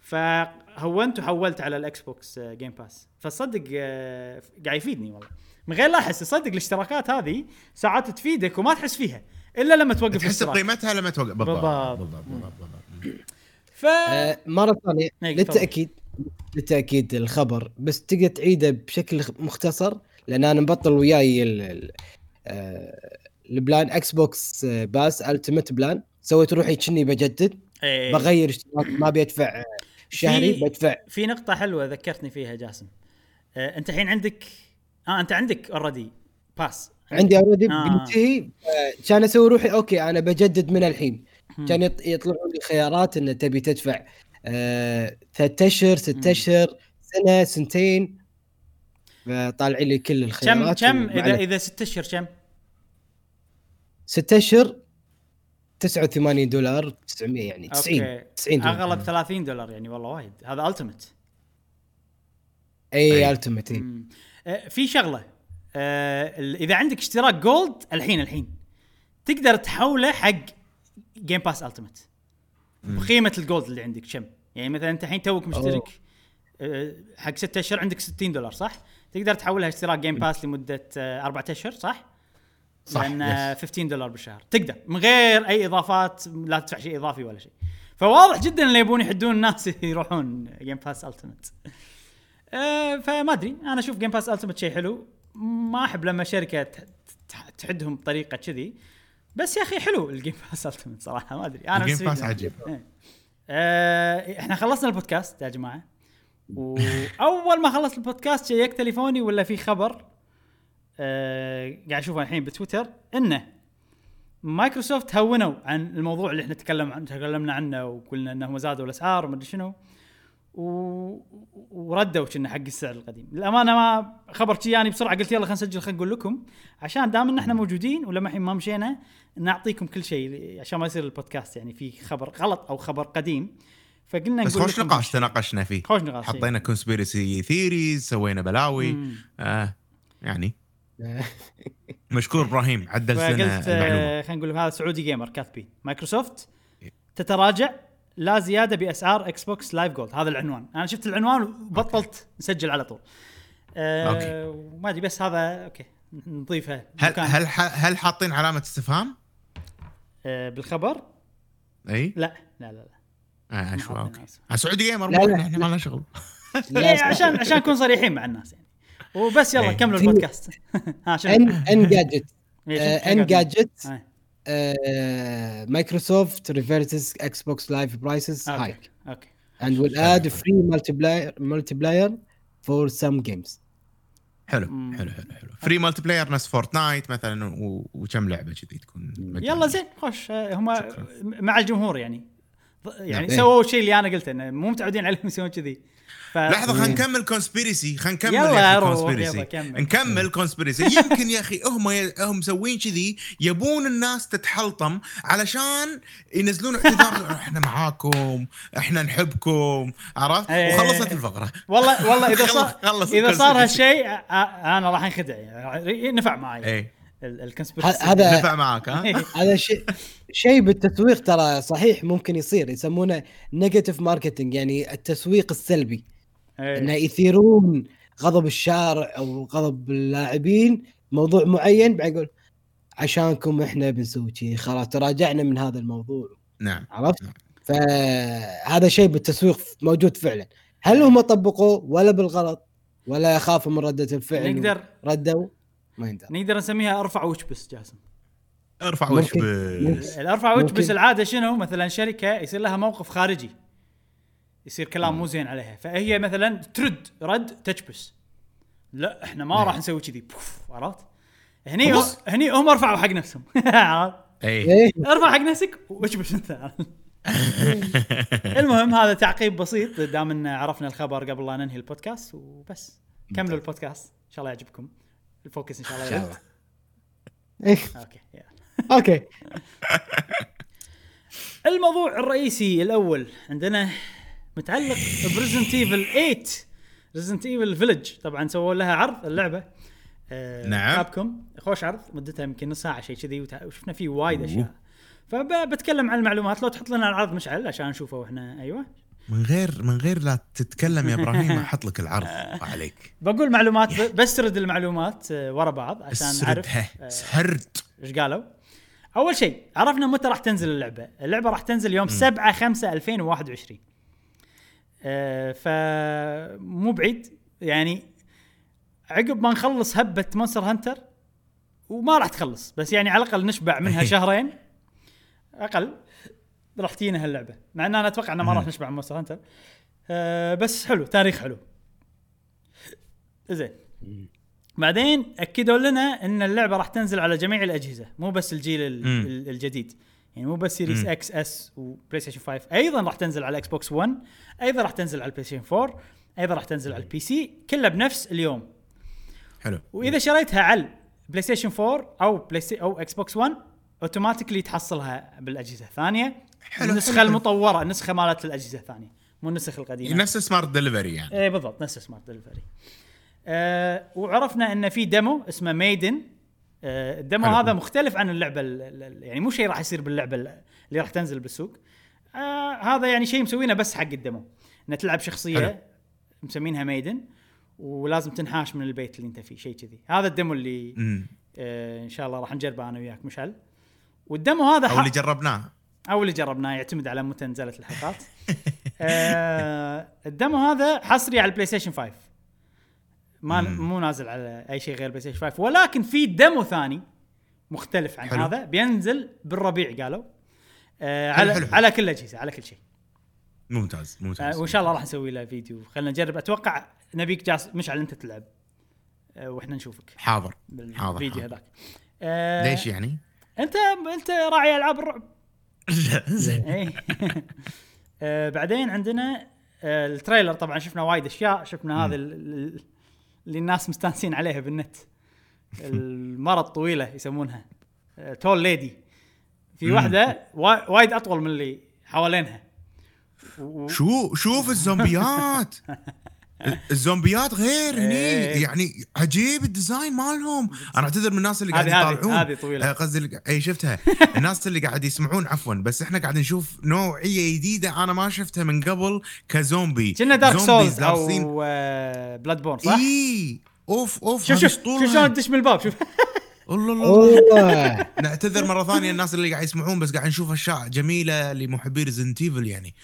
فهونت وحولت على الاكس بوكس آه، Game Pass فصدق آه، قاعد يفيدني والله من غير لا أحس صدق الاشتراكات هذه ساعات تفيدك وما تحس فيها إلا لما توقف تحس. بقيمتها لما توقف بالضبط بالضبط. بالضبط بالضبط بالضبط. ف آه مرة ثانية إيه، للتأكيد للتاكيد الخبر بس تقدر تعيده بشكل مختصر لأن أنا مبطل وياي آه، ال plan إكس بوكس آه، Pass Ultimate plan سويت روحي كني بجدد. إيه. بغير اشتراك ما بيدفع شهري في- بدفع في نقطة حلوة ذكرتني فيها جاسم. آه أنت الحين عندك آه أنت عندك اوريدي باس عندي اوريدي آه. بينتهي. آه، كان أسوي روحي okay أنا بجدد من الحين. كان يط- يطلعون لي خيارات إن تبي تدفع آه، ثلاث اشهر ست أشهر سنة سنتين. طالعين لي كل كم الخيارات كم ومع اذا إذا ست أشهر كم؟ ست أشهر 89 دولار 900 يعني 90 okay 90 دولار. اغلب 30 دولار يعني والله وايد. هذا Ultimate اي أي. Ultimate اي في شغلة. آه، إذا عندك اشتراك Gold الحين الحين. تقدر تحوله حق Game Pass Ultimate بقيمة ال Gold اللي عندك كم؟ يعني مثلا أنت الحين توك مشترك آه، حق ستة أشهر عندك 60 دولار صح؟ تقدر تحولها اشتراك Game Pass لمدة آه، أربعة أشهر صح؟ صح، لأن. آه، 15 دولار بالشهر. تقدر من غير أي إضافات لا تدفع شيء إضافي ولا شيء. فواضح جدا اللي يبون يحدون الناس يروحون Game Pass Ultimate أه فما أدري أنا أشوف Game Pass Ultimate شيء حلو. ما أحب لما شركة تحدهم بطريقه كذي. بس يا أخي حلو ال Game Pass Ultimate صراحة ما أدري. أنا ال Game Pass. عجيب. إيه. أه إحنا خلصنا البودكاست يا جماعة. وأول ما خلصت البودكاست شيكت تليفوني ولا في خبر؟ أه قاعد أشوفه الحين بتويتر. إنه مايكروسوفت هونوا عن الموضوع اللي إحنا تكلم عن تكلمنا عنه وقلنا إنهم زادوا الأسعار وما أدري شنو. و... وردوا كنا حق السعر القديم. للأمانة ما خبر يعني بسرعة قلت يلا خلينا نسجل خلينا نقول لكم. عشان دام إن إحنا موجودين ولما الحين ما مشينا نعطيكم كل شيء عشان ما يصير البودكاست يعني في خبر غلط أو خبر قديم. فقلنا بس نقول خوش نقاش تناقشنا فيه. خوش نقاش حطينا conspiracy theories سوينا بلاوي. مم. آه يعني. مشكور إبراهيم عدلت لنا فقلت المعلومة. آه، خلينا نقول هذا سعودي Gamer كاتبين. مايكروسوفت تتراجع. لا زيادة بأسعار إكس بوكس لايف جولد هذا العنوان أنا شفت العنوان وبطلت نسجل على طول آه أوكي. وما أدري بس هذا أوكي نضيفها هل مكان. هل هل حاطين علامة استفهام؟ آه بالخبر إي لا لا لا, لا. آه ما شو أوكي. آه، سعودي جيمر لا، مو لا. إحنا ما لنا شغل إيه، عشان عشان نكون صريحين مع الناس يعني وبس يلا. كملوا البودكاست ها شنو؟ En Engadget شنو- Engadget آه، مايكروسوفت reverts Xbox Live prices أوكي هاي أوكي. And will add free multiplayer multiplayer for some games. حلو. حلو حلو حلو. free multiplayer نفس فورتنايت مثلا وكم لعبة كذي تكون مجانية. يلا زين خوش. آه، هم شكراً. مع الجمهور يعني. يعني نعم. سووا الشيء اللي أنا قلته إنه مو متعودين عليهم يسوون كذي. ف... لحظة خلينا نكمل conspiracy خلينا نكمل يلا conspiracy يلا كمل. نكمل conspiracy يمكن يا أخي هم ي- هم مسوين كذي يبون الناس تتحلطم علشان ينزلون اعتذار. إحنا معاكم إحنا نحبكم عرفت؟ إيه. وخلصت الفقرة. والله والله إذا صار إذا صار. هالشيء أنا راح أنخدع. يعني نفع معي. اي ال- ه- ال conspiracy هذا نفع معاك ها؟ هذا شيء شيء بالتسويق ترى صحيح ممكن يصير يسمونه negative marketing يعني التسويق السلبي. انه. يثيرون غضب الشارع أو غضب اللاعبين موضوع معين بعدين يقول عشانكم إحنا بنسوي شيء خلاص تراجعنا من هذا الموضوع. نعم. عرفت؟ نعم. فهذا شيء بالتسويق موجود فعلا. هل هم طبقوه ولا بالغلط ولا يخافوا من ردة الفعل نقدر ردوا ما يندرى. نقدر نسميها أرفع وشبس جاسم. أرفع ممكن- وش بس الأرفع وجه ممكن. بس العادة شنو؟ مثلا شركة يصير لها موقف خارجي. يصير كلام مو زين عليها. فهي مثلا ترد رد تشبس لا إحنا ما راح نسوي كذي. بوف، عرفت؟ هني. هني هم رفعوا حق نفسهم. عرفت؟ اي إيه. ارفع حق نفسك واجبس انت. المهم هذا تعقيب بسيط. دام إن عرفنا الخبر قبل لا ننهي البودكاست وبس. كملوا البودكاست. إن شاء الله يعجبكم. الفوكس إن شاء الله يرد إيه. أوكي يلا. أوكي. الموضوع الرئيسي الأول عندنا متعلق ب Resident Evil 8 Resident Evil Village طبعا سووا لها عرض اللعبة. آه نعم. Capcom خوش عرض. مدتها يمكن نص ساعة شيء كذي وشفنا فيه وايد أشياء. فبتكلم عن المعلومات. لو تحط لنا العرض مشعل عشان نشوفه وإحنا. أيوه. من غير من غير لا تتكلم يا إبراهيم أحط لك العرض. عليك. بقول معلومات بسرد المعلومات آه، ورا بعض عشان سردها آه، سرد إيش قالوا؟ أول شيء عرفنا متى راح تنزل اللعبة، اللعبة راح تنزل يوم 7 5 2021 آه فمو بعيد. يعني عقب ما نخلص هبة Monster Hunter وما راح تخلص بس يعني على الأقل نشبع منها شهرين. أقل. راح تجينا هاللعبة. مع إن أنا أتوقع ان ما راح نشبع من Monster Hunter. آه بس حلو تاريخ حلو. زين. بعدين أكدوا لنا إن اللعبة راح تنزل على جميع الأجهزة مو بس الجيل الجديد. يعني مو بس Series. X S وبلاي ستيشن 5 أيضا راح تنزل على ال Xbox One أيضا راح تنزل على البلاي ستيشن 4 أيضا راح تنزل على ال PC كلها بنفس اليوم. حلو. وإذا شريتها على بلاي ستيشن 4 أو بلاي ستي أو Xbox One automatically تحصلها بالأجهزة الثانية. حلو، النسخة حلو،. المطورة النسخة مالت الأجهزة الثانية مو النسخ القديمة. نفس Smart Delivery يعني. إيه بالضبط نفس Smart Delivery آه وعرفنا إن في demo اسمه Maiden آه ال demo حلو. هذا مختلف عن اللعبة ال- ال- يعني مو شيء راح يصير باللعبة ال- اللي راح تنزل بالسوق. آه هذا يعني شيء مسوينه بس حق ال demo ان تلعب شخصية حلو. مسمينها Maiden ولازم تنحاش من البيت اللي انت فيه شيء كذي. هذا ال demo اللي آه إن شاء الله راح نجربه أنا وياك مشعل. وال demo هذا أو اللي جربناه. أو اللي جربناه يعتمد على متى نزلت الحلقات. آه ال demo هذا حصري على البلاي ستيشن 5 ما مم. مو نازل على أي شيء غير البلاي ستيشن 5 ولكن في demo ثاني مختلف عن حلو. هذا بينزل بالربيع قالوا. آه حلو، على حلو،. على كل الاجهزه على كل شيء. ممتاز ممتاز. آه وإن شاء الله راح نسوي له فيديو. خلينا نجرب. أتوقع نبيك جاس مشعل أنت تلعب. آه وإحنا نشوفك. حاضر. حاضر. هذاك. آه ليش يعني؟ أنت أنت راعي ألعاب الرعب. لا زين. إيه. آه بعدين عندنا آه التريلر طبعا شفنا وايد أشياء. شفنا هذا اللي الناس مستانسين عليها بالنت. المره الطويله يسمونها. آه tall lady في مم. واحدة وا- وايد أطول من اللي حوالينها. و- شو شوف الزومبيات! الزومبيات غير هني إيه. يعني عجيب ال design مالهم. أنا أعتذر من الناس اللي قاعد يطالعون. هذه طويلة. آه، قصدي اللي- اي شفتها. الناس اللي قاعد يسمعون عفوا بس إحنا قاعد نشوف نوعية جديدة أنا ما شفتها من قبل كزومبي. كنا Dark Souls أو آه Bloodborne صح؟ اي أوف أوف شوف شوف شوف. شلون تدش من الباب؟ شوف. الله الله نعتذر مرة ثانية الناس اللي قاعد يسمعون بس قاعد نشوف أشياء جميلة لمحبي Resident Evil يعني. آه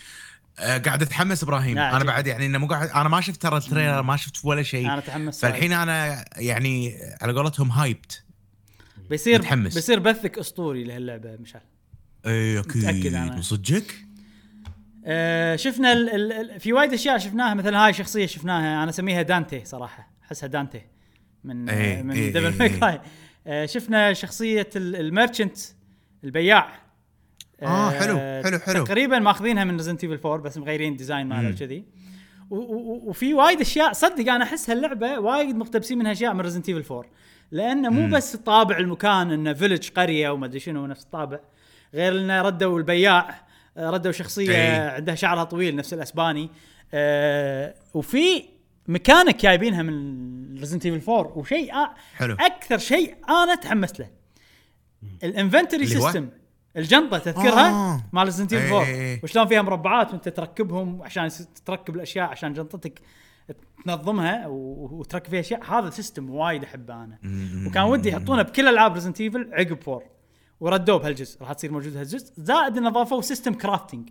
قاعد أتحمس إبراهيم. لا، أنا. بعد يعني إنه مو قاعد أنا ما شفت ترى ال trailer ما شفت ولا شيء. أنا أتحمس فالحين أنا يعني على قولتهم hyped بيصير متحمس. بيصير بثك أسطوري لهاللعبة مشعل. اي متأكد أكيد أنا. صدقك آه، شفنا ال ال ال في وايد أشياء شفناها مثلا هاي شخصية شفناها أنا أسميها دانتي صراحة. أحسها دانتي. من إيه، آه من إيه، Devil إيه، May إيه. Cry آه شفنا شخصية ال- ال merchant البياع. آه، حلو، حلو، حلو. تقريبا ماخذينها من Resident Evil 4 بس مغيرين design ماله. وكذي وفي وايد أشياء صدق أنا أحس هاللعبة وايد مقتبسين منها أشياء من Resident Evil 4 لأنه مو مم. بس طابع المكان إنه village قرية وما أدري شنو نفس الطابع غير إنه ردوا البياع ردوا شخصية إي. عندها شعرها طويل نفس الأسباني آه وفي ميكانيك جايبينها من Resident Evil 4 وشيء حلو أكثر شيء أنا تحمست له ال inventory؟ system الجنطه تذكرها آه. مال Resident Evil إي 4 إي إي. وشلون فيها مربعات وانت تركبهم عشان تركب الأشياء عشان جنطتك تنظمها وتركب فيها أشياء. هذا system وايد احبه أنا. وكان ودي يحطونه بكل ألعاب Resident Evil عقب 4 وردوه بهالجزء. راح تصير موجود هالجزء. زائد انه ضافوا system crafting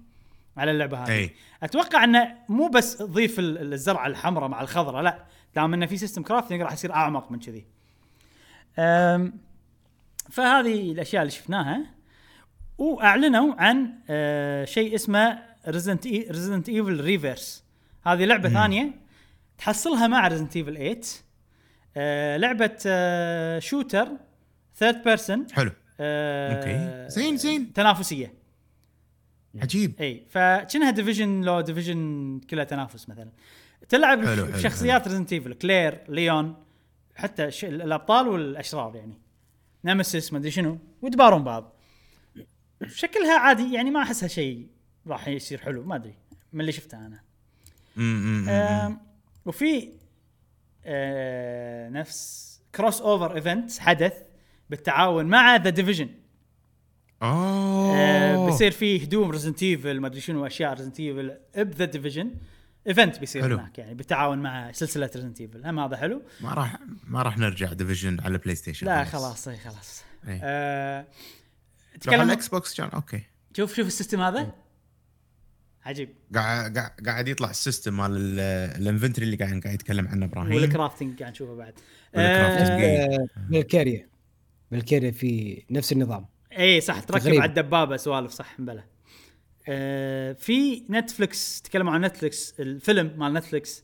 على اللعبة هذه. اي أتوقع إنه مو بس تضيف ال- الزرعة الحمراء مع الخضراء لا. دام إنه في system crafting راح يصير أعمق من كذي. فهذه الأشياء اللي شفناها. وأعلنوا عن آه، شيء اسمه Resident Resident Evil Re:Verse هذه لعبة مم. ثانية. تحصلها مع Resident Evil 8 آه، لعبة آه، shooter third person حلو. okay. زين زين. تنافسية. عجيب. إي فكأنها Division لو Division كلها تنافس مثلا. تلعب حلو، حلو، شخصيات Resident Evil Claire Leon حتى. الأبطال والأشرار يعني. Nemesis ما أدري شنو ويتبارون بعض. شكلها عادي يعني ما أحسها شيء راح يصير حلو ما أدري من اللي شفته أنا. آم، وفي آه نفس crossover event حدث بالتعاون مع The Division آه. اوه بيصير فيه هدوم Resident Evil ما أدري شنو أشياء ريزنت ايفل ب The Division event بيصير حلو. هناك يعني بالتعاون مع سلسلة Resident Evil هم هذا حلو؟ ما راح ما راح نرجع Division على PlayStation لا خلاص. إي خلاص. إيه. آه على تكلم الاكس بوكس كان أوكي. شوف شوف السيستم هذا. عجيب. قاعد قاعد قاعد يطلع السيستم مال ال- الانفنتوري اللي قاعد قاعد يتكلم عنه إبراهيم. والكرافتنج قاعد نشوفه بعد. والكرافتنج. آه آه، بالكاريا بالكاريا في نفس النظام. اي صح. تركب. على الدبابة سوالف صح. مبلى آه في نتفلكس تكلموا عن نتفلكس الفيلم مال نتفلكس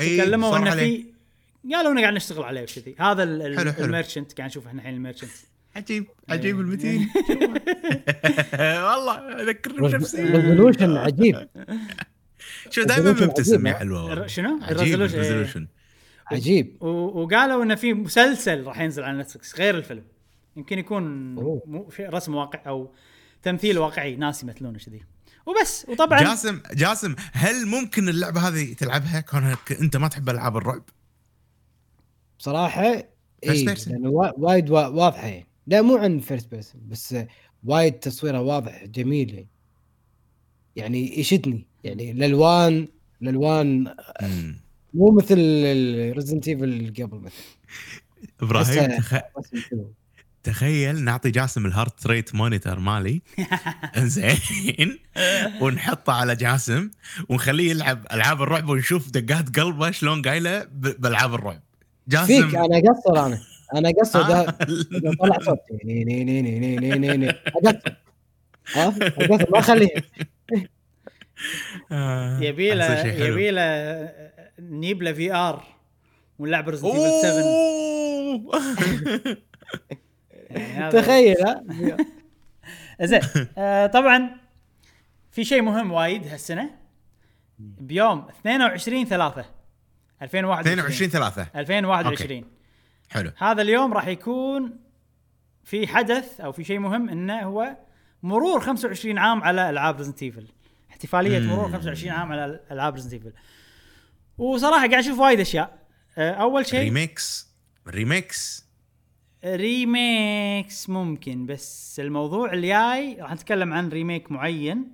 أي، وتكلموا صار إنه. في قالوا إنه قاعد نشتغل عليه وكذي. هذا. ال merchant قاعد نشوف إحنا الحين ال merchant عجيب عجيب المتين. والله اذكرني بنفسي. resolution عجيب. شو دائما مبتسم يا عجيب. حلوة. شنو؟ ال resolution إيه. عجيب. و- وقالوا إنه في مسلسل راح ينزل على Netflix غير الفيلم. يمكن يكون رسم واقع أو تمثيل واقعي ناس يمثلونه كذي. وبس وطبعا جاسم جاسم هل ممكن اللعبة هذه تلعبها؟ كونك أنت ما تحب ألعاب الرعب؟ بصراحة اي وايد وا- واضحة. يعني لا مو عن first person بس وايد تصويره واضح جميل. يعني يعني يشدني. يعني الألوان الألوان. مو مثل Resident Evil اللي قبل مثلا. إبراهيم تخ... تخيل نعطي جاسم ال heart rate monitor مالي. إنزين. ونحطه على جاسم ونخليه يلعب ألعاب الرعب ونشوف دقات قلبه شلون قايله بألعاب الرعب. جاسم فيك أنا أقصر أنا. أنا اقصد طلع صوت ني ني ني ني ني ني ني ما أخليه. يبي له يبي له نجيب له VR. ونلعب Resident 7 تخيل زين. آه، طبعا في شيء مهم وايد هالسنة. بيوم 22 3 2021 22 3 2021 حلو. هذا اليوم راح يكون في حدث أو في شيء مهم إنه هو مرور 25 عام على ألعاب Resident Evil احتفالية مم. مرور 25 عام على ألعاب Resident Evil وصراحة قاعد أشوف وايد أشياء. آه، أول شيء remakes remakes remakes ممكن بس الموضوع الجاي راح نتكلم عن remake معين.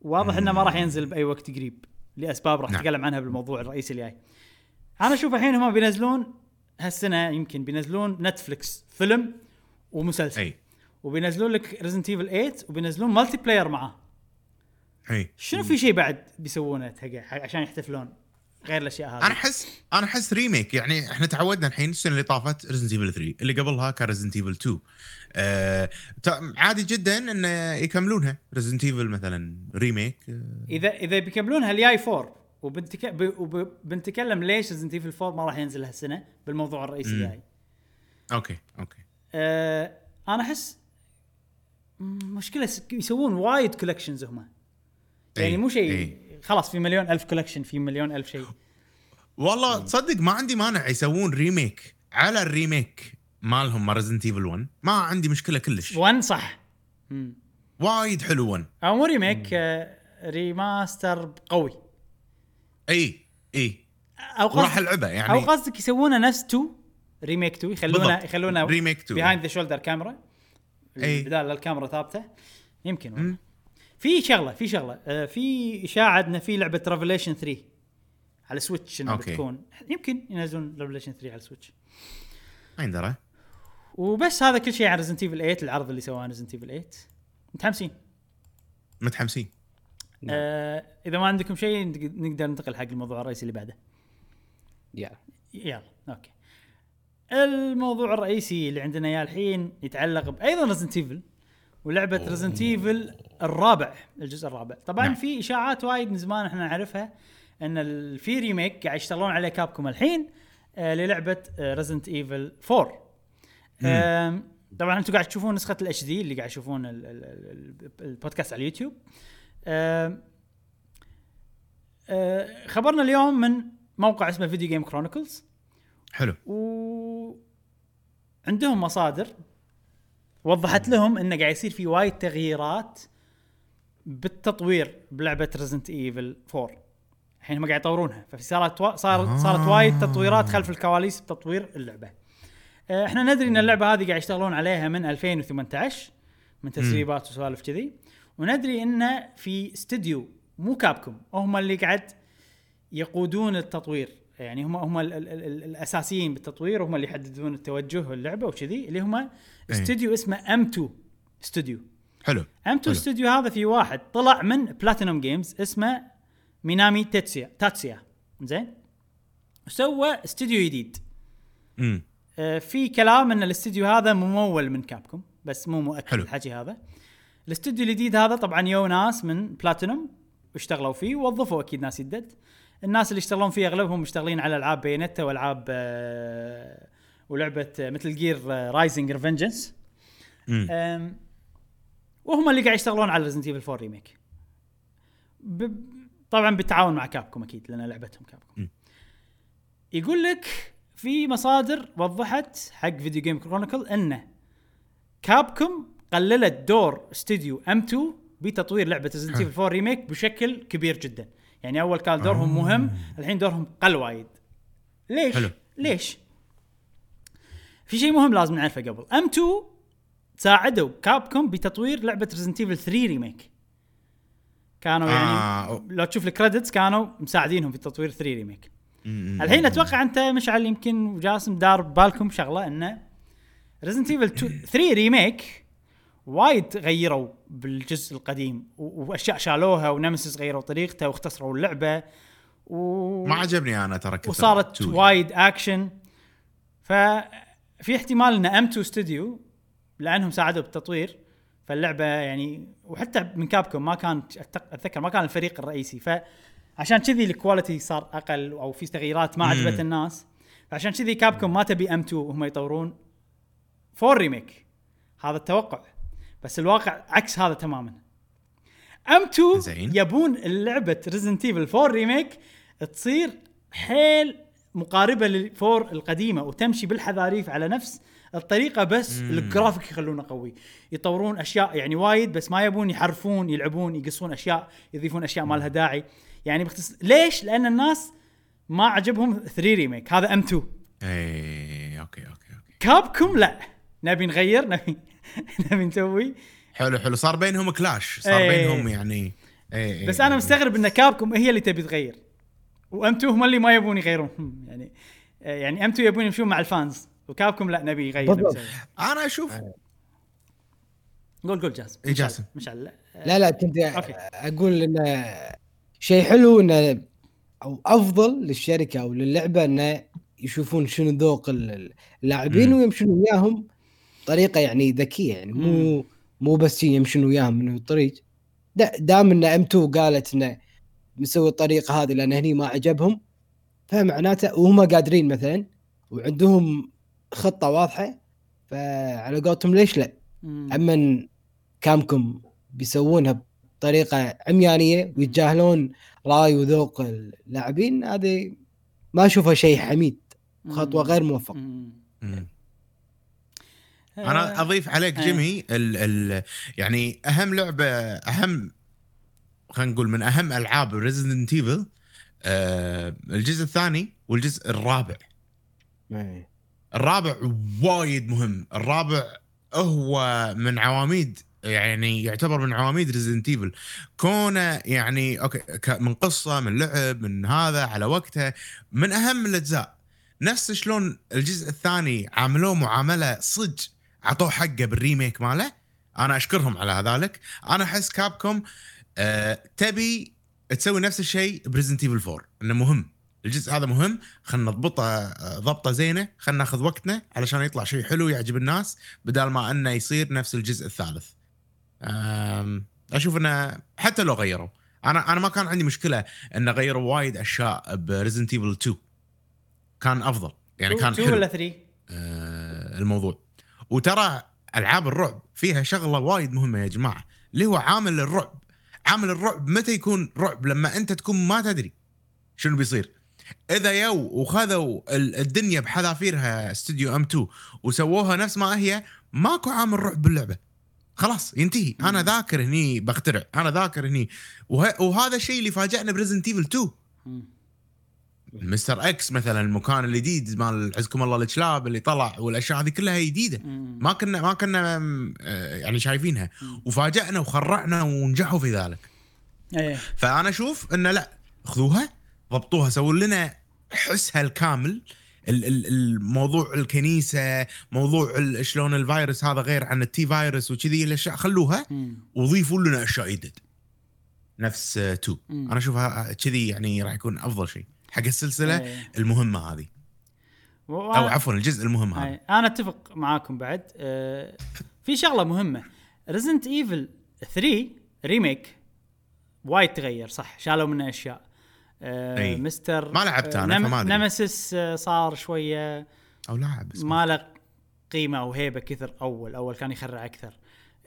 واضح إنه ما راح ينزل بأي وقت قريب لأسباب راح نعم. نتكلم عنها بالموضوع الرئيسي الجاي. أنا أشوف الحين هم بينزلون هالسنة يمكن بينزلون Netflix فيلم ومسلسل. أي. وبينزلون لك Resident Evil 8 وبينزلون multiplayer معاه أي. شنو في شيء بعد بيسوونه عشان يحتفلون غير الأشياء هذه؟ أنا احس أنا أحس remake يعني إحنا تعودنا الحين السنة اللي طافت Resident Evil 3 اللي قبلها كان Resident Evil 2 آه عادي جدا انه يكملونها. Resident Evil مثلا remake آه، اذا إذا بيكملونها الجاي 4 وبنتك... ب... وبنتكلم ليش Resident Evil 4 ما راح ينزل هالسنة بالموضوع الرئيسي. الجاي okay okay. أه أنا أحس مشكلة يسوون وايد collections هم. يعني إي، مو شيء إي. خلاص في مليون ألف collection في مليون ألف شيء. والله تصدق ما عندي مانع يسوون remake على ال remake مالهم Resident Evil 1 ما عندي مشكلة كلش. 1 صح. وايد حلو 1 أو مو remake آه remaster قوي. اي اي. أو وراح قصدك العبه أو يعني قصدك يسوونه نفس 2 remake 2 يخلونه. يخلونه remake 2 behind the shoulder camera أي. بدال الكاميرا ثابتة. يمكن. والله. في شغلة في شغلة. آه، في إشاعة إن في لعبة Revelations 3 على سويتش إنها okay. بتكون. يمكن ينزلون Revelations 3 على سويتش ما يندرى وبس هذا كل شيء عن Resident Evil 8 العرض اللي سواه Resident Evil 8 متحمسين؟ متحمسين. نعم. آه إذا ما عندكم شيء نق- نقدر ننتقل حق الموضوع الرئيسي اللي بعده. يا يلا Okay. الموضوع الرئيسي اللي عندنا اياه الحين يتعلق ب- أيضا Resident Evil ولعبة Resident Evil الرابع الجزء الرابع. طبعا نعم. في إشاعات وايد من زمان إحنا نعرفها إن في remake قاعد يشتغلون عليه Capcom الحين آه للعبة Resident Evil 4 آم، طبعا أنتم قاعد تشوفون نسخة ال HD اللي قاعد تشوفون ال- ال- ال- البودكاست على اليوتيوب. آم، آه، خبرنا اليوم من موقع اسمه Video Games Chronicle حلو. و عندهم مصادر وضحت لهم انه قاعد يصير في وايد تغييرات بالتطوير بلعبة Resident Evil 4 الحين هم قاعد يطورونها. ففي صارت وا... صار صارت وايد تطويرات خلف الكواليس بتطوير اللعبة. آه، إحنا ندري إن اللعبة هذه قاعد يشتغلون عليها من 2018 من تسريبات وسوالف كذي. وندري انه في استديو مو Capcom هم اللي قاعد يقودون التطوير. يعني هم هم ال ال ال الأساسيين بالتطوير وهم اللي يحددون التوجه واللعبة وكذي اللي هم استوديو اسمه M2 studio حلو. M2 حلو. استوديو هذا في واحد طلع من PlatinumGames اسمه Minami Tatsuya Tatsuya. زين؟ وسوى استوديو جديد. امم آه، في كلام إن الاستوديو هذا ممول من Capcom بس مو مؤكد. الحكي هذا. الاستوديو الجديد هذا طبعا يوا ناس من بلاتينوم واشتغلوا فيه ووظفوا أكيد ناس يدد. الناس اللي يشتغلون فيه أغلبهم مشتغلين على ألعاب Bayonetta وألعاب آه، ولعبة آه، مثل Gear Rising Revengeance وهم اللي قاعد يشتغلون على Resident Evil 4 remake ب... طبعا بالتعاون مع Capcom أكيد لأن لعبتهم Capcom م. يقول لك في مصادر وضحت حق Video Games Chronicle إنه Capcom قللت دور استوديو M2 بتطوير لعبة Resident Evil 4 remake بشكل كبير جدا يعني أول كان دورهم آه. مهم الحين دورهم قل وايد ليش حلو. ليش في شيء مهم لازم نعرفه قبل M2 ساعدوا Capcom بتطوير لعبة Resident Evil 3 remake كانوا يعني آه. لو تشوف ال credits كانوا مساعدينهم في تطوير 3 remake. الحين أتوقع أنت مشعل يمكن وجاسم دار ببالكم شغلة إنه Resident Evil 3 remake وايد غيروا بالجزء القديم وأشياء شالوها و Nemesis غيروا طريقته واختصروا اللعبة و... ما عجبني أنا ترى وصارت. وايد اكشن ففي احتمال إن M2 studio لأنهم ساعدوا بالتطوير فاللعبة يعني وحتى من كابكوم ما كان أتذكر ما كان الفريق الرئيسي فعشان كذي ال quality صار أقل أو في تغييرات ما عجبت الناس فعشان كذي Capcom ما تبي M2 وهم يطورون 4 remake هذا التوقع. بس الواقع عكس هذا تماما. M2 زين. يبون اللعبة Resident Evil 4 remake تصير حيل مقاربة لل four القديمة وتمشي بالحذافير على نفس الطريقة بس الجرافيك يخلونه قوي. يطورون أشياء يعني وايد بس ما يبون يحرفون يلعبون يقصون أشياء يضيفون أشياء ما لها داعي. يعني بختص... ليش؟ لأن الناس ما عجبهم 3 remake هذا M2 اي okay okay okay. Capcom لا. نبي نغير نبي نبي نسوي حلو حلو. صار بينهم clash صار إيه. بينهم يعني اي بس أنا مستغرب إن Capcom هي اللي تبي تغير. و M2 هم اللي ما يبون يغيرون. يعني آه، يعني M2 يبون يمشون مع ال fans و Capcom لا نبي يغير نبي. أنا أشوف قول قول جاسم. إيه، جاسم. مشعل لا لا كنت. أقول انه شيء حلو انه أو أفضل للشركة أو للعبة إنه يشوفون شنو ذوق ال- اللاعبين. ويمشون وياهم طريقة يعني ذكية يعني مو مو بس يمشون وياهم من الطريق. دا- دام إن إم 2 قالت إنه مسوي الطريقة هذه لأن هني ما عجبهم فمعناته وهم قادرين مثلا وعندهم خطة واضحة فعلى قولتهم ليش لا؟ أما Capcom بيسوونها بطريقة عميانية ويتجاهلون راي وذوق اللاعبين هذه ما أشوفها شيء حميد خطوة غير موفقه أنا أضيف عليك إيه. جيمي ال ال يعني أهم لعبة أهم خلينا نقول من أهم ألعاب Resident Evil آه الجزء الثاني والجزء الرابع. إيه. الرابع وايد مهم. الرابع هو من عواميد يعني يعتبر من عواميد Resident Evil كونه يعني okay ك- من قصة من لعب من هذا على وقتها من أهم الأجزاء. نفس شلون الجزء الثاني عاملوه معاملة صج عطوه حقه بال remake ماله. أنا أشكرهم على ذلك أنا أحس Capcom آه تبي تسوي نفس الشيء ب Resident Evil 4 إنه مهم. الجزء هذا مهم. خلينا نضبطه آه، ضبطه زينة. خلينا ناخذ وقتنا علشان يطلع شيء حلو يعجب الناس بدل ما إنه يصير نفس الجزء الثالث. أشوف إنه حتى لو غيروا. أنا أنا ما كان عندي مشكلة انه غيروا وايد أشياء ب Resident Evil 2 كان أفضل. يعني كان 2 حلو. ولا 3 آه، الموضوع. وترى ألعاب الرعب فيها شغلة وايد مهمة يا جماعة اللي هو عامل الرعب. عامل الرعب متى يكون رعب؟ لما أنت تكون ما تدري شنو بيصير. إذا يو وخذوا ال- الدنيا بحذافيرها استوديو M2 وسووها نفس ما هي ماكو عامل رعب باللعبة. خلاص ينتهي. أنا ذاكر هني بخترع أنا ذاكر هني. وه... وهذا الشيء اللي فاجأنا ب Resident Evil 2 مم. Mister X مثلا المكان الجديد مال عزكم الله الكلاب اللي طلع والأشياء هذه كلها جديدة. ما كنا ما كنا آه، يعني شايفينها مم. وفاجأنا وخرعنا ونجحوا في ذلك إيه فأنا أشوف إنه لا خذوها ضبطوها سووا لنا حسها الكامل ال- ال- الموضوع الكنيسة موضوع شلون الفيروس هذا غير عن التي فيروس وكذي الاشياء خلوها. وضيفوا لنا أشياء جدد نفس 2 مم. أنا أشوفها كذي يعني راح يكون أفضل شيء حق السلسلة إيه. المهمة هذه. و- أو عفوا الجزء المهم هذا. هاي. أنا أتفق معاكم بعد. آه في شغلة مهمة. Resident Evil 3 remake وايد تغير صح؟ شالوا منه أشياء. آه أي. مستر ما لعبت أنا، فما أدري. Nemesis آه صار شوية أو لاعب ما له قيمة وهيبه كثر أول. أول كان يخرع أكثر.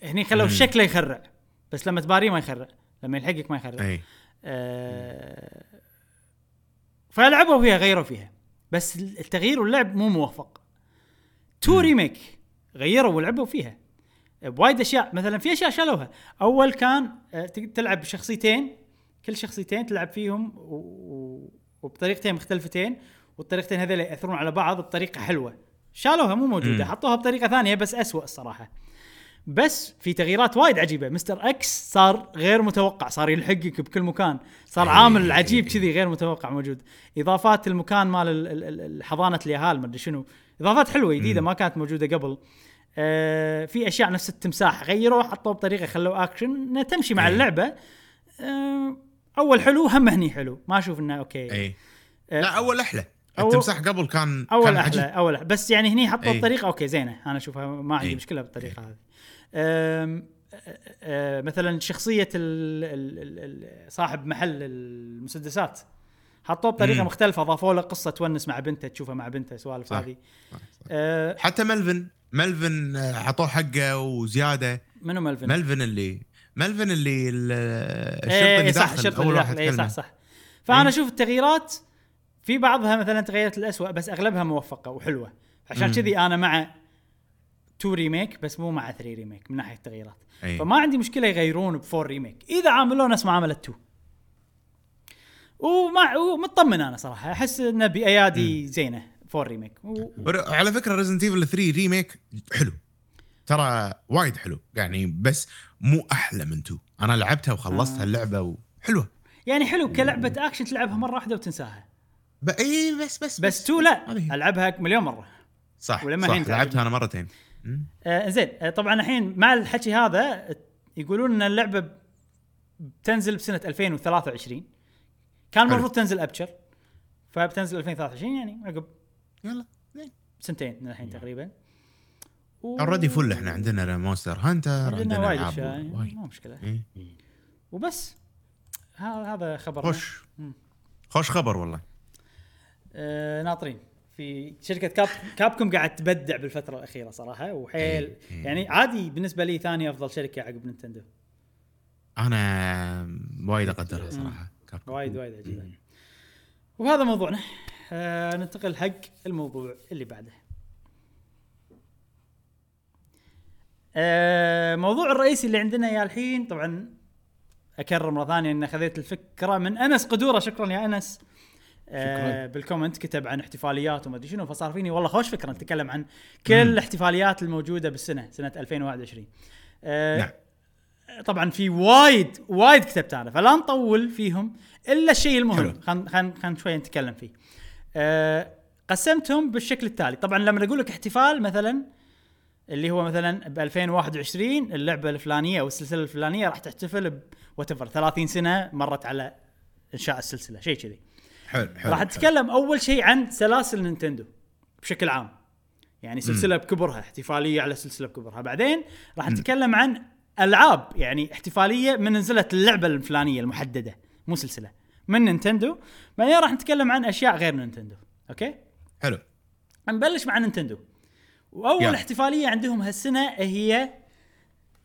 هني خلوا. شكله يخرع بس لما تباريه ما يخرع لما يلحقك ما يخرع. إي. آه فلعبوا فيها غيروا فيها. بس التغيير واللعب مو موفق. two. remake غيروا ولعبوا فيها. بوايد أشياء مثلا في أشياء شالوها. أول كان آه، تلعب بشخصيتين. كل شخصيتين تلعب فيهم. وبطريقتين مختلفتين والطريقتين هذول يأثرون على بعض بطريقة حلوة. شالوها مو موجودة. حطوها بطريقة ثانية بس أسوأ الصراحة. بس في تغييرات وايد عجيبة Mister X صار غير متوقع صار يلحقك بكل مكان صار أي. عامل عجيب كذي غير متوقع موجود إضافات المكان مال ال- ال- ال- ال- حضانة اليهال ما أدري شنو إضافات حلوة جديدة. ما كانت موجودة قبل آه في أشياء نفس التمساح غيروا حطوه بطريقة خلوه اكشن تمشي مع. اللعبة آه أول حلو هم هني حلو ما أشوف إنه okay اي آه، لا أول أحلى التمساح قبل كان أول كان أحلى عجيب. أول أحلى. بس يعني هني حطوا أي. بطريقة okay زينة أنا أشوفها ما عندي أي. مشكلة بالطريقة هذه مثلا شخصية ال ال ال صاحب محل المسدسات حطوه بطريقة. مختلفة اضافوا له قصة تونس مع بنته تشوفها مع بنته سوالف. هذه. أه، حتى ملفن ملفن آه، حطوه حقه وزيادة منو ملفن؟ ملفن اللي ملفن اللي ال- الشرطي إيه اللي صح داخل أول واحد اي صح صح فأنا إيه. أشوف التغييرات في بعضها مثلا تغيرت الأسوأ بس أغلبها موفقة وحلوة عشان. كذي أنا مع two remake بس مو مع 3 remake من ناحية التغييرات. أي. فما عندي مشكلة يغيرون ب four remake. إذا عاملوه نفس معاملة 2 ومع ومطمن أنا صراحة أحس انه بايادي زينة four remake. و... على فكرة Resident Evil 3 remake حلو. ترى وايد حلو. يعني بس مو أحلى من 2 أنا لعبتها وخلصت آه. اللعبة وحلوة. يعني حلو كلعبة اكشن تلعبها مرة واحدة وتنساها. ب... إي بس بس بس 2 لا. ألعبها مليون مرة. صح ولما صح. لعبتها أنا مرتين. آه زين. آه طبعا الحين مع الحكي هذا يقولون إن اللعبة بتنزل بسنة 2023 كان. المفروض تنزل أبشر. فبتنزل 2023 يعني عقب يلا زين. سنتين من الحين تقريبا. و... already full إحنا عندنا Monster Hunter عندنا عندنا وايد وايد. مو مشكلة. إيه. وبس. هذا هذا خبر خوش. خوش خبر والله. آه ناطرين. في شركة كاب Capcom قاعد تبدع بالفترة الأخيرة صراحة وحيل. يعني عادي بالنسبة لي ثاني أفضل شركة عقب Nintendo. أنا وايد أقدرها صراحة Capcom. وايد وايد عجيبه وهذا موضوعنا. آه ننتقل حق الموضوع اللي بعده. آه موضوع الرئيسي اللي عندنا يا الحين طبعا أكرر مرة ثانية ان خذيت الفكرة من أنس قدورة. شكرا يا أنس. آه بال comment كتب عن احتفاليات وما أدري شنو فصار فيني والله خوش فكرة نتكلم عن كل مم. الاحتفاليات الموجودة بالسنة سنة 2021 آه نعم. طبعا في وايد وايد كتبت أنا فلا نطول فيهم إلا الشيء المهم. خلينا خلينا خلينا شوي نتكلم فيه. أه قسمتهم بالشكل التالي، طبعا لما أقول لك احتفال مثلا اللي هو مثلا ب 2021 اللعبة الفلانية أو السلسلة الفلانية راح تحتفل ب وات 30 سنة مرت على إنشاء السلسلة شيء كذي. حلو حلو راح حلو. نتكلم أول شيء عن سلاسل Nintendo بشكل عام. يعني سلسلة بكبرها احتفالية على سلسلة بكبرها. بعدين راح نتكلم عن ألعاب يعني احتفالية من نزلت اللعبة الفلانية المحددة مو سلسلة من Nintendo. بعدين راح نتكلم عن أشياء غير Nintendo okay؟ حلو. نبلش مع Nintendo. وأول يلا. احتفالية عندهم هالسنة هي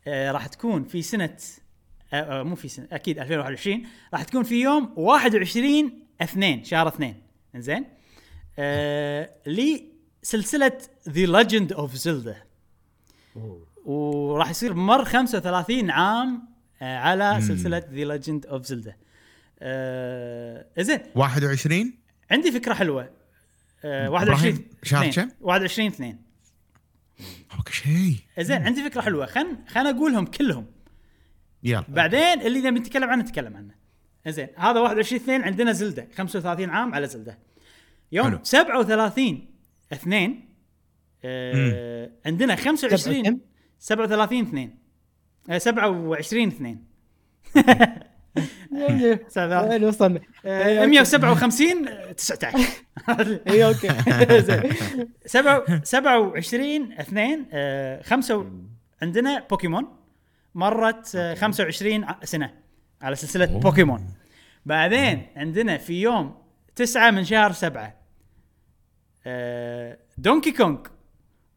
آه راح تكون في سنة آه آه مو في سنة أكيد 2021 راح تكون في يوم 21 2 شهر 2 زين آه لسلسلة The Legend of Zelda وراح يصير مر 35 عام آه على سلسلة The Legend of Zelda زين 21 عندي فكرة حلوة. آه إبراهيم، 21 شهر اثنين. كم؟ 21 2 أوكي شيء. زين عندي فكرة حلوة. خل خل أقولهم كلهم. يلا. بعدين اللي نبي نتكلم عنه نتكلم عنه. زين هذا 21 2 عندنا زلدة 35 عام على زلدة. يوم حلو. 37 2 آه عندنا 25 كم؟ 37 2 آه 27 2 وين وصلنا؟ آه 157 آه، 19 أي okay. زين. سبعة- 27 2 آه، خمسة و- عندنا بوكيمون مرت آه، 25 ع- سنة. على سلسلة أوه. بوكيمون. بعدين عندنا في يوم 9 من شهر 7 آه، Donkey Kong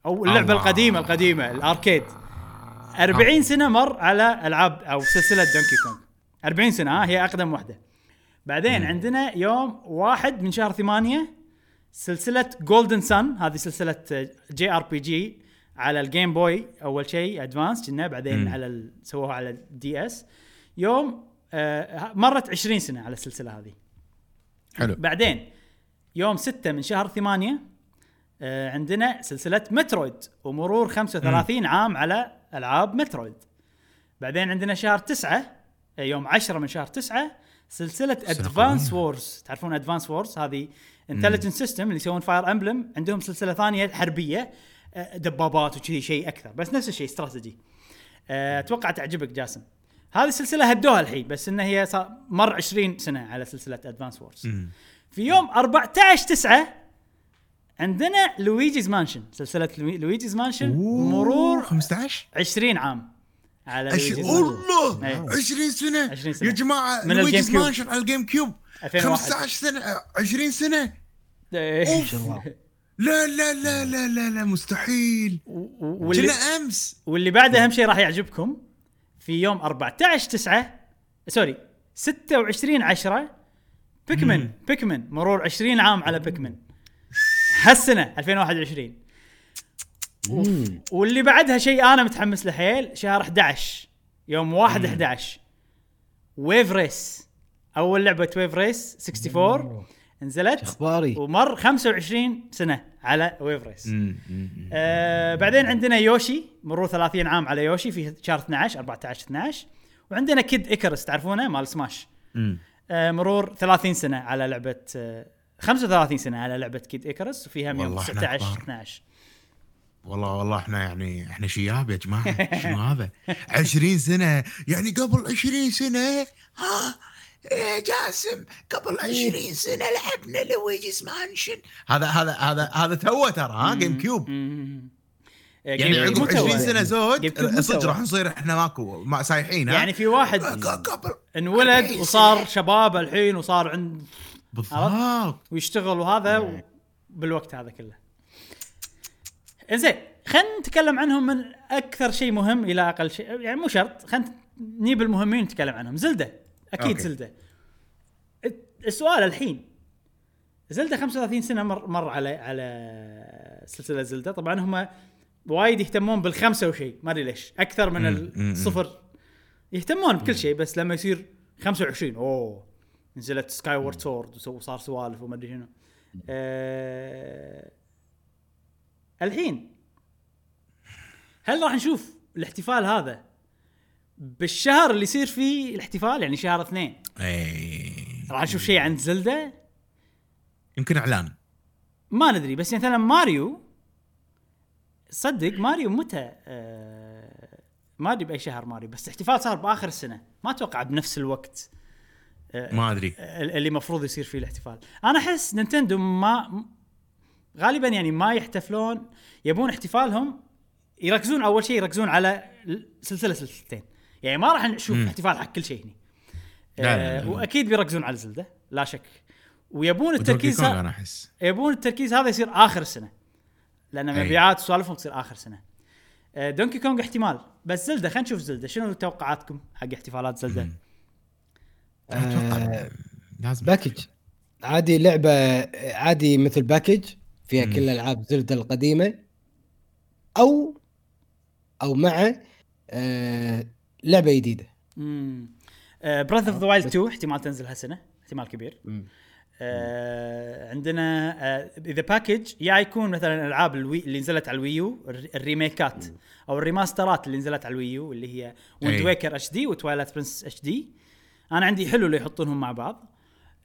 أو اللعبة الله. القديمة القديمة ال arcade. 40 سنة مر على ألعاب أو سلسلة Donkey Kong. 40 سنة ها هي أقدم واحدة. بعدين عندنا يوم واحد من شهر ثمانية سلسلة Golden Sun هذه سلسلة JRPG على ال Game Boy أول شيء Advance كنا بعدين مم. على سووها على ال DS يوم آه مرت 20 سنة على السلسلة هذه. حلو. بعدين يوم 6 من شهر 8 آه عندنا سلسلة Metroid ومرور 35 عام على ألعاب Metroid. بعدين عندنا شهر 9 آه، يوم 10 من شهر 9 سلسلة Advance. Wars تعرفون Advance Wars هذه Intelligent System اللي يسوون Fire Emblem عندهم سلسلة ثانية حربية آه، دبابات وكذي شيء أكثر بس نفس الشيء استراتيجي آه، أتوقع تعجبك جاسم. هذه السلسله هدوها الحين بس إن هي صار مر 20 سنة على سلسلة Advance Wars. في يوم 14 9 عندنا Luigi's Mansion سلسلة لوي- Luigi's Mansion مرور 15 20 عام على أش... الله أيوه. 20 سنة 20 سنة. يا جماعة من Luigi's. Mansion على ال GameCube 2001. 15 سنة 20 سنة إيه. لا لا لا لا لا لا مستحيل كنا أمس واللي بعده أهم شيء راح يعجبكم في يوم 14 9 sorry 26 10 Pikmin Pikmin مرور 20 عام على Pikmin هالسنة 2021 مم. واللي بعدها شيء أنا متحمس له حيل شهر 11 يوم 1 11 Wave Race أول لعبة Wave Race 64 نزلت إخباري. ومر 25 سنة على Wave Race. آه بعدين عندنا يوشي مرور 30 عام على يوشي في شهر 12 14 12 وعندنا Kid Icarus تعرفونه؟ مال سماش. آه مرور 30 سنة على لعبة آه 35 سنة على لعبة كيد إيكرس وفيها يوم والله إحنا 19 كبار. 12 والله والله إحنا يعني إحنا شياب يا جماعة؟ شنو هذا؟ 20 سنة؟ يعني قبل 20 سنة؟ ها؟ جاسم قبل 20 سنة لعبنا لويجيز مانشن. هذا هذا هذا هذا تو ترى ها جيم كيوب. آه، يعني عقب كيوب مو 20 تو. سنة زود؟ صدق. راح نصير إحنا ماكو ما سايحين ها؟ يعني في واحد قبل انولد وصار شباب الحين وصار عند بالضبط. ويشتغل وهذا و- بالوقت هذا كله. إنزين خلينا نتكلم عنهم من أكثر شيء مهم إلى أقل شيء يعني مو شرط خلينا نجيب المهمين نتكلم عنهم. زلدة. أكيد أوكي. زلدة. السؤال الحين زلدة 35 سنة مر مر على على سلسلة زلدة. طبعا هم وايد يهتمون بالخمسة وشيء ما أدري ليش. أكثر من الصفر يهتمون بكل شيء بس لما يصير 25 أوه نزلت Skyward Sword وصار سوالف وما أدري شنو. آه الحين هل راح نشوف الاحتفال هذا بالشهر اللي يصير فيه الاحتفال يعني شهر اثنين. اي راح نشوف شيء عن زلدة. يمكن إعلان. ما ندري بس مثلا ماريو صدق ماريو متى آه ما أدري بأي شهر ماريو بس الاحتفال صار بآخر السنة. ما أتوقع بنفس الوقت ما أدري. اللي المفروض يصير فيه الاحتفال. أنا أحس نينتندو ما غالبا يعني ما يحتفلون يبون احتفالهم يركزون أول شيء يركزون على سلسلة سلسلتين. يعني ما راح نشوف مم. احتفال حق كل شيء لا، آه،. وأكيد بيركزون على زلدة لا شك. ويبون التركيز أنا أحس. يبون التركيز هذا يصير آخر السنة لأن. مبيعات وسوالفهم تصير آخر سنة. آه، دونكي كونغ احتمال. بس زلدة خلينا نشوف زلدة. شنو توقعاتكم حق احتفالات زلدة؟ أتوقع آه، لازم package عادي لعبة عادي مثل package فيها كل ألعاب زلدة القديمة. أو أو مع آه لعبة جديدة. Breath of the Wild 2 احتمال تنزل هالسنة احتمال كبير. مم. آه عندنا آه اذا package يا يكون مثلا العاب ال Wii اللي نزلت على ال Wii U الر- ال remake ات أو ال remaster ات اللي نزلت على ال Wii U اللي هي Wind. Waker HD و Twilight Princess HD أنا عندي حلو اللي يحطونهم مع بعض.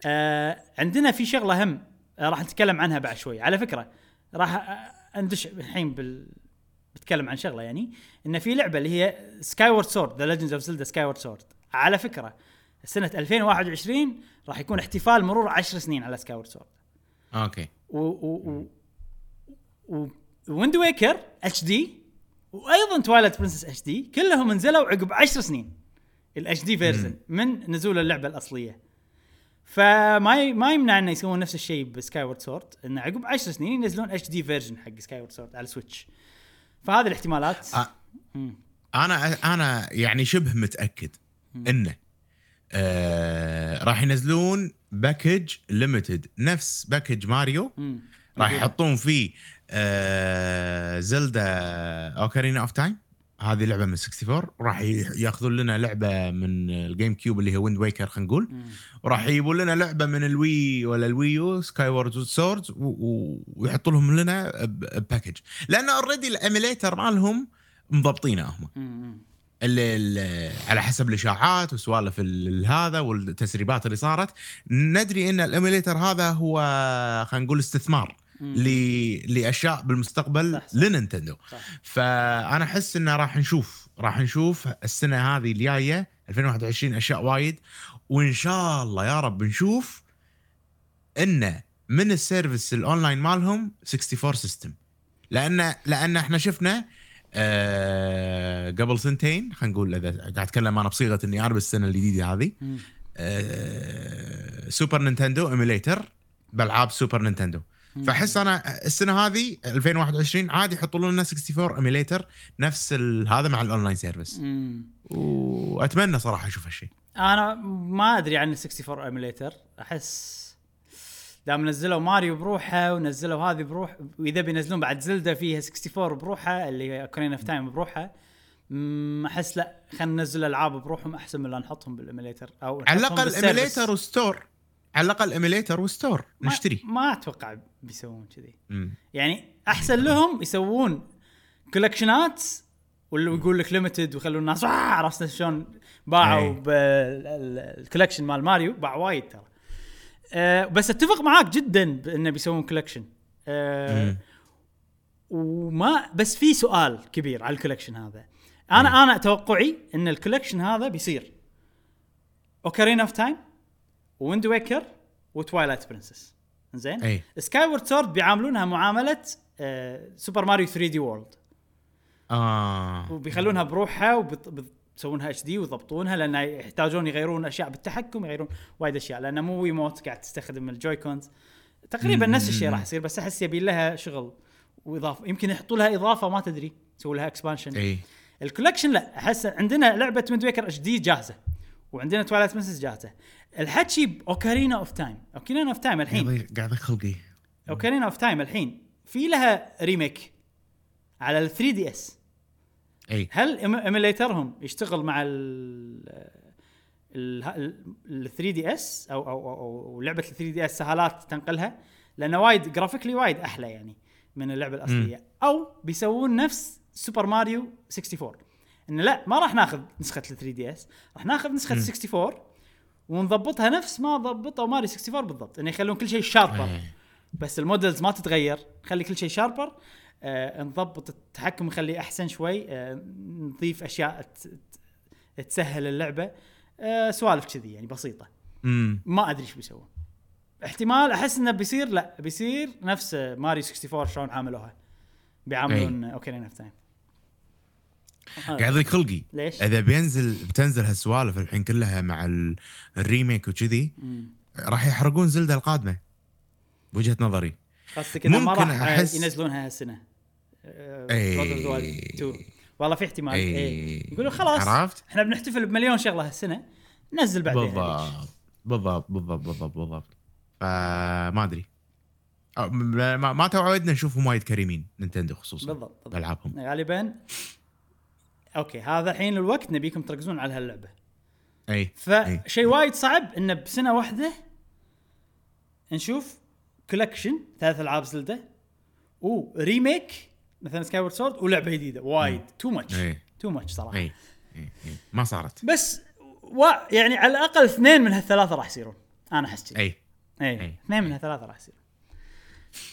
آه عندنا في شغلة هم آه راح نتكلم عنها بعد شوي. على فكرة راح أندش الحين بال بتكلم عن شغلة يعني إن في لعبة اللي هي Skyward Sword The Legends of Zelda Skyward Sword على فكرة سنة 2021 راح يكون احتفال مرور 10 سنين على Skyward Sword okay. و و و Wind Waker HD وأيضا Twilight Princess HD كلهم نزلوا عقب 10 سنين. ال HD version من نزول اللعبة الأصلية. فما ما يمنع إنه يسوون نفس الشيء ب Skyward Sword انه عقب 10 سنين ينزلون HD version حق Skyward Sword على ال Switch فهذه الاحتمالات آه. مم. أنا أنا يعني شبه متأكد إنه آه راح ينزلون package limited نفس package ماريو. راح يحطون فيه آه زلدا Ocarina of Time هذه لعبة من 64 وراح ياخذون لنا لعبة من ال GameCube اللي هي Wind Waker خلينا نقول. وراح يجيبون لنا لعبة من ال Wii ولا ال Wii U Skyward Swords ويحطوا لهم لنا package لأن already ال emulator مالهم مضبطينه هم. على حسب الإشاعات وسوالف ال- هذا والتسريبات اللي صارت. ندري إن ال emulator هذا هو خلينا نقول استثمار. لأشياء بالمستقبل صح، صح. لنينتندو. فأنا أحس إنه راح نشوف راح نشوف السنة هذه الجاية 2021 أشياء وايد وإن شاء الله يا رب نشوف إنه من ال service ال online مالهم 64 system لأن لأن إحنا شفنا آه قبل سنتين خلينا نقول إذا قاعد أتكلم أنا بصيغة إني أنا بالسنه الجديدة هذه. آه سوبر نينتندو emulator بألعاب سوبر نينتندو. فأحس أنا السنة هذه 2021 عادي يحطوا لنا 64 emulator نفس هذا مع ال online service. وأتمنى صراحة أشوف هالشيء. أنا ما أدري عن ال 64 emulator أحس دام نزلوا ماريو بروحه ونزلوا هذه بروح وإذا بينزلون بعد زلدا فيها 64 بروحها اللي هي Ocarina of Time بروحها مم، أحس لا خلينا ننزل ألعاب بروحهم أحسن من لا نحطهم بال emulator أو على الأقل. ايميليتر وستور على الأقل emulator و store ما- نشتري ما أتوقع بيسوون كذي مم. يعني أحسن لهم يسوون collection ات واللي يقول لك limited ويخلون الناس "آه، عرفت شلون باعوا. بال collection مال ماريو باع وايد ترى أه بس اتفق معاك جدا بانه بيسوون collection أه مم. وما بس في سؤال كبير على ال collection هذا أنا أنا توقعي ان ال collection هذا بيصير Ocarina of Time Wind Waker و Twilight Princess. زين أي. Skyward Sword بيعاملونها معاملة آه Super Mario 3D World. آه. وبيخلونها بروحها وبيسوونها HD ويضبطونها لأن يحتاجون يغيرون أشياء بالتحكم يغيرون وايد أشياء لأن مو Wiimote قاعد تستخدم ال Joy-Cons. تقريبا. نفس الشيء راح يصير بس أحس يبي لها شغل وإضافة يمكن يحطوا لها إضافة ما تدري يسووا لها expansion أي. ال collection لا أحس عندنا لعبة Wind Waker HD جاهزة. وعندنا Twilight Princess جاهزه الحكي ب Ocarina of Time Ocarina of Time الحين. قاعد خلقي Ocarina of Time الحين. في لها remake على ال 3DS إي. هل emulator هم يشتغل مع ال ال 3DS أو أو أو, أو لعبة ال 3DS سهالات تنقلها؟ لأنه وايد graphically وايد أحلى يعني من اللعبة الأصلية. أو بيسوون نفس Super Mario 64 إنه لا ما راح ناخذ نسخة ال 3DS راح ناخذ نسخة 64 ونضبطها نفس ما ضبطوا ماريو 64 بالضبط إنه يخلون كل شيء sharper إيه. بس ال models ما تتغير نخلي كل شيء sharper آه نضبط التحكم نخليه أحسن شوي آه نضيف أشياء تسهل اللعبة آه سوالف كذي يعني بسيطة. ما أدري إيش بيسوون. احتمال أحس إنه بيصير لا بيصير نفس ماريو 64 شلون عملوها. بيعاملون Ocarina of Time قاعد يضيق خلقي. ليش؟ إذا بينزل بتنزل هالسوالف الحين كلها مع ال- ال remake وكذي. راح يحرقون زلدة القادمة. بوجهة نظري. قصدك انه ما ممكن راح أحس- ينزلونها هالسنة. آه، Wild 2 والله في احتمال. اي يقولوا خلاص عرفت؟ إحنا بنحتفل بمليون شغلة هالسنة نزل بعدين. بالضبط. بالضبط بالضبط بالضبط بالضبط. فما أدري. ما, ما توعدنا نشوفهم وايد كريمين نينتندو خصوصا. بالضبط, بالضبط. بألعابهم. غالبا. okay هذا الحين الوقت نبيكم تركزون على هاللعبة. أي أي. فشيء وايد صعب إنه بسنة واحدة نشوف collection ثلاث ألعاب زلدة و remake مثلا Skyward Sword ولعبة جديدة. وايد. too much too much صراحة. أي. إي. ما صارت. بس و... يعني على الأقل اثنين من هالثلاثة راح يصيرون. أنا أحس كذي. أي. أي. أي. اثنين من هالثلاثة راح يصيرون.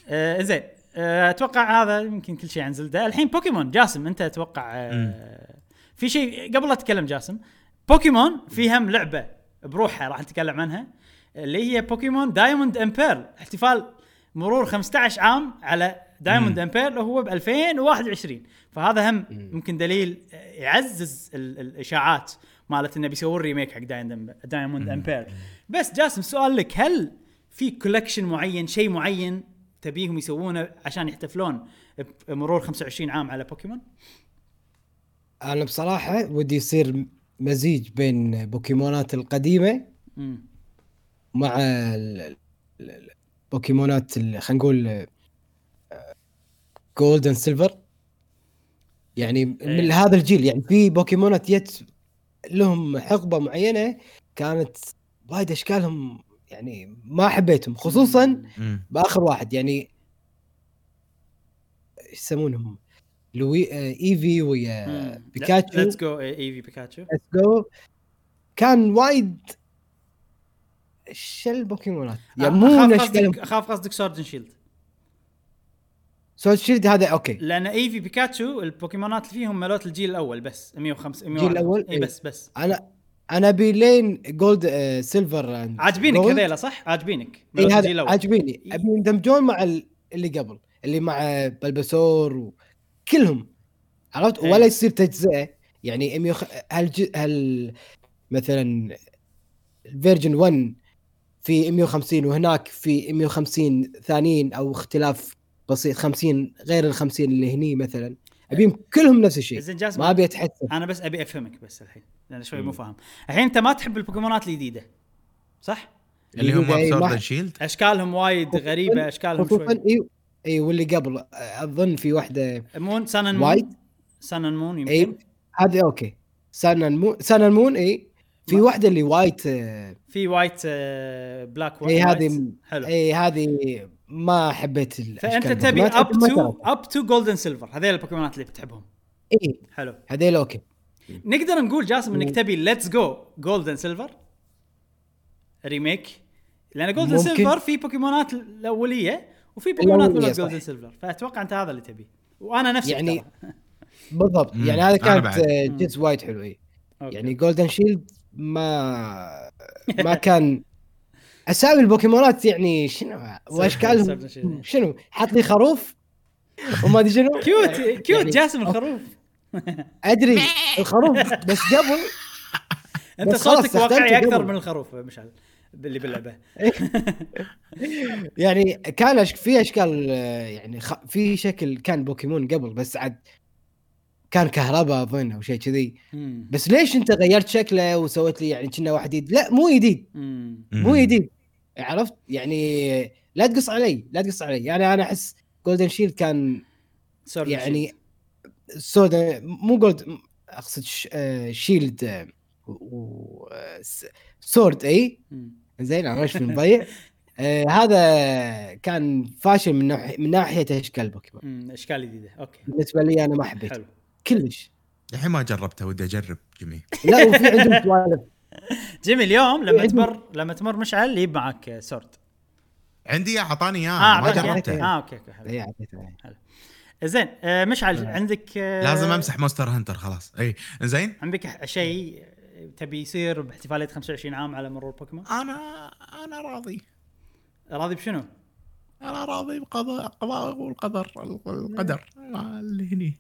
آه زين. أتوقع هذا يمكن كل شيء عن زلدة. الحين بوكيمون جاسم أنت أتوقع آه في شيء قبل لا اتكلم جاسم. بوكيمون في هم لعبة بروحها راح نتكلم عنها اللي هي بوكيمون Diamond and Pearl احتفال مرور 15 عام على Diamond and Pearl وهو ب 2021 فهذا هم ممكن دليل آه، يعزز ال- الإشاعات مالت إنه بيسوون remake حق Diamond and Pearl بس جاسم سؤال لك هل في collection معين شيء معين تبيهم يسوونه عشان يحتفلون بمرور 25 عام على بوكيمون؟ أنا بصراحة ودي يصير مزيج بين بوكيمونات القديمة مم. مع ال- ال- ال- بوكيمونات ال- خلينا نقول Gold and Silver يعني من إيه. هذا الجيل يعني في بوكيمونات يت لهم حقبة معينة كانت وايد أشكالهم يعني ما حبيتهم خصوصا. بآخر واحد يعني إيش يسمونهم؟ لوي آه إيفي ويا بيكاتشو. ليتس جو إيفي بيكاتشو. ليتس جو كان وايد شل بوكيمونات. يعني مو اخاف قصدك سورد شيلد سولد شيلد هذا أوكي. لأن إيفي بيكاتشو البوكيمونات اللي فيهم مالوت الجيل الأول بس 105 الجيل الأول؟ إي إيه. بس بس. أنا أنا ابي لين Gold آه Silver عاجبينك. هذيلا صح؟ عاجبينك. الأول. عاجبيني. أبي يندمجون مع ال- اللي قبل اللي مع بلبسور وكلهم عرفت؟ إيه. ولا يصير تجزئة. يعني 100 هل ج... هل مثلا ال version 1 في 150 وهناك في 150 ثانيين أو اختلاف بسيط 50 غير ال 50 اللي هني مثلا. أبيهم كلهم نفس الشيء. زين جاسم ما أبي اتحسن أنا بس أبي أفهمك بس الحين لأن شوي مو. فاهم. الحين أنت ما تحب البوكيمونات الجديدة صح؟ اللي هم إيه، Shield أشكالهم وايد غريبة أشكالهم شوي. اي اي واللي قبل أظن في واحدة Moon Sun Moon وايد. Sun Moon يمكن. اي هذه okay. Sun Moon Sun Moon اي في واحدة اللي White في White آه، Black اي هذه حلو. اي هذه ما حبيت فأنت تبي up to. up to Gold and Silver هذيل البوكيمونات اللي بتحبهم اي حلو هذيل okay نقدر نقول جاسم إنك تبي Let's Go Gold and Silver remake لأن Gold and. Silver في بوكيمونات الأولية وفي بوكيمونات من. Gold and Silver فأتوقع أنت هذا اللي تبي وأنا نفسي يعني-. بالضبط يعني هذا كانت. آه،. جزء وايد حلو اي. يعني Gold and Shield ما ما كان أسامي البوكيمونات يعني شنو؟ وأشكالهم. شنو؟ حط لي خروف؟ وما أدري شنو. cute cute يعني جاسم الخروف. أدري الخروف بس قبل. أنت بس صوتك واقعي أكثر. من الخروف مشعل اللي باللعبة. يعني كان. في أشكال يعني خ... في شكل كان بوكيمون قبل بس عاد كان كهرباء أظن أو شيء كذي. بس ليش أنت غيرت شكله وسويت لي يعني كأنه واحد جديد؟ لا مو جديد. مو جديد. عرفت؟ يعني لا تقص علي لا تقص علي. يعني أنا أحس Gold and Shield كان Sword يعني Sword مو Gold أقصد ش... Shield آه، و... آه، س- Sword اي. زين أنا مش مضيع آه هذا كان فاشل من ناحيه من ناحية اشكال البوكيمون مم. إشكال جديدة. okay. بالنسبة لي أنا ما حبيته. حلو. كلش. الحين ما جربته ودي أجرب جميل. لا وفي عندهم سوالف. جيمي اليوم لما عندهم- تمر لما تمر مشعل يجيب معك Sword. عندي اياه أعطاني إياه. آه ما؟ جربته. آه okay okay حلو. إي، أعطيته، إي. زين آه مشعل آه. عندك آه لازم أمسح Monster Hunter خلاص. اي زين عندك شيء تبي يصير باحتفالية 25 عام على مرور بوكيمون؟ أنا أنا راضي. راضي بشنو؟ أنا راضي بقضاء القضاء والقدر القدر اللي هني.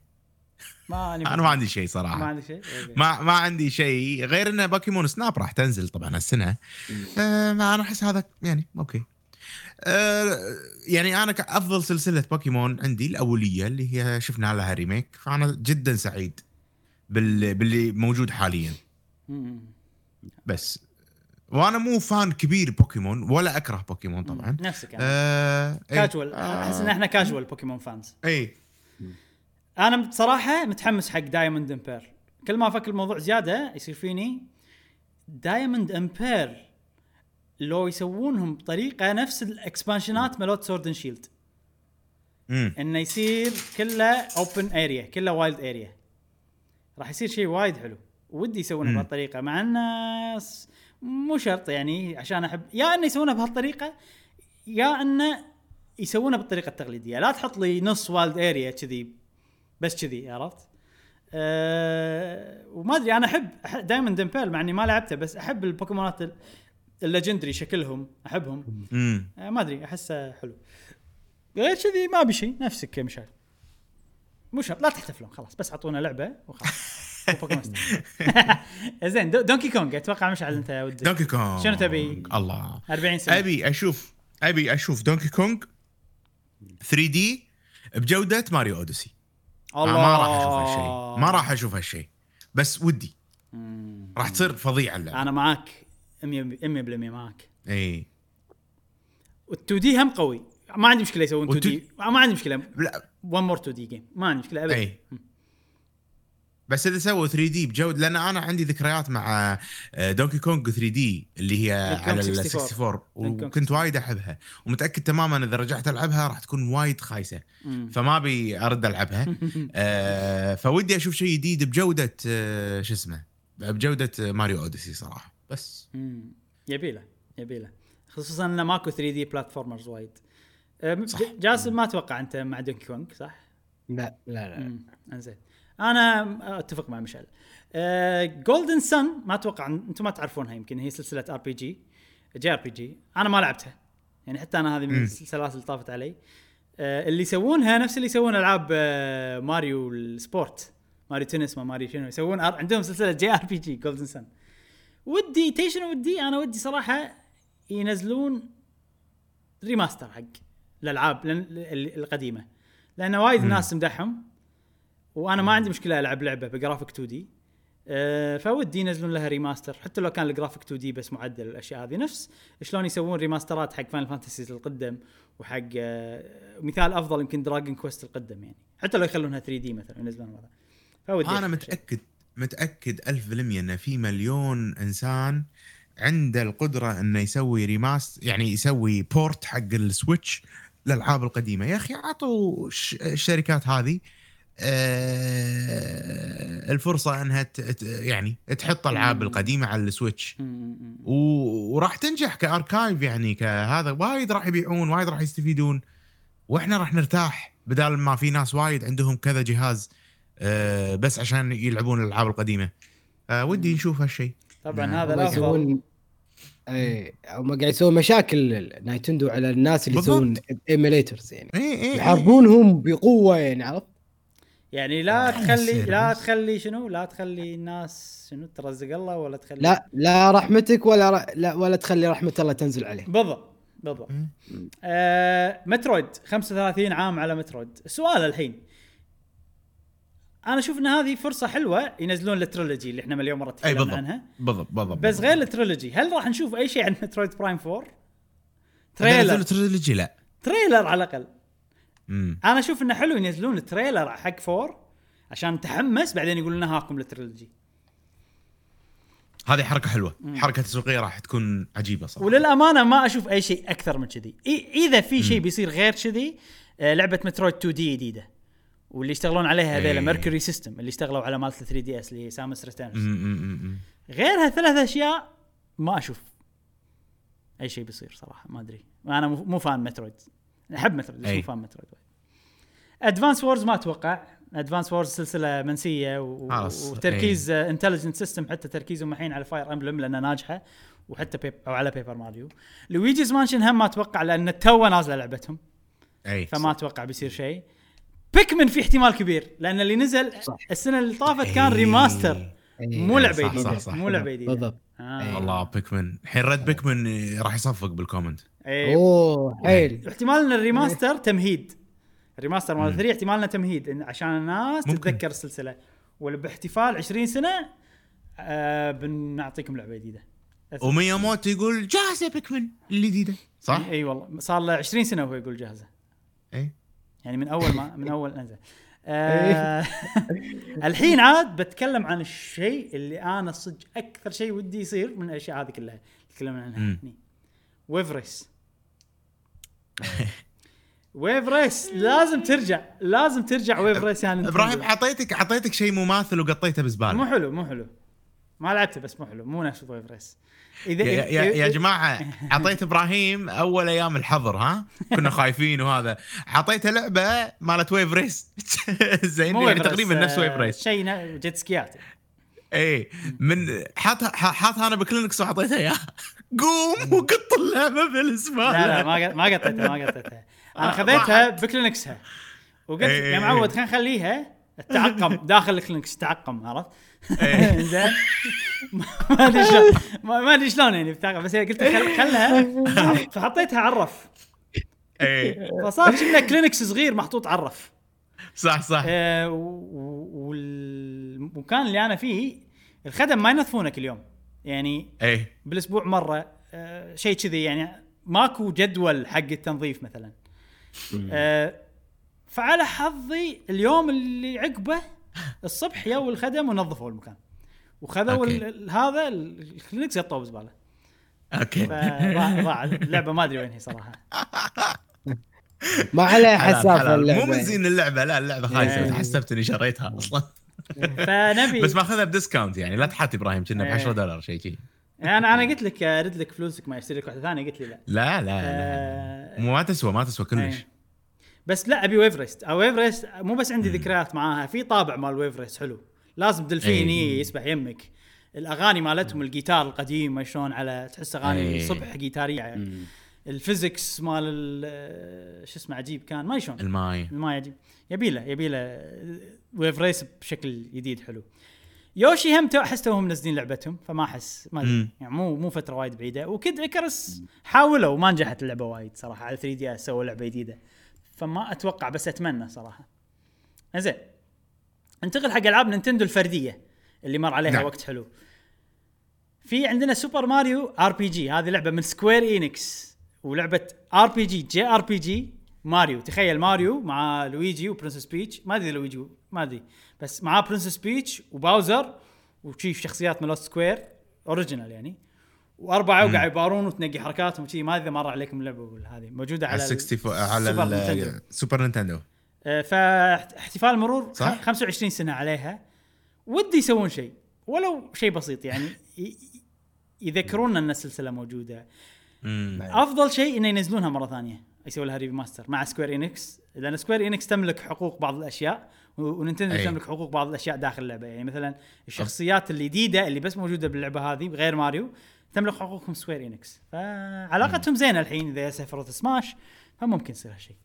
ما أنا ما عندي شيء ما صراحة عندك شيء؟ okay. ما ما عندي شيء. غير ان Pokémon Snap راح تنزل طبعا السنة آه ما أنا أحس هذا يعني okay. آه يعني أنا كافضل سلسلة بوكيمون عندي الأولية اللي هي شفنا لها remake فأنا جدا سعيد بال باللي موجود حاليا. بس. وأنا مو fan كبير بوكيمون ولا أكره بوكيمون طبعا. نفسك أنا آه إيه. كاجوال آه، أحس إن إحنا casual Pokémon fans اي أنا بصراحة متحمس حق Diamond and Pearl كل ما أفكر الموضوع زيادة يصير فيني Diamond and Pearl لو يسوونهم بطريقة نفس ال expansion ات مالت Sword Shield امم إنه يصير كله open area كله wild area راح يصير شيء وايد حلو. ودي يسوونه. بهالطريقة مع الناس مو شرط يعني عشان احب يا إنه يسوونه بهالطريقة يا إنه يسوونه بالطريقة التقليدية. لا تحط لي نص wild area كذي بس كذي عرفت؟ أه وما أدري أنا أحب دائما Diamond Pearl مع إني ما لعبته بس أحب البوكيمونات ال- ال legendary شكلهم أحبهم. امم آه، ما أدري أحسه حلو. غير كذي ما أبي شيء نفسك يا مشعل مو شرط لا تحتفلون خلاص بس أعطونا لعبة وخلاص. زين دو- Donkey Kong أتوقع مشعل أنت ودك. Donkey Kong. شنو تبي؟ الله. 40 سنة. أبي أشوف أبي أشوف Donkey Kong 3D بجودة Mario Odyssey. الله ما راح أشوف هالشيء. ما راح أشوف هالشيء. بس ودي. راح تصير فظيعه اللعبة. أنا معاك 100% 100% معاك. إي. وال 2D هم قوي. ما عندي مشكلة يسوون 2 وال two- D ما عندي مشكلة. لا. one more 2D game ما عندي مشكلة ابدا. إي. بس إذا سووا 3D بجوده لأن أنا عندي ذكريات مع آه، Donkey Kong 3D اللي هي على ال 64. 64 Donkey Kong وكنت وايد أحبها. ومتأكد تماما إذا رجعت ألعبها راح تكون وايد خايسة. فما أبي أرد ألعبها. آه، فودي أشوف شيء جديد بجودة آه، شو اسمه بجودة آه، Mario Odyssey صراحة. بس. يبيله يبيله. خصوصا انه ماكو 3D platformers وايد. جاسم ما أتوقع أنت مع Donkey Kong صح؟ لا لا لا. إنزين. أنا أتفق مع مشعل Golden Sun ما أتوقع أنتم ما تعرفونها يمكن هي سلسلة ار بي جي جي آر بي جي. أنا ما لعبتها. يعني حتى أنا هذه من. السلاسل اللي طافت علي. آه، اللي يسوونها نفس اللي يسوون ألعاب آه، Mario ال sport. Mario Tennis ما ماريو شنو يسوون عندهم سلسلة JRPG Golden Sun ودي تي شنو ودي؟ أنا ودي صراحة ينزلون remaster حق الألعاب القديمة. لأن وايد ناس تمدحهم وأنا ما عندي مشكلة ألعب لعبة بجرافيك 2 دي أه فودي ينزلون لها remaster حتى لو كان الجرافيك 2 دي بس معدل الأشياء هذه. نفس شلون يسوون remaster ات حق Final Fantasies القدم وحق أه مثال أفضل يمكن Dragon Quest القدم يعني. حتى لو يخلونها 3D مثلا ينزلون هذا فودي أنا. متاكد متأكد ألف بالمية إن في مليون إنسان عنده القدرة انه يسوي remaster يعني يسوي port حق ال Switch الالعاب القديمة. يا أخي عطوا الشركات هذه الفرصة أنها يعني تحط ألعاب. القديمة على ال Switch وراح تنجح ك archive يعني كهذا وايد راح يبيعون وايد راح يستفيدون وإحنا راح نرتاح بدال ما في ناس وايد عندهم كذا جهاز آه، بس عشان يلعبون الألعاب القديمة آه، ودي نشوف هالشيء طبعا نعم. هذا الأفضل اي هم قاعد يسوون مشاكل Nintendo على الناس اللي. يسوون emulators يعني اي اي يحاربونهم بقوة يعني عرفت؟ يعني لا آه، تخلي لا. تخلي شنو؟ لا تخلي الناس شنو؟ ترزق الله ولا تخلي لا لا رحمتك ولا ر... لا ولا تخلي رحمة الله تنزل عليه بالضبط بالضبط. آه Metroid 35 عام على Metroid. السؤال الحين. أنا أشوف إن هذه فرصة حلوة ينزلون ال trilogy اللي إحنا مليون مرة تكلمنا عنها. بالضبط بالضبط بس غير ال trilogy هل راح نشوف أي شيء عن Metroid Prime 4 trailer trailer. trilogy لا. trailer على الأقل. مم. أنا أشوف انه حلو ينزلون ال trailer حق 4 عشان نتحمس بعدين يقولون لنا هاكم ال trilogy هذه حركة حلوة. حركة تسويقية راح تكون عجيبة صراحة. وللأمانة ما أشوف أي شيء أكثر من كذي. إذا في شيء بيصير غير كذي آه، لعبة Metroid 2D جديدة. واللي يشتغلون عليها هذيلا إيه. MercurySteam اللي اشتغلوا على مالت 3DS اللي هي Samus Returns مم، مم، مم، مم. غير هالثلاث أشياء ما أشوف أي شيء بيصير صراحة ما أدري. أنا مو fan Metroid. احب Metroid. مو fan Metroid Advance Wars ما أتوقع Advance Wars سلسلة منسية و... وتركيز Intelligent Systems حتى تركيزهم الحين على Fire Emblem لأنها ناجحة وحتى بيب أو على Paper Mario Luigi's Mansion هم ما أتوقع لأن تو نازلة لعبتهم أي فما أتوقع بيصير شيء Pikmin في احتمال كبير لأن اللي نزل صح. السنة اللي طافت كان. remaster. مو لعبة جديده صح، صح. مو لعبة جديدة. بالضبط. آه. والله Pikmin. الحين رد Pikmin راح يصفق بال comment. إيه. أوه حيل. احتمال ان ال remaster تمهيد. ال remaster مال 3 احتمال انه تمهيد إن عشان الناس ممكن. تتذكر السلسلة. وباحتفال 20 سنة آه بنعطيكم لعبة جديدة. ومياموتو يقول جاهزة Pikmin الجديده صح؟ اي والله. صار له 20 سنة وهو يقول جاهزة. اي يعني من أول ما من أول نزل آه الحين عاد بتكلم عن الشيء اللي أنا صدق أكثر شيء ودي يصير من الأشياء هذه كلها. تكلمنا عنها. Wave Race Wave Race لازم ترجع. لازم ترجع Wave Race يعني إبراهيم اعطيتك اعطيتك شيء مماثل وقطيته مو بزباله حلو مو حلو. ما لعبته بس مو حلو. مو نفس Wave Race إذا يا, يا, يا جماعة أعطيت إبراهيم أول أيام الحظر ها؟ كنا خايفين وهذا. اعطيته لعبة مالت Wave Race زين يعني تقريبا نفس آه، Wave Race شيء نا- jet ski ات اي من حاطها أنا بكلينكس واعطيته اياه قوم وقط اللعبة بالزباله لا لا ما ما قطيتها ما قطيتها. أنا آه، خذيتها. بكلينكسها. وقلت إيه، يا إيه، معود إيه. خلينا نخليها التعقم داخل الكلينكس تعقم عرفت؟ إيه. زين ما أدري شلون ما أدري شلون يعني بتعقم بس قلت خل- خلها. فحطيتها عرف إيه. فصار كنا كلينكس صغير محطوط عرف صح صح. آه، والمكان اللي أنا فيه الخدم ما ينظفونه اليوم. يعني إيه. بالأسبوع مرة آه، شيء كذي يعني ماكو جدول حق التنظيف مثلا. آه، فعلى حظي اليوم اللي عقبه الصبح يو الخدم ونظفوا المكان. وخذوا هذا ال- الكلينكس قطوه بزباله أوكي. ضاع اللعبة ما أدري وين هي صراحة. ما عليه حلال حسافه حلال. اللعبة. مو من زين اللعبة لا اللعبة خايسة. إيه. حسبت إني شريتها أصلا. فنبي بس ماخذها ب discount يعني. لا تحات إبراهيم كنا ب إيه. 10 دولار شيء شي أنا أنا قلت لك ارد لك فلوسك ما يشتري لك واحدة ثانية. قلت لي لا. لا لا, لا. آه، مو ما تسوى ما تسوى كلش. إيه. بس لا أبي Wave Race. أو Wave Race مو بس عندي ذكريات معاها في طابع مال Wave Race حلو. لازم دلفين. إيه. يسبح يمك. الأغاني مالتهم الجيتار القديم ما شلون على تحس أغاني إيه. صبح جيتارية. يعني. ال physics مال ال- شو اسمه عجيب كان ما شلون. الماي. ما عجيب. يبي له يبي له Wave Race بشكل جديد حلو. Yoshi هم تو أحس توهم منزلين لعبتهم فما أحس ما أدري. يعني مو مو فترة وايد بعيدة. و Kid Icarus حاولوا وما نجحت اللعبة وايد صراحة. على 3DS سووا لعبة جديدة. فما أتوقع بس أتمنى صراحة. زين انتقل حق ألعاب Nintendo الفردية اللي مر عليها نعم. وقت حلو. في عندنا Super Mario RPG هذه لعبة من Square Enix ولعبة آر بي جي جي آر بي جي ماريو. تخيل ماريو مع Luigi و Princess Peach. ما أدري لويجي ما أدري. بس معاه Princess Peach و Bowser وشي شخصيات من لوست Square original يعني. وأربعة وقاعد يبارون وتنقي حركاتهم وشي. ما أدري مر عليكم اللعبة هذه موجودة على على 64 على السوبر ال- Nintendo. Super Nintendo آه، فاحتفال مرور صح؟ خ- 25 سنة عليها. ودي يسوون شيء ولو شيء بسيط يعني. ي- ي- يذكرونا أن السلسلة موجودة. مم. أفضل شيء إنه ينزلونها مرة ثانية. يسوي لها remaster مع Square Enix لأن Square Enix تملك حقوق بعض الأشياء و- و Nintendo أي. تملك حقوق بعض الأشياء داخل اللعبة. يعني مثلا الشخصيات الجديدة اللي بس موجودة باللعبة هذه غير ماريو تملك حقوقهم Square Enix فعلاقتهم زينة الحين إذا Sephiroth Smash فممكن يصير هالشيء.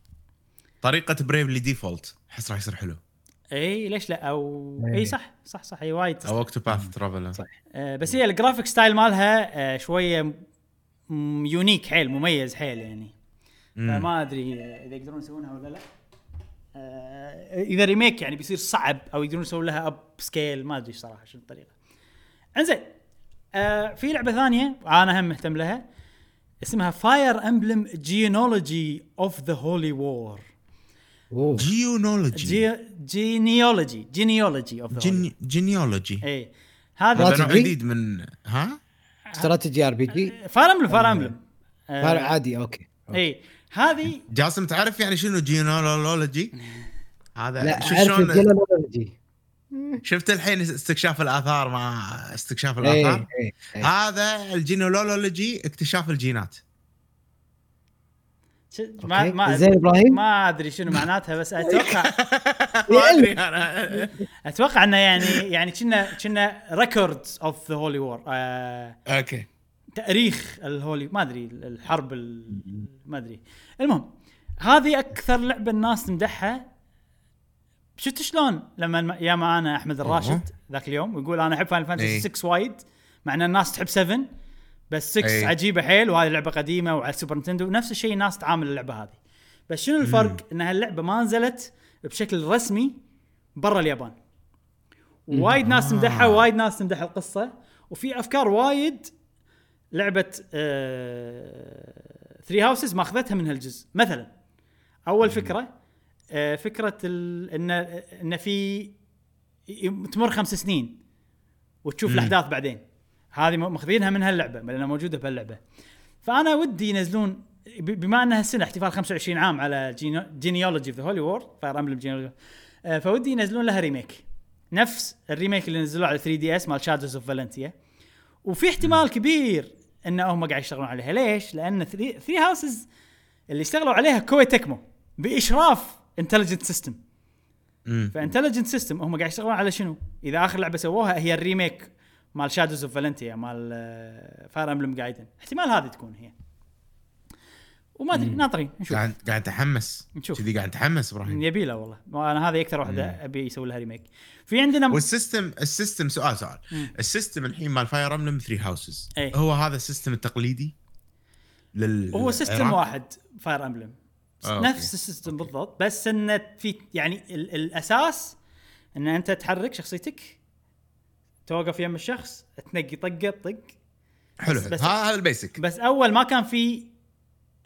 طريقة Bravely Default أحس راح يصير حلو. إي ليش لا؟ أو. إي. صح صح صح اي وايد أو Octopath Traveler صح. آه بس هي ال graphic style مالها آه شوية unique حيل مميز حيل يعني. فما أدري إذا يقدرون يسوونها ولا لا. آه إذا remake يعني بيصير صعب أو يقدرون يسوون لها upscale ما أدري صراحة شنو الطريقة. انزين آه في لعبة ثانية أنا هم مهتم لها اسمها Fire Emblem Genealogy of the Holy War. Genealogy Genealogy Genealogy of the Gene Genealogy اي هذا نوع؟ جديد من ها؟ strategy RPG Fire Emblem Fire Emblem عادي أوكي. اي هذه جاسم تعرف يعني شنو genealogy؟ هذا لا شو شلون؟ شفت الحين استكشاف الآثار مع استكشاف إيه الآثار؟ إيه إيه. هذا ال genealogy اكتشاف الجينات. ما. ما زين إبراهيم؟ ما أدري شنو معناتها بس أتوقع ما أدري أنا. أتوقع إنه يعني يعني كنا كنا records of the Holy War أوكي. تأريخ ال holy ما أدري الحرب ال- ما أدري. المهم هذه أكثر لعبة الناس تمدحها شفت شلون لما يا معانا أحمد الراشد ذاك اليوم ويقول أنا أحب Final. Fantasy 6 وايد مع إن الناس تحب 7 بس 6 إيه. عجيبة حيل وهذه لعبة قديمة وعلى ال Super Nintendo نفس الشيء الناس تعامل اللعبة هذه. بس شنو الفرق؟ إن هاللعبة ما نزلت بشكل رسمي برا اليابان. وايد ناس تمدحها وايد ناس تمدح القصة وفي أفكار وايد لعبة Three Houses ماخذتها من هالجزء. مثلا أول فكرة آه، فكرة ال- ان إن في تمر خمس سنين وتشوف مم. الأحداث بعدين. هذه ماخذينها من هاللعبة لانها موجودة بهاللعبة. فأنا ودي ينزلون بما إنها السنة احتفال 25 عام على Genealogy of the Holy War Fire Emblem Genealogy فودي ينزلون لها remake نفس ال remake اللي نزلوه على 3DS مال Shadows of Valentia وفي احتمال كبير إن هم قاعد يشتغلون عليها. ليش؟ لأن 3 Houses اللي اشتغلوا عليها Koei Tecmo بإشراف Intelligent System ف Intelligent System هم قاعد يشتغلون على شنو؟ إذا آخر لعبة سووها هي ال remake مال Shadows of Valentia مال Fire Emblem Gaiden احتمال هذه تكون هي. وما أدري. ناطرين نشوف. قاعد قاعد أتحمس. نشوف. كذي قاعد أتحمس إبراهيم. يبي له والله. أنا هذه أكثر واحدة مم. أبي يسوي لها remake في عندنا م... وال system ال system سؤال سؤال. مم. ال system الحين مال Fire Emblem 3 Houses. هو هذا ال system التقليدي لل هو system؟ واحد Fire Emblem آه،. نفس ال system بالضبط بس انه في يعني ال الأساس إن أنت تحرك شخصيتك توقف يم الشخص تنقي طقة طق. حلو بس- هذا ال basic. بس أول ما كان في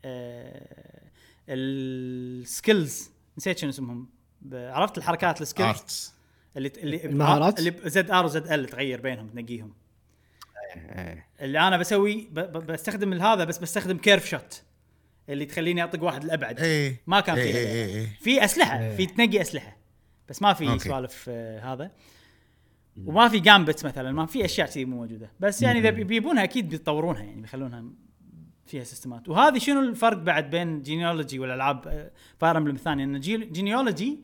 آه ال skills نسيت شنو اسمهم عرفت الحركات ال skills؟ arts اللي اللي المهارات؟ اللي ZR و ZL تغير بينهم تنقيهم. إيه. اللي أنا بسوي بستخدم هذا بس بستخدم curve shot. اللي تخليني أطق واحد الابعد إيه. ما كان في إيه، هذا. إيه، إيه، إيه. في أسلحة. إيه. في تنقي أسلحة. بس ما في. سوالف آه، هذا. وما في gambit مثلا. ما في أشياء كذي مو موجودة. بس يعني إذا بيبونها أكيد بيطورونها يعني بيخلونها فيها system ات. وهذه شنو الفرق بعد بين Genealogy والألعاب Fire Emblem الثانية إن Genealogy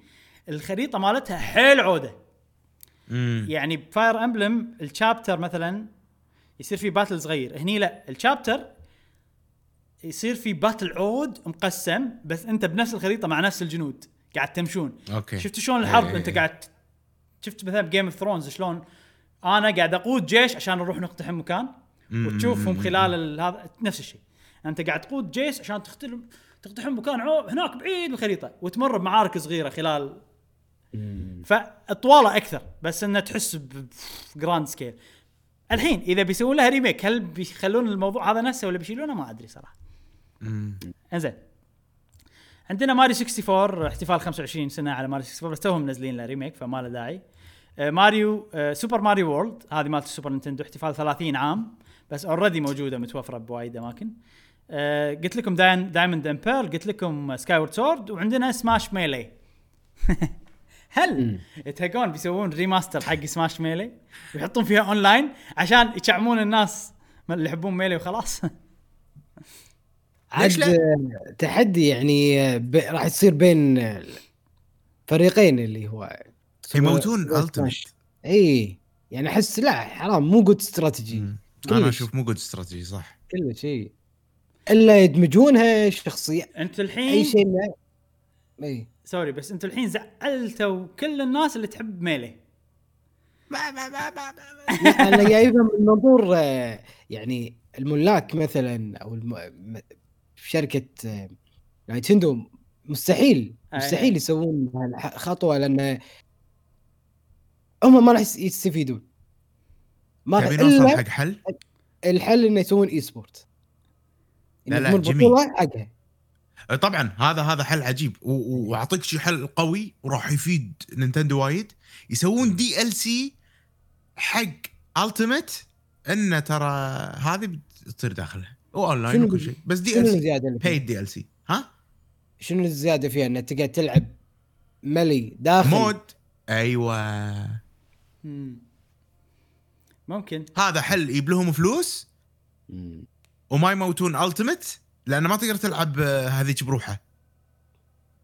الخريطة مالتها حيل عودة. مم. يعني ب Fire Emblem ال chapter مثلا يصير في battle صغير. هني لا. ال chapter يصير في battle عود مقسم بس انت بنفس الخريطة مع نفس الجنود قاعد تمشون. أوكي. شفت شلون الحرب؟ إيه. انت قاعد شفت مثلا ب Game of Thrones شلون أنا قاعد أقود جيش عشان نروح نقتحم مكان. وتشوفهم خلال ال- هذا نفس الشيء. أنت قاعد تقود جيش عشان تقتل تقتحم مكان هناك بعيد بالخريطة وتمر بمعارك صغيرة خلال فأطوالة أكثر بس إنه تحس ب grand scale الحين إذا بيسوون لها remake هل بيخلون الموضوع هذا نفسه ولا بيشيلونه؟ ما أدري صراحة. انزين. عندنا ماريو 64 احتفال 25 سنة على ماريو 64 بس توهم منزلين له remake فما له داعي. آه، ماريو آه، Super Mario World هذه مالت ال Super Nintendo احتفال 30 عام بس already موجودة متوفرة بوايد أماكن. آه، قلت لكم داين Diamond and Pearl قلت لكم Skyward Sword وعندنا Smash Melee. هل يتهقون بيسوون remaster حق Smash Melee؟ ويحطون فيها أونلاين عشان يشعمون الناس اللي يحبون Melee وخلاص؟ عاد تحدي يعني ب... راح يصير بين فريقين اللي هو يموتون Smash. Ultimate اي يعني أحس لا حرام مو good strategy أنا. أشوف مو good strategy صح. كل شيء إلا يدمجونها شخصيه أنت أي الحين شيء ما اي sorry بس أنتوا الحين زعلتوا كل الناس اللي تحب Melee. لا، أنا جايبها من منظور آه، يعني الملاك مثلا أو الم... في شركة آه، Nintendo مستحيل. مستحيل يسوون هالخطوه لأن هم ما راح يس- يستفيدون. ما راح نوصل إلا حق حل؟ الحل إنه يسوون esport لا، لا،. بطولة حقها طبعا هذا هذا حل عجيب. وأعطيك شيء حل قوي وراح يفيد نينتندو وايد. يسوون DLC حق Ultimate إنه ترى هذه بتصير داخلها واونلاين شنو وكل شيء. بس دي ال سي الزيادة اللي دي ال سي ها؟ شنو الزيادة فيها؟ إنك تقعد تلعب Melee داخل. mode. أيوه. مم. ممكن. هذا حل. يجيب لهم فلوس مم. وما يموتون Ultimate لأن ما تقدر تلعب آه، هذيك بروحها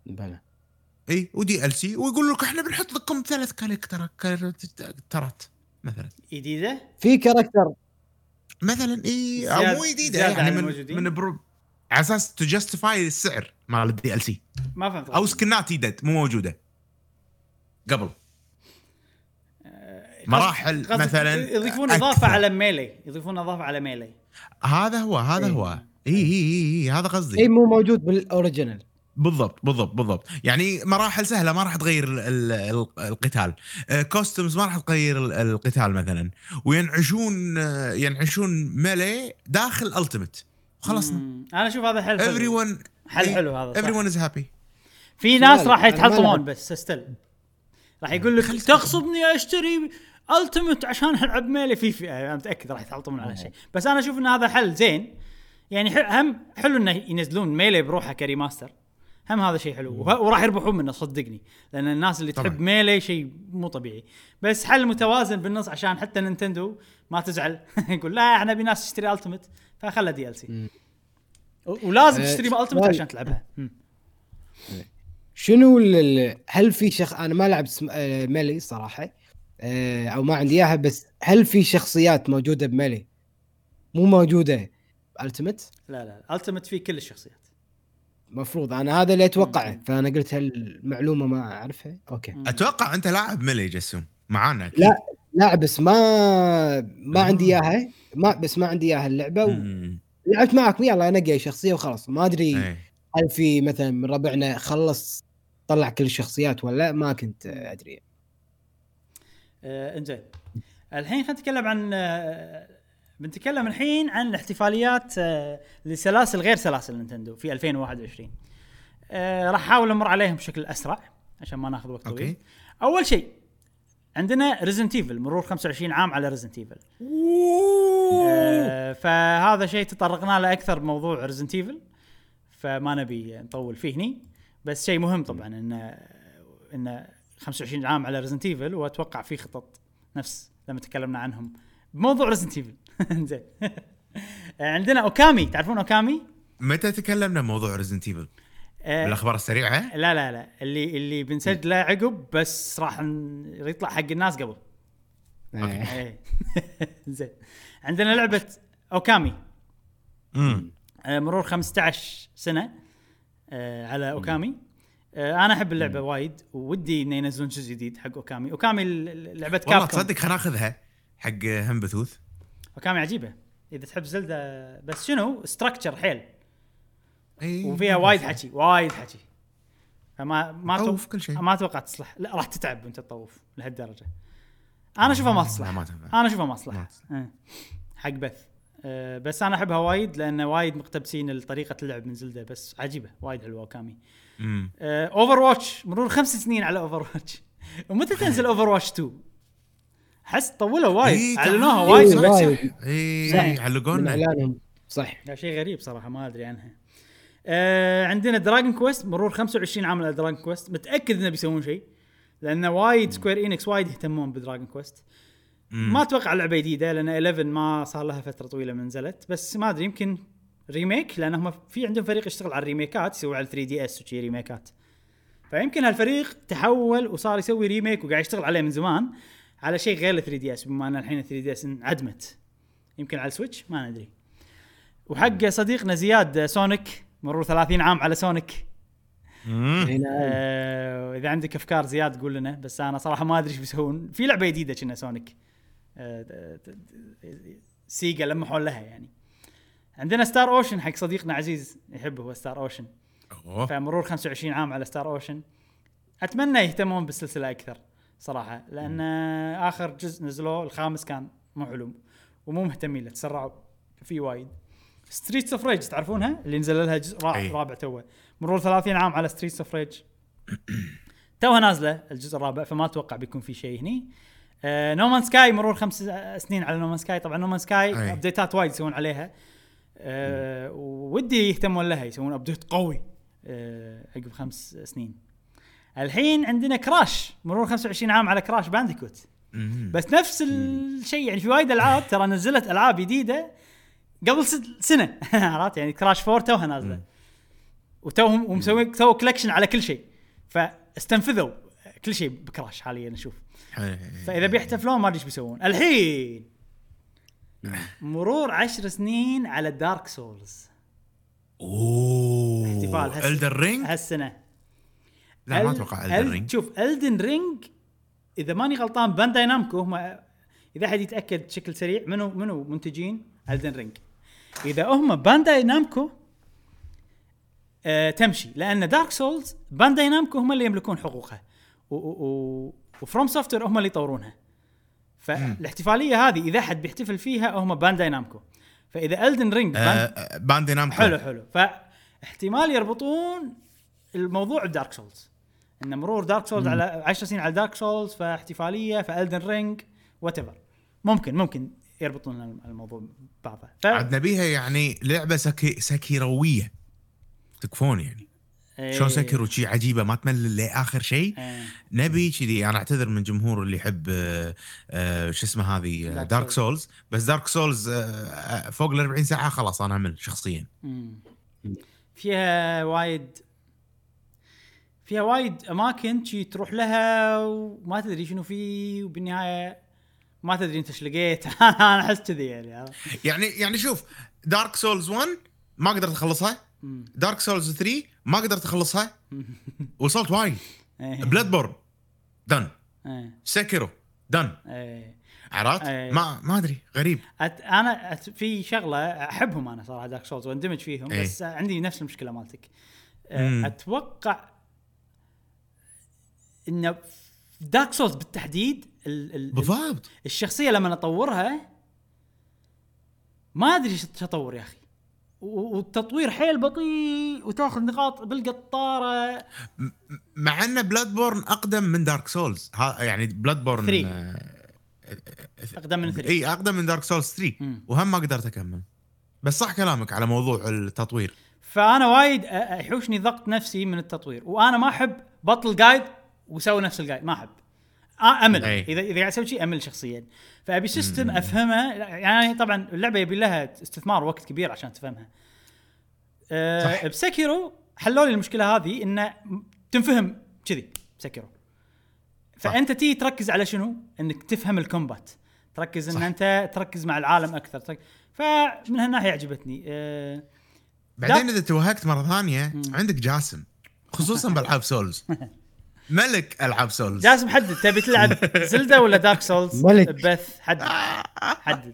بلى. إي و DLC ويقول لك إحنا بنحط لكم ثلاث character ات مثلا. جديدة؟ في character مثلا اي أو مو جديدة يعني عن من؟ من برو على أساس to justify السعر مال ال DLC ما فهمت أو skin ات يدد مو موجودة. قبل. مراحل قصدك مثلا يضيفون أكثر. اضافه على Melee يضيفون إضافة على Melee هذا هو هذا إيه. هو. اي اي اي اي هذا قصدي. اي مو موجود بال original بالضبط بالضبط بالضبط. يعني مراحل سهلة ما راح تغير ال- ال- ال- القتال. costumes ما راح تغير ال- القتال مثلا. وينعشون آه، ينعشون Melee داخل Ultimate خلصنا. أنا أشوف هذا حل حلو. ون حل حلو هذا everyone is happy في ناس راح يتحطمون. بس still راح يقول لك تغصبني أشتري Ultimate عشان ألعب Melee في فئة أنا متأكد راح يتحطمون على شيء. بس أنا أشوف إن هذا حل زين. يعني ح- هم حلو إنه ينزلون Melee بروحه ك remaster. هم هذا شيء حلو. وراح يربحون منه صدقني. لأن الناس اللي تحب طبعاً. Melee شيء مو طبيعي. بس حل متوازن بالنص عشان حتى نينتندو ما تزعل. يقول لا إحنا نبي ناس تشتري Ultimate فخله DLC ولازم أه، تشتري Ultimate سؤال. عشان تلعبها. شنو هل في شخص أنا ما لعبت. آه، ميلي صراحة آه، أو ما عندي إياها بس هل في شخصيات موجودة ب Melee؟ مو موجودة. ب Ultimate لا لا Ultimate فيه كل الشخصيات. مفروض أنا هذا اللي أتوقعه فأنا قلت هالمعلومه ما أعرفها أوكي. أتوقع أنت لاعب Melee جسوم معانا أكيد. لا. لا بس ما ما عندي. إياها ما بس ما عندي إياها اللعبة مم. ولعبت معك يلا انقي شخصية وخلاص ما أدري إيه. هل في مثلا من ربعنا خلص طلع كل الشخصيات ولا لا ما كنت أدري آه إنزين الحين خلينا نتكلم عن آه بنتكلم الحين عن الاحتفاليات آه لسلاسل غير سلاسل نينتندو في 2021 آه راح أحاول أمر عليهم بشكل أسرع عشان ما ناخذ وقت طويل. أول شيء عندنا Resident Evil مرور 25 عام على Resident Evil آه فهذا شيء تطرقنا له أكثر بموضوع Resident Evil فما نبي نطول فيه هني. بس شيء مهم طبعا انه انه 25 عام على Resident Evil وأتوقع في خطط نفس لما تكلمنا عنهم. بموضوع Resident Evil زين. عندنا Okami. تعرفون Okami؟ متى تكلمنا موضوع Resident Evil؟ آه بالأخبار السريعة؟ لا لا لا. اللي اللي بنسجله عقب بس راح يطلع حق الناس قبل. إيه. إيه. زين. عندنا لعبة Okami. امم آه، مرور 15 سنة آه، على Okami. آه، أنا أحب اللعبة وايد. ودي انه ينزلون جزء جديد حق Okami. Okami لعبة والله Capcom تصدق خلينا ناخذها حق هم بثوث Okami عجيبة. إذا تحب Zelda بس شنو؟ stretched حيل. وفيها وايد حكي وايد حكي. فما ما طوف تو- كل شيء. ما أتوقع تصلح. لا راح تتعب وأنت تطوف لهالدرجة. أنا أشوفها ما تصلح. أنا أشوفها ما تصلح. آه. حق بث. أه بس أنا أحبها وايد لأن وايد مقتبسين طريقة اللعب من Zelda بس عجيبة. وايد حلوة امم Overwatch مرور خمس سنين على Overwatch ومتى تنزل Overwatch 2 حس طولوا وايد. إيه، أعلنوها. وايد. صح؟ اي علقونا إعلانهم. صح شيء غريب صراحة ما أدري عنها. آه عندنا Dragon Quest مرور 25 عام على Dragon Quest متأكد إنه بيسوون شيء لأن وايد Square Enix وايد يهتمون ب Dragon Quest ما أتوقع لعبه جديدة لأن 11 ما صار لها فترة طويلة من نزلت. بس ما أدري يمكن remake لأن هم في عندهم فريق يشتغل على ال remake ات يسوي على 3DS وشي remake ات. فيمكن هالفريق تحول وصار يسوي remake وقاعد يشتغل عليه من زمان. على شيء غير ال 3DS بما أن الحين 3DS انعدمت. يمكن على ال Switch ما ندري. وحق صديقنا زياد Sonic مرور 30 عام على Sonic مم. هنا آه إذا عندك أفكار زياد قول لنا بس أنا صراحة ما أدري إيش بيسوون. في لعبة جديدة كنا Sonic آه Sega لمحوا لها يعني. عندنا Star Ocean حق صديقنا عزيز يحبه هو Star Ocean أوه. فمرور 25 عام على Star Ocean أتمنى يهتمون بالسلسلة أكثر. صراحة لأن آخر جزء نزلوه الخامس كان مو حلو ومو مهتمين له تسرعوا فيه وايد. Streets of Rage تعرفونها؟ اللي نزل لها جزء رابع, أي. رابع توه. مرور 30 عام على Streets of Rage توها نازلة الجزء الرابع فما أتوقع بيكون في شيء هني. No Man's Sky مرور خمس سنين على No Man's Sky طبعا No Man's Sky. update ات وايد يسوون عليها. أه ودي يهتمون لها يسوون update قوي. أه عقب خمس سنين. الحين عندنا Crash مرور 25 عام على Crash Bandicoot. بس نفس الشيء يعني في وايد ألعاب ترى نزلت ألعاب جديدة قبل سنة. عرفت؟ يعني Crash 4 توها نازلة. وتوهم ومسوي سووا collection على كل شيء. فاستنفذوا كل شيء ب Crash حاليا أشوف فإذا بيحتفلون ما أدري إيش بيسوون. الحين مرور عشر سنين على Dark Souls أوه. احتفال هالسنة. لا ما أتوقع ال- Elden Ring شوف Elden Ring إذا ماني غلطان Bandai Namco هم إذا أحد يتأكد بشكل سريع منو منو منتجين Elden Ring إذا هم Bandai Namco آه تمشي لأن Dark Souls Bandai Namco هم اللي يملكون حقوقها و- و- و FromSoftware هم اللي يطورونها. فالاحتفالية هذه إذا أحد بيحتفل فيها هم Bandai Namco فإذا Elden Ring آه، Bandai Namco حلو حلو. فاحتمال يربطون الموضوع ب Dark Souls. إن مرور Dark Souls على 10 سنين على Dark Souls فاحتفالية ف Elden Ring وات ممكن ممكن يربطون الموضوع ببعضه. ف... عاد نبيها يعني لعبة Seki- Sekiro تكفون يعني. إيه. شلون Sekiro شي عجيبة ما تمل لآخر شيء. إيه. نبي كذي أنا أعتذر من جمهور اللي يحب آه، آه، شو اسمه هذه Dark. Souls بس Dark Souls فوق ال 40 ساعة خلاص أنا أمل شخصيا. مم. فيها وايد فيها وايد أماكن شي تروح لها وما تدري شنو فيه وبالنهاية ما تدري أنت إيش لقيت أنا أحس كذي يعني؟ يعني يعني شوف Dark Souls 1 ما قدرت أخلصها. Dark Souls 3 ما قدرت أخلصها وصلت وايد. Bloodborne done. Sekiro done. عرفت؟ ما ما أدري غريب أت... أنا أت... في شغلة أحبهم أنا صراحة Dark Souls واندمج فيهم إيه. بس عندي نفس المشكلة مالتك أه، مم. أتوقع إن Dark Souls بالتحديد ال... ال... بالضبط. الشخصية لما اطورها ما أدري إيش اطور يا أخي. والتطوير حيل بطيء وتأخذ نقاط بالقطارة. مع إن Bloodborne أقدم من Dark Souls ها يعني Bloodborne Three. آه، أقدم من 3 إي أقدم من Dark Souls 3 مم. وهم ما قدرت أكمل. بس صح كلامك على موضوع التطوير. فأنا وايد يحوشني ضغط نفسي من التطوير. وأنا ما أحب أبطل guide وأسوي نفس ال guide ما أحب. آه أمل. أي. اذا إذا قاعد أسوي شيء أمل شخصيا. فأبي system أفهمه. يعني طبعا اللعبة يبي لها استثمار وقت كبير عشان تفهمها. أه صح. ب Sekiro حلوا لي المشكلة هذه إنه تنفهم كذي ب Sekiro. فأنت تيجي تركز على شنو؟ إنك تفهم ال combat. تركز إن صح. أنت تركز مع العالم أكثر. ترك... فمن هالناحية عجبتني. أه بعدين إذا توهقت مرة ثانية عندك جاسم خصوصا بالعاب Souls. ملك ألعاب Souls. جاسم حدد. تبي تلعب Zelda ولا Dark Souls ملك. بث حدد. حدد.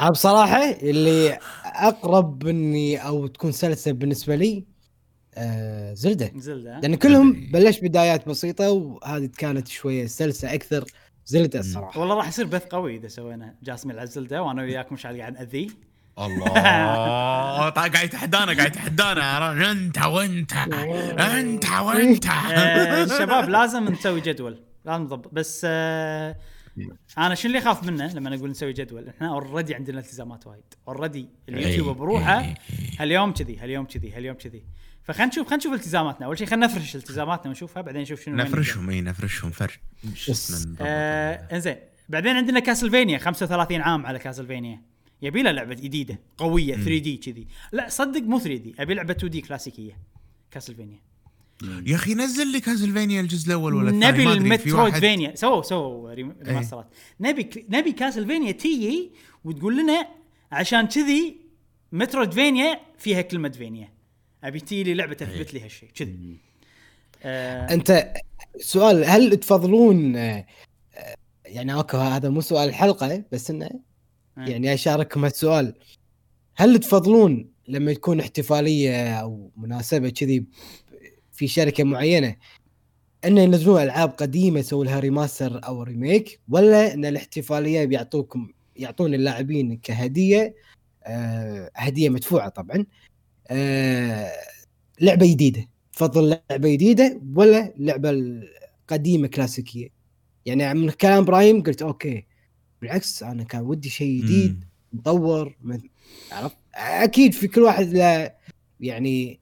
أنا بصراحه اللي أقرب اني أو تكون سلسة بالنسبة لي آه Zelda. Zelda لأن كلهم بلش بدايات بسيطة وهذه كانت شوية سلسة أكثر. Zelda الصراحه والله راح يصير بث قوي إذا سوينا جاسم يلعب Zelda وأنا وياك مشعل قاعد ناذيه الله. طا- قاعد يتحدانا قاعد يتحدانا؟ انت وانت انت وانت. آه، الشباب لازم نسوي جدول لازم نضبط. بس آه أنا شو اللي اخاف منه لما نقول نسوي جدول؟ إحنا already عندنا التزامات وايد. already ال YouTube إيه. بروحه هاليوم كذي هاليوم كذي هاليوم كذي. فخلينا نشوف خلينا نشوف التزاماتنا. أول شيء خلينا نفرش التزاماتنا ونشوفها بعدين نشوف شنو نفرشهم اي نفرشهم فرش. آه إنزين. بعدين عندنا Castlevania 35 عام على Castlevania يبي له لعبة جديدة قوية 3 D كذي. لا صدق مو 3 D أبي لعبة 2 D كلاسيكيه Castlevania يا أخي نزل لي Castlevania الجزء الأول ولا الثاني نبي ال Metroidvania سووا سووا rem- remaster ات نبي نبي Castlevania تيجي وتقول لنا عشان كذي Metroidvania فيها كلمة vania أبي تيجي لي لعبة تثبت لي هالشيء كذي. آه. أنت سؤال هل تفضلون آه، يعني أوكي هذا مو سؤال الحلقة بس إنه يعني أشارككم هالسؤال. هل تفضلون لما تكون احتفالية أو مناسبة كذي في شركة معينة انه ينزلون ألعاب قديمة يسووا لها remaster أو remake ولا أن الاحتفالية بيعطوكم يعطون اللاعبين كهدية آه هدية مدفوعة طبعا آه لعبة جديدة؟ تفضل لعبة جديدة ولا لعبة القديمة كلاسيكية؟ يعني من كلام إبراهيم قلت أوكي. بالعكس أنا كان ودي شيء جديد مم. مطور عرفت أكيد في كل واحد له يعني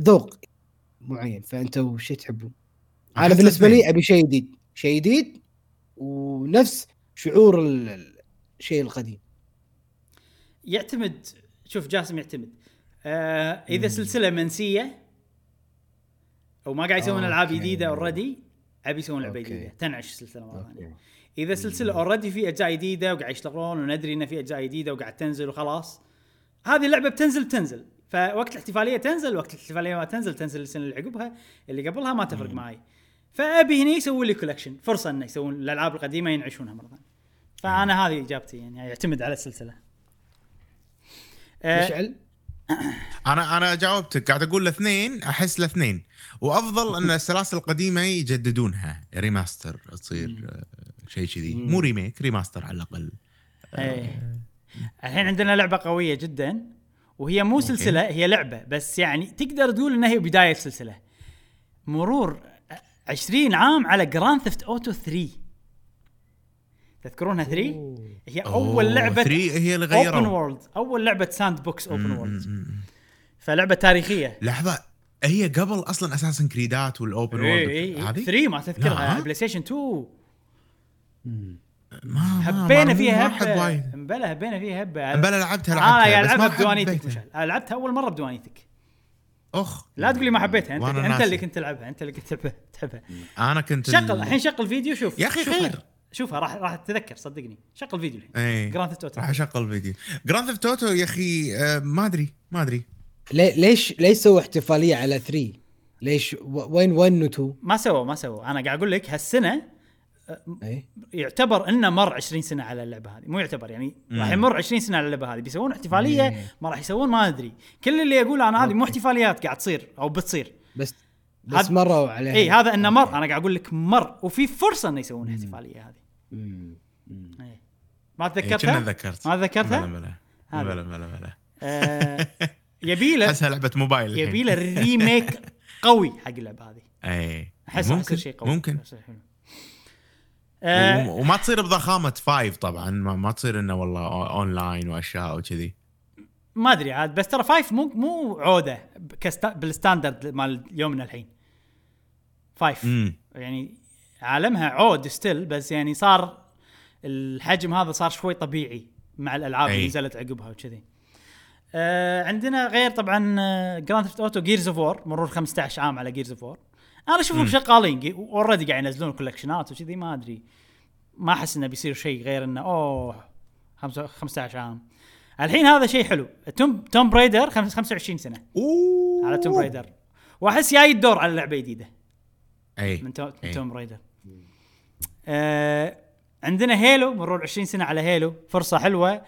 ذوق معين فانتوا وش تحبون أنا بالنسبة. لي أبي شيء جديد شيء جديد ونفس شعور ال- ال- الشيء القديم يعتمد شوف جاسم يعتمد آه إذا سلسلة منسية أو ما قاعد يسوون ألعاب أوكي. جديدة already أبي يسوون لعبة. جديدة تنعش السلسله مرة ثانية. إذا سلسلة already في أجزاء جديدة وقاعد يشتغلون وندري إن في أجزاء جديدة وقاعد تنزل وخلاص هذه اللعبة بتنزل بتنزل فوقت الاحتفالية تنزل وقت الاحتفالية ما تنزل تنزل السنة اللي عقبها اللي قبلها ما تفرق معي فأبي هني يسوون لي collection فرصة إنه يسوون الألعاب القديمة ينعشونها مرة ثانية. فأنا هذه إجابتي يعني يعتمد على السلسلة. آه، مشعل أنا أنا جاوبتك قاعد أقول الاثنين أحس الاثنين وأفضل أن السلاسل القديمة يجددونها remaster تصير آه، شيء كذي. مو remake remaster على الأقل. إيه. الحين عندنا لعبة قوية جدا وهي مو سلسلة هي لعبة بس يعني تقدر تقول إنها هي بداية سلسله مرور 20 عام على Grand Theft Auto 3 تذكرونها 3 هي أول لعبة 3 هي اللي open غيروا world أول لعبة sandbox open world. فلعبة تاريخية. لحظة هي قبل أصلا أساسا كريدات وال open world هذه؟ 3 ما تذكرها لا. PlayStation 2 ما ما- فيها هبة. وايد. مبلا هبينا فيها هبة. امبلا لعبتها أنا لعبتها ما العبها بديوانيتك. مشعل أنا لعبتها أول مرة بديوانيتك أخ. لا تقول لي ما حبيتها انت أنت ناسي. اللي كنت تلعبها أنت اللي كنت تلعبها تحبها أنا كنت شغل ال- الحين شغل فيديو شوف. يا أخي شوفها. خير. شوفها راح راح تتذكر صدقني. شغل فيديو الحين. Grand Theft Auto راح أشغل فيديو. Grand Theft Auto يا أخي آه، ما أدري ما أدري. لي- ليش ليش سووا احتفالية على 3 ليش و- وين وين و2 ما سووا ما سووا. أنا قاعد أقول لك هالسنة اي يعتبر إنه مر 20 سنة على اللعبة هذه. مو يعتبر يعني راح يمر 20 سنة على اللعبة هذه. بيسوون احتفالية ما راح يسوون ما أدري. كل اللي يقول أنا هذه مو احتفاليات قاعد تصير أو بتصير. بس بس هاد- مروا عليها. اي هذا إنه مر. أنا قاعد أقول لك مر. وفي فرصة إنه يسوون احتفالية هذه. مم. مم. إيه. ما إيه، كنا تذكرتها؟ ذكرت. ما تذكرتها؟ بلا بلا. بلا بلا بلا يبي له أحسها لعبة موبايل. يبي له remake قوي حق اللعبة هذه. اي أحس يصير ممكن شيء قوي. ممكن. آه وم- وما تصير بضخامة Five طبعا. ما, ما تصير إنه والله اونلاين وأشياء وكذي. ما أدري عاد بس ترى Five مو مو عودة بال standard مال يومنا الحين. Five امم يعني عالمها عود still بس يعني صار الحجم هذا صار شوي طبيعي مع الألعاب أي. اللي نزلت عقبها وكذي. آه عندنا غير طبعا Grand Theft Auto Gears of War مرور 15 عام على Gears of War أنا اشوفهم شغالين. already قاعد ينزلون collection ات وكذي ما أدري. ما أحس إنه بيصير شيء غير إنه أوه خمسة- 15 عام. الحين هذا شيء حلو. Tomb Tomb Raider 25 سنة. أوه. على Tomb Raider. وأحس جاي الدور على لعبة جديدة. أي. من تو- من. Tomb Raider آه عندنا Halo مرور 20 سنة على Halo. فرصة حلوة.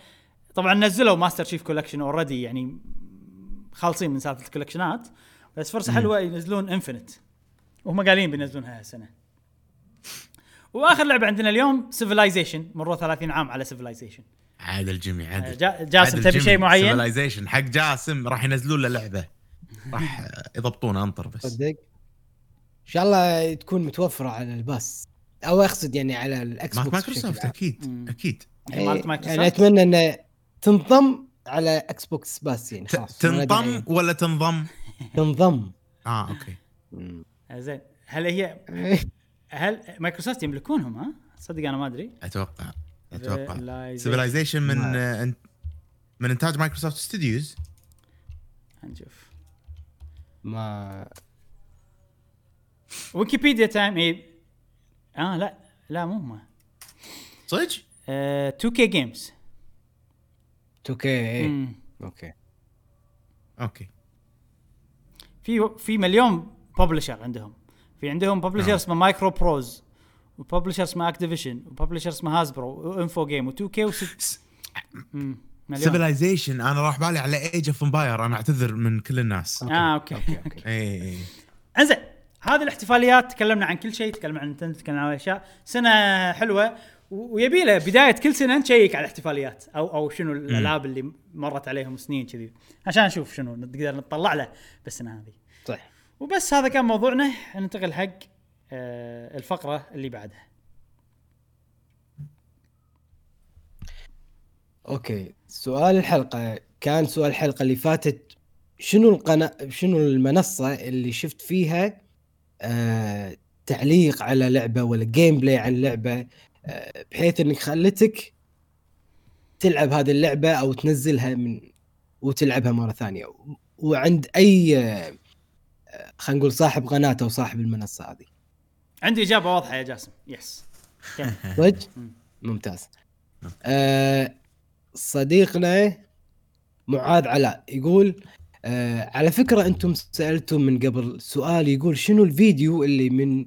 طبعا نزلوا Master Chief Collection already يعني خالصين من سالفة ال collection ات بس فرصة حلوة ينزلون Infinite وهم قايلين بينزلونها هالسنة وآخر لعبة عندنا اليوم Civilization مرور 30 عام على سيفلايزيشن عادل جيمي عادل جا- جاسم تبي شيء معين؟ Civilization حق جاسم راح ينزلون له لعبة راح يضبطون أنطر بس صدق إن شاء الله تكون متوفرة على ال Pass أو أقصد يعني على ال Xbox Microsoft. أكيد مم. أكيد يعني مالت إيه، مايكروسوفت؟ يعني أتمنى إنه تنضم على Xbox بس يعني خلاص تنضم. ولا تنضم؟ تنضم آه okay زين. هل هي هل مايكروسوفت يملكونهم ها؟ صدق أنا ما أدري. أتوقع أتوقع. Civilization. Civilization من آه، من إنتاج Microsoft Studios. نشوف ما Wikipedia time اي آه لا لا مو ما صدق؟ آه 2K Games 2K إيه. okay. okay. في في مليون publisher عندهم. في عندهم publisher آه. اسمه MicroProse و publisher اسمه Activision و publisher اسمه Hasbro و Infogrames و 2K وست مم، مليون. Civilization أنا راح بالي على Age of Empire أنا أعتذر من كل الناس. آه okay. okay. okay اي اي إنزين هذه الاحتفاليات تكلمنا عن كل شيء تكلمنا عن Nintendo تكلمنا عن أشياء. سنة حلوة ويبي له بداية كل سنة نشيك على الاحتفاليات أو أو شنو الألعاب اللي مرت عليهم سنين كذي. عشان نشوف شنو نقدر نطلع له بالسنه هذه. صح وبس هذا كان موضوعنا. ننتقل حق آه الفقرة اللي بعدها. أوكي سؤال الحلقة. كان سؤال الحلقة اللي فاتت شنو القناه شنو المنصة اللي شفت فيها آه تعليق على لعبة ولا gameplay عن لعبة آه بحيث إنك خلتك تلعب هذه اللعبة أو تنزلها من وتلعبها مرة ثانية. وعند أي آه خلينا نقول صاحب قناه أو صاحب المنصة هذه عندي إجابة واضحة يا جاسم yes. صدق؟ مم. ممتاز. آه صديقنا معاذ علاء يقول آه على فكرة أنتم سألتم من قبل سؤال يقول شنو الفيديو اللي من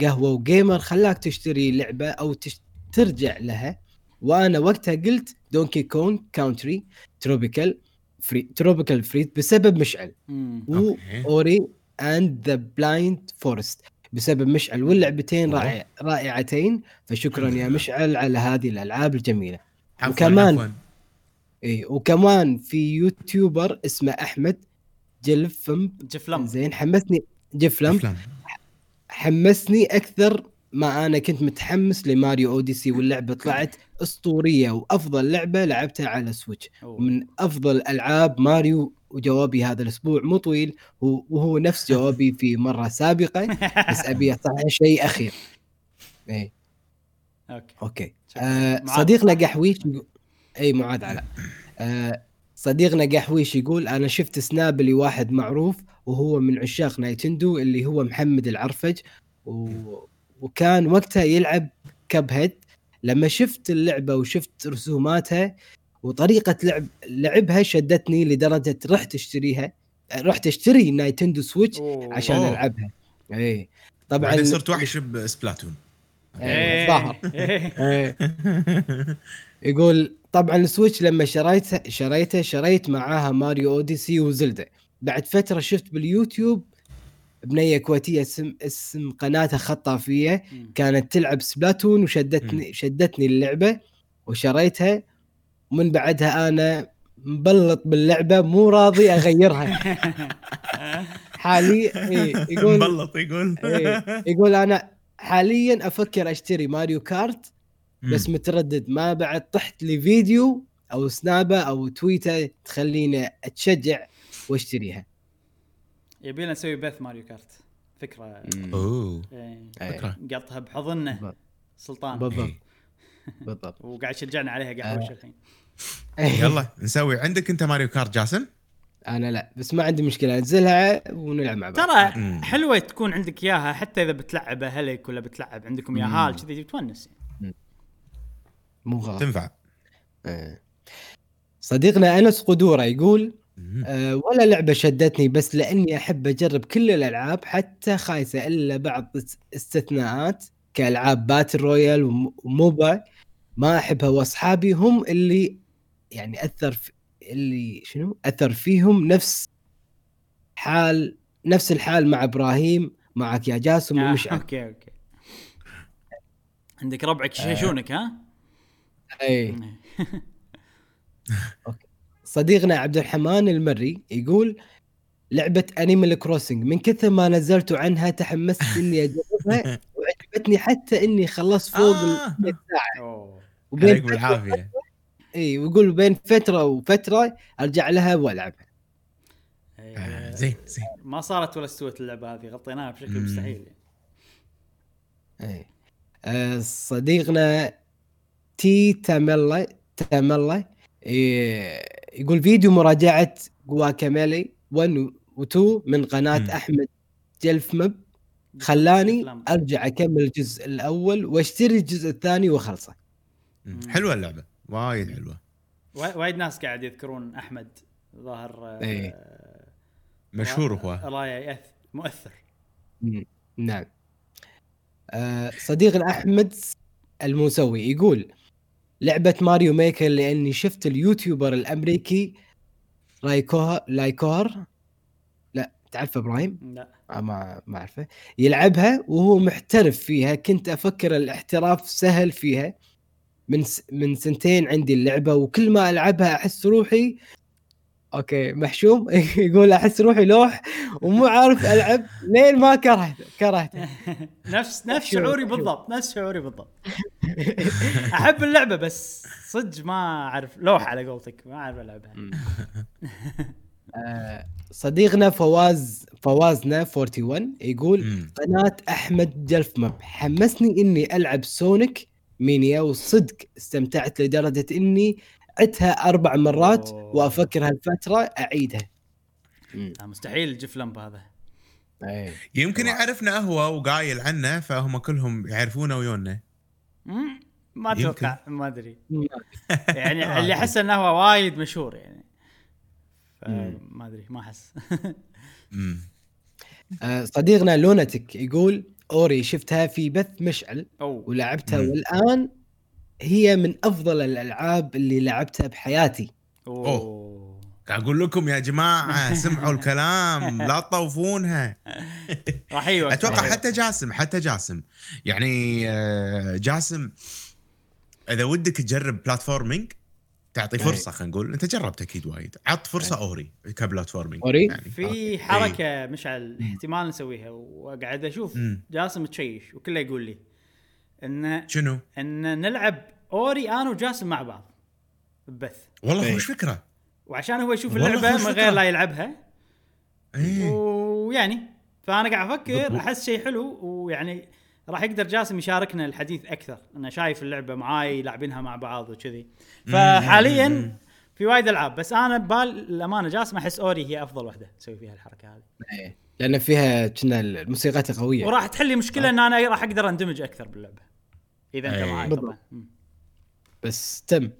قهوة و gamer خلاك تشتري لعبة أو تش... ترجع لها وأنا وقتها قلت Donkey Kong Country Tropical Free Tropical Freeze بسبب مشعل. و Ori and the Blind Forest بسبب مشعل واللعبتين. رائع رائعتين فشكرا يا مشعل على هذه الألعاب الجميلة عفواً، وكمان- عفواً. اي وكمان في YouTuber اسمه أحمد جلفم جفلم زين حمسني جفلم أفلام. حمسني أكثر ما أنا كنت متحمس ل Mario Odyssey واللعبة طلعت أسطورية وأفضل لعبة لعبتها على Switch. من أفضل ألعاب ماريو وجوابي هذا الأسبوع مو طويل هو- وهو نفس جوابي في مرة سابقة بس أبي اصحح شيء أخير. اي okay. okay. آه. صديقنا قحويش اي معاذ علاء آه صديقنا قحويش يقول أنا شفت Snap لواحد معروف وهو من عشاق Nintendo اللي هو محمد العرفج و... وكان وقتها يلعب Cuphead لما شفت اللعبة وشفت رسوماتها وطريقة لعب لعبها شدتني لدرجة رحت اشتريها رحت اشتري Nintendo Switch أوه. عشان أوه. ألعبها اي طبعا بعدين صرت وحش ب Splatoon إيه، ظاهر إيه. إيه. يقول طبعا ال Switch لما شريته شريته شريت معاها Mario Odyssey و Zelda بعد فترة شفت باليوتيوب بنية كويتية اسم اسم قناتها خطافية. كانت تلعب Splatoon وشدتني شدتني اللعبة وشريتها ومن بعدها أنا مبلط باللعبة مو راضي أغيرها. حاليا إيه يقول مبلط يقول. إيه يقول أنا حاليا أفكر أشتري ماريو كارت بس. متردد. ما بعد طحت لي فيديو أو سنابة أو تويتر تخليني أتشجع وأشتريها. يبينا نسوي بث ماريو كارت. فكرة. أوه. إيه. فكرة. قطها بحضنه. سلطان. بالضبط. بالضبط. وقاعد يشجعنا عليها قهوة الحين. يلا نسوي. عندك أنت Mario Kart جاسم؟ أنا لا بس ما عندي مشكلة. انزلها ونلعب مع بعض. ترى. حلوة تكون عندك إياها حتى إذا بتلعبه هلك ولا بتلعب عندكم يا هال كذي تونس مو غلط. تنفع. إيه. صديقنا أنس قدورة يقول. أه ولا لعبة شدتني بس لأني أحب أجرب كل الألعاب حتى خايسة إلا بعض است- استثناءات كألعاب battle royale وم- و MOBA. ما أحبها وأصحابي هم اللي يعني أثر في اللي شنو؟ أثر فيهم نفس حال نفس الحال مع إبراهيم معك يا جاسم آه، ومشعل أوكي أوكي. عندك ربعك يشيشونك ها؟ اي صديقنا عبد الرحمن المري يقول لعبة Animal Crossing من كثر ما نزلتوا عنها تحمست إني أجربها وعجبتني حتى إني خلصت فوق آه. ال 100 ساعة. أوه. وبين بالعافيه اي ويقول بين فترة وفترة أرجع لها وألعبها إيه. آه، زين زين ما صارت ولا استوت اللعبة هذه غطيناها بشكل مم. مستحيل اي آه، صديقنا تي تاميلا إيه، يقول فيديو مراجعة جواكاميلي 1 و2 من قناة مم. أحمد جلفمب خلاني أفلام. أرجع أكمل الجزء الأول وأشتري الجزء الثاني وأخلصه. حلوة اللعبة وايد حلوة. وا- وايد ناس قاعد يذكرون أحمد ظاهر آه، إيه. مشهور هو راية مؤثر. نعم. آه، صديقنا احمد الموسوي يقول لعبة Mario Maker لأني شفت ال YouTuber الأمريكي Ryukahr Ryukahr لا تعرف إبراهيم؟ لا. آه، ما ما أعرفه. يلعبها وهو محترف فيها كنت أفكر الاحتراف سهل فيها. من س... من سنتين عندي اللعبة وكل ما ألعبها أحس روحي أوكي محشوم؟ يقول أحس روحي لوح ومو عارف ألعب لين ما كرهت كرهته نفس نفس شعوري. بالضبط نفس شعوري بالضبط. أحب اللعبة بس صدق ما أعرف لوحه على قولتك ما أعرف ألعبها. آه، صديقنا فواز فوازنا 41 يقول مم. قناة أحمد جلفمب حمسني إني ألعب Sonic مينيا وصدق استمتعت لدرجة إني عدتها أربع مرات أوه. وأفكر هالفترة أعيدها آه، مستحيل الجيف لمب هذا أي. يمكن يعرفنا هو وقايل عنه فهم كلهم يعرفونه ويونا ما. أتوقع ما أدري يعني اللي أحس إنه هو وايد مشهور يعني. ما أدري ما أحس. آه، صديقنا لونتك يقول Ori شفتها في بث مشعل أو. ولعبتها مم. والآن هي من أفضل الألعاب اللي لعبتها بحياتي. أوه. قاعد أقول لكم يا جماعة سمعوا الكلام لا تطوفونها. راح يوقف أتوقع راح حتى جاسم حتى جاسم. يعني آه، جاسم إذا ودك تجرب platforming تعطي أي. فرصة خلينا نقول أنت جربت أكيد وايد عط فرصة Ori ك platforming Ori؟ يعني في حركة مشعل احتمال نسويها وقاعد أشوف مم. جاسم تشيش وكله يقول لي إن شنو؟ إن نلعب أوري أنا وجاسم مع بعض ببث والله أي. خوش فكرة وعشان هو يشوف اللعبة من. غير لا يلعبها إيه ويعني فأنا قاعد أفكر. أحس شيء حلو ويعني راح يقدر جاسم يشاركنا الحديث أكثر انه شايف اللعبة معاي لاعبينها مع بعض وكذي فحاليا في وايد ألعاب بس أنا ببال الامانه جاسم أحس Ori هي أفضل واحدة تسوي فيها الحركة هذه إيه. لأن فيها كنا الموسيقى قوية وراح تحل لي مشكلة إن أنا راح أقدر أندمج أكثر باللعبة إذا أنت. معي بالضبط. طبعا. بس تم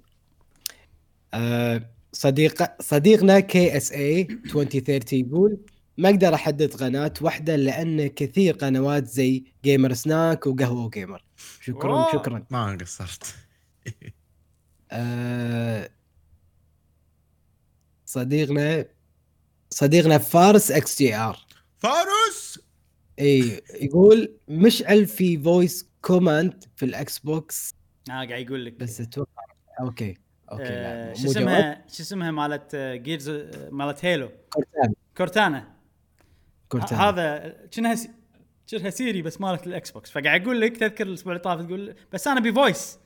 آه صديق صديقنا KSA 2030 يقول ما أقدر أحدد قناة واحدة لأن كثير قنوات زي Gamer Snack وقهوة Gamer شكرا أوه. شكرا. ما قصرت. آه، صديقنا صديقنا فارس XGR. فارس! إي يقول مشعل في voice command في ال Xbox. آه قاعد يقول لك. بس أتوقع أوكي أوكي آه، لا شو. اسمها شو اسمها مالت Gears مالت Halo Cortana. Cortana. Cortana هذا كأنها. كأنها Siri بس مالت ال Xbox فقاعد أقول لك تذكر الأسبوع اللي طاف تقول بس أنا ب voice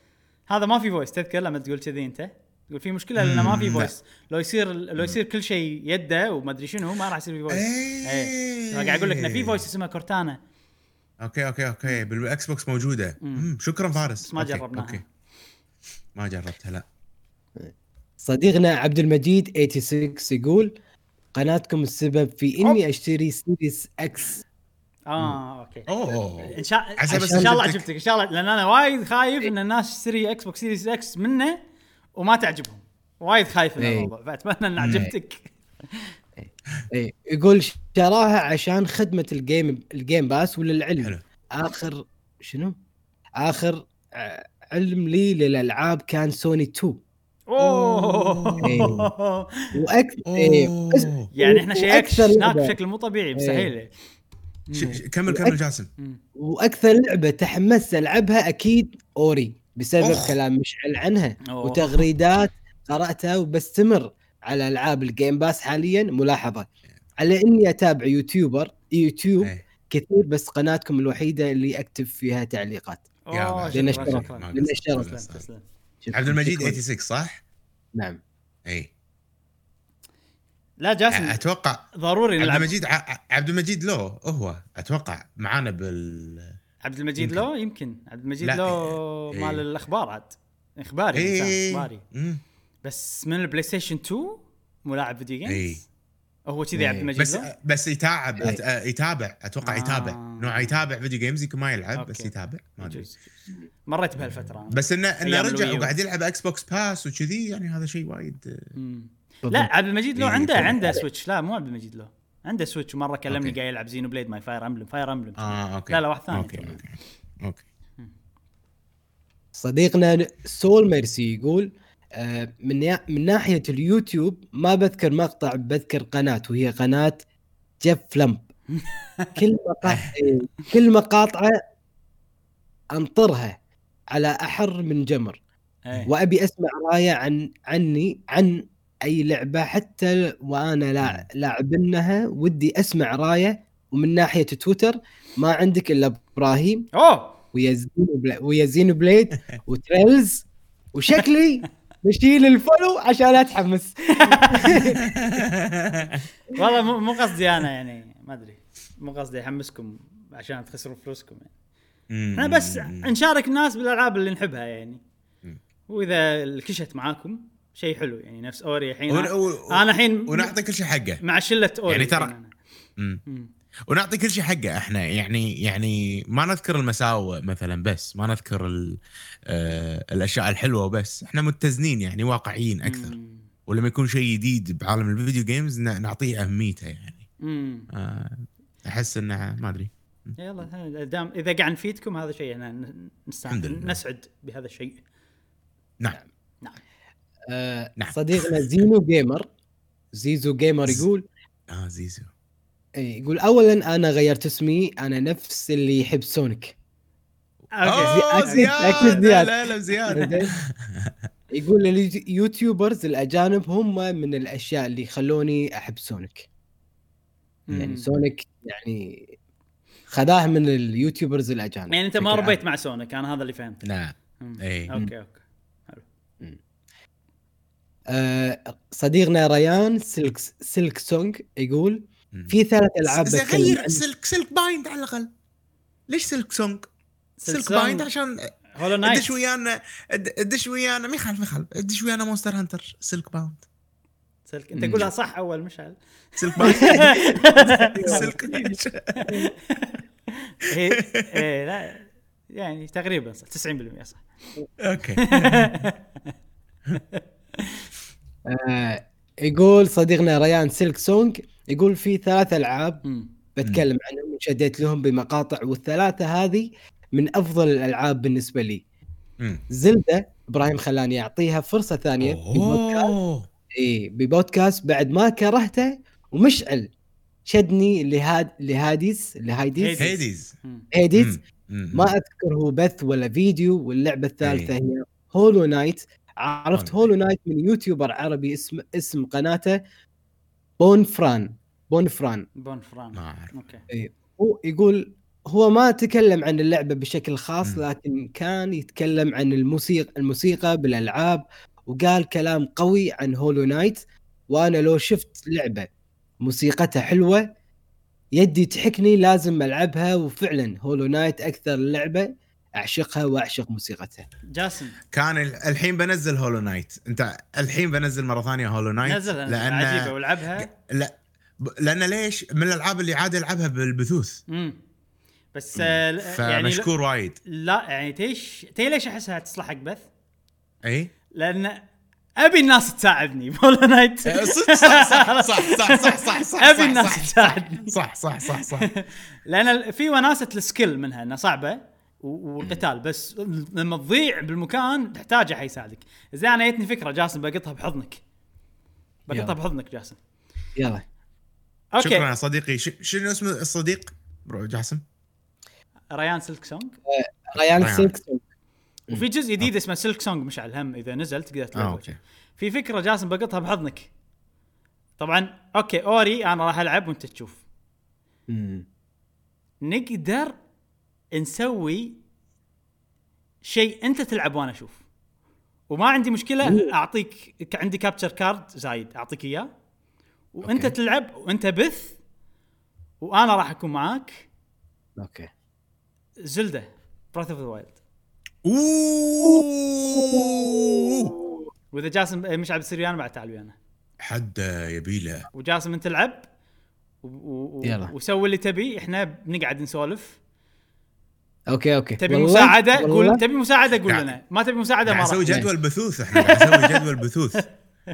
هذا ما في voice تذكر لما تقول كذي أنت؟ تقول في مشكلة لأنه ما في. voice لو يصير لو يصير كل شيء يده وما أدري شنو ما راح يصير في voice. إيه. قاعد أقول لك إنه في voice اسمه Cortana. أوكي أوكي أوكي. بال Xbox موجودة. مم. شكرا فارس. بس ما جربناها. أوكي. ما جربتها لا. صديقنا عبد المجيد 86 يقول قناتكم السبب في إني أشتري Series X آه أوكي. أوه. إن شاء عسى بس إن شاء الله عجبتك. إن شاء الله لأن أنا وايد خايف إن الناس تشتري Xbox Series X منه وما تعجبهم. وايد خايف من إيه. الموضوع فأتمنى إن عجبتك. اي يقول شراها عشان خدمة ال Game ال Game Pass وللعلم حلو. آخر شنو؟ آخر علم لي للألعاب كان سوني 2 أوه. وأكثر إيه، بس- أوه. يعني إحنا شيك وأكثر هناك لعبة- بشكل مو طبيعي مستحيل. ش- ش- كمل كمل جاسم. وأكثر لعبة تحمست ألعبها أكيد Ori بسبب أخ. كلام مشعل عنها. أوه. وتغريدات قرأتها وبستمر على ألعاب ال Game Pass حاليا ملاحظة. على إني أتابع YouTuber YouTube إيه. كثير بس قناتكم الوحيدة اللي أكتب فيها تعليقات. يا أوه، بعد. لأن عبد المجيد شكراً. 86 صح؟ نعم إي لا جاسم أتوقع ضروري عبد نلعب المجيد ع- عبد المجيد لو هو أتوقع معانا بال عبد المجيد يمكن. لو يمكن عبد المجيد لو. مال الأخبار عاد إخباري إخباري مم. بس من البلاي ستيشن 2 ملاعب فيديو. جيمز هو كذي عبد المجيد بس لو بس يتابع إيه. أت- يتابع أتوقع آه. يتابع نوع يتابع video games يمكن ما يلعب بس okay. يتابع ما أدري. مريت بهالفترة أنا. بس انه إنه رجع. وقاعد يلعب Xbox بس وكذي يعني هذا شيء وايد. بالضبط. لا عبد المجيد لو إيه، عنده عنده Switch لا مو عبد المجيد لو عنده Switch ومرة كلمني. قاعد يلعب Xenoblade ماي Fire Emblem Fire Emblem آه okay لا لا واحد ثاني okay. okay أوكي صديقنا Soul Mercy يقول آه، من يا- من ناحية اليوتيوب ما بذكر مقطع بذكر قناة وهي قناة جيف لمب. كل مقاطع كل مقاطعه أنطرها على أحر من جمر. إيه. وأبي أسمع رايه عن عني عن أي لعبة حتى وأنا لا لاعبنها ودي أسمع رايه. ومن ناحية تويتر ما عندك إلا إبراهيم أوه. ويا Xenoblade و Trails. وشكلي بشيل ال follow عشان أتحمس. والله مو مو قصدي أنا يعني ما أدري. مو قصدي أحمسكم عشان تخسرون فلوسكم يعني. إحنا بس نشارك الناس بالألعاب اللي نحبها يعني. وإذا الكشت معاكم شيء حلو يعني نفس أوري الحين. أنا الحين ونعطي كل شيء حقه. مع شلة أوري يعني ترى- ونعطي كل شيء حقه. إحنا يعني يعني ما نذكر المساوئ مثلا بس ما نذكر ال- آه الأشياء الحلوة بس. إحنا متزنين يعني واقعيين أكثر. مم. ولما يكون شيء جديد بعالم ال video games ن- نعطيه أهميته يعني. مم. آه أحس إنه ما أدري. يلا دام إذا قاعد نفيدكم هذا شيء إحنا ن- نستع- الحمد لله. نسعد بهذا الشيء. نعم. آه نعم. صديقنا Xeno Gamer Zizo Gamer يقول آه زيزو. يقول اولا أنا غيرت اسمي أنا نفس اللي يحب Sonic okay زياد أكيد لا زياد. لا لا زياد؟ يقول ال YouTubers الأجانب هم من الأشياء اللي خلوني أحب Sonic يعني. Sonic يعني خذاه من ال YouTubers الأجانب يعني أنت ما. ربيت مع Sonic أنا هذا اللي فهمته لا مم. إيه. okay okay آه صديقنا ريان Silk Silksong يقول. في ثلاث ألعاب بتكلم غير سلك سلك بايند على الأقل. ليش Silksong؟ Silk Silk. Bind عشان Hollow Knight. ادش ويانا أد- أدش ويانا ما يخالف ما يخالف. أدش ويانا Monster Hunter Silkbound Silk. أنت قولها صح أول مشعل Silkbound Silk إيه إيه لا يعني تقريبا صح. 90% صح. okay. آه يقول صديقنا ريان Silksong يقول في ثلاث ألعاب مم. بتكلم عنهم وشديت لهم بمقاطع والثلاثة هذه من أفضل الألعاب بالنسبة لي. مم. Zelda إبراهيم خلاني أعطيها فرصة ثانية ببودكاست إي ببودكاست بعد ما كرهته ومشعل شدني لهاد لهاديس لهايديس. Hades. مم. ما أذكر هو بث ولا فيديو واللعبة الثالثة. هي Hollow Knight. عرفت Hollow Hollow Knight من YouTuber عربي اسم اسم قناته. بون فران بون فران. بون فران. ما أعرف. okay. هو يقول هو ما تكلم عن اللعبة بشكل خاص. لكن كان يتكلم عن الموسيقى الموسيقى بالألعاب وقال كلام قوي عن Hollow Knight وأنا لو شفت لعبة موسيقتها حلوة يدي تحكني لازم ألعبها. وفعلا Hollow Knight أكثر لعبة. اعشقها واعشق موسيقتها جاسم كان الحين بنزل Hollow Knight انت الحين بنزل مره ثانية Hollow Knight نزل لأن عجيبه والعبها لا لأن ليش من الالعاب اللي عادي العبها بالبثوث امم بس مم. يعني مشكور وايد لا يعني تيش تي ليش احسها تصلح حق بث؟ اي لأن ابي الناس تساعدني Hollow Knight صح صح صح صح صح صح صح ابي الناس تساعدني صح صح صح صح لأن في وناسه ال skill منها انها صعبه والقتال بس لما تضيع بالمكان تحتاج احد يساعدك زي أنا جتني فكرة جاسم بقطها بحضنك. بقطها. بحضنك جاسم. يلا. okay. شكرا يا صديقي. ش- شنو اسم الصديق؟ bro جاسم. ريان Silksong ريان ريان. Silksong. وفي جزء جديد اسمه Silksong مشعل هم إذا نزل تقدر آه تلعبه okay. في فكرة جاسم بقطها بحضنك. طبعا okay أوري أنا راح ألعب وأنت تشوف. مم. نقدر نسوي شيء أنت تلعب وأنا أشوف. وما عندي مشكلة أعطيك عندي capture card زايد أعطيك إياه. وأنت okay. تلعب وأنت بث وأنا راح أكون معاك. okay. Zelda Breath of the Wild أوه! وإذا جاسم مشعل بتصير ويانا بعد تعال ويانا. حد يبيله وجاسم أنت العب و- و- و- يلا. وسوي اللي تبي إحنا بنقعد نسولف. okay okay. تبي والله- مساعدة؟ قول تبي مساعدة؟ قول قاعد- لنا. ما تبي مساعدة؟ ما أسوي جدول بثوث إحنا نسوي جدول بثوث.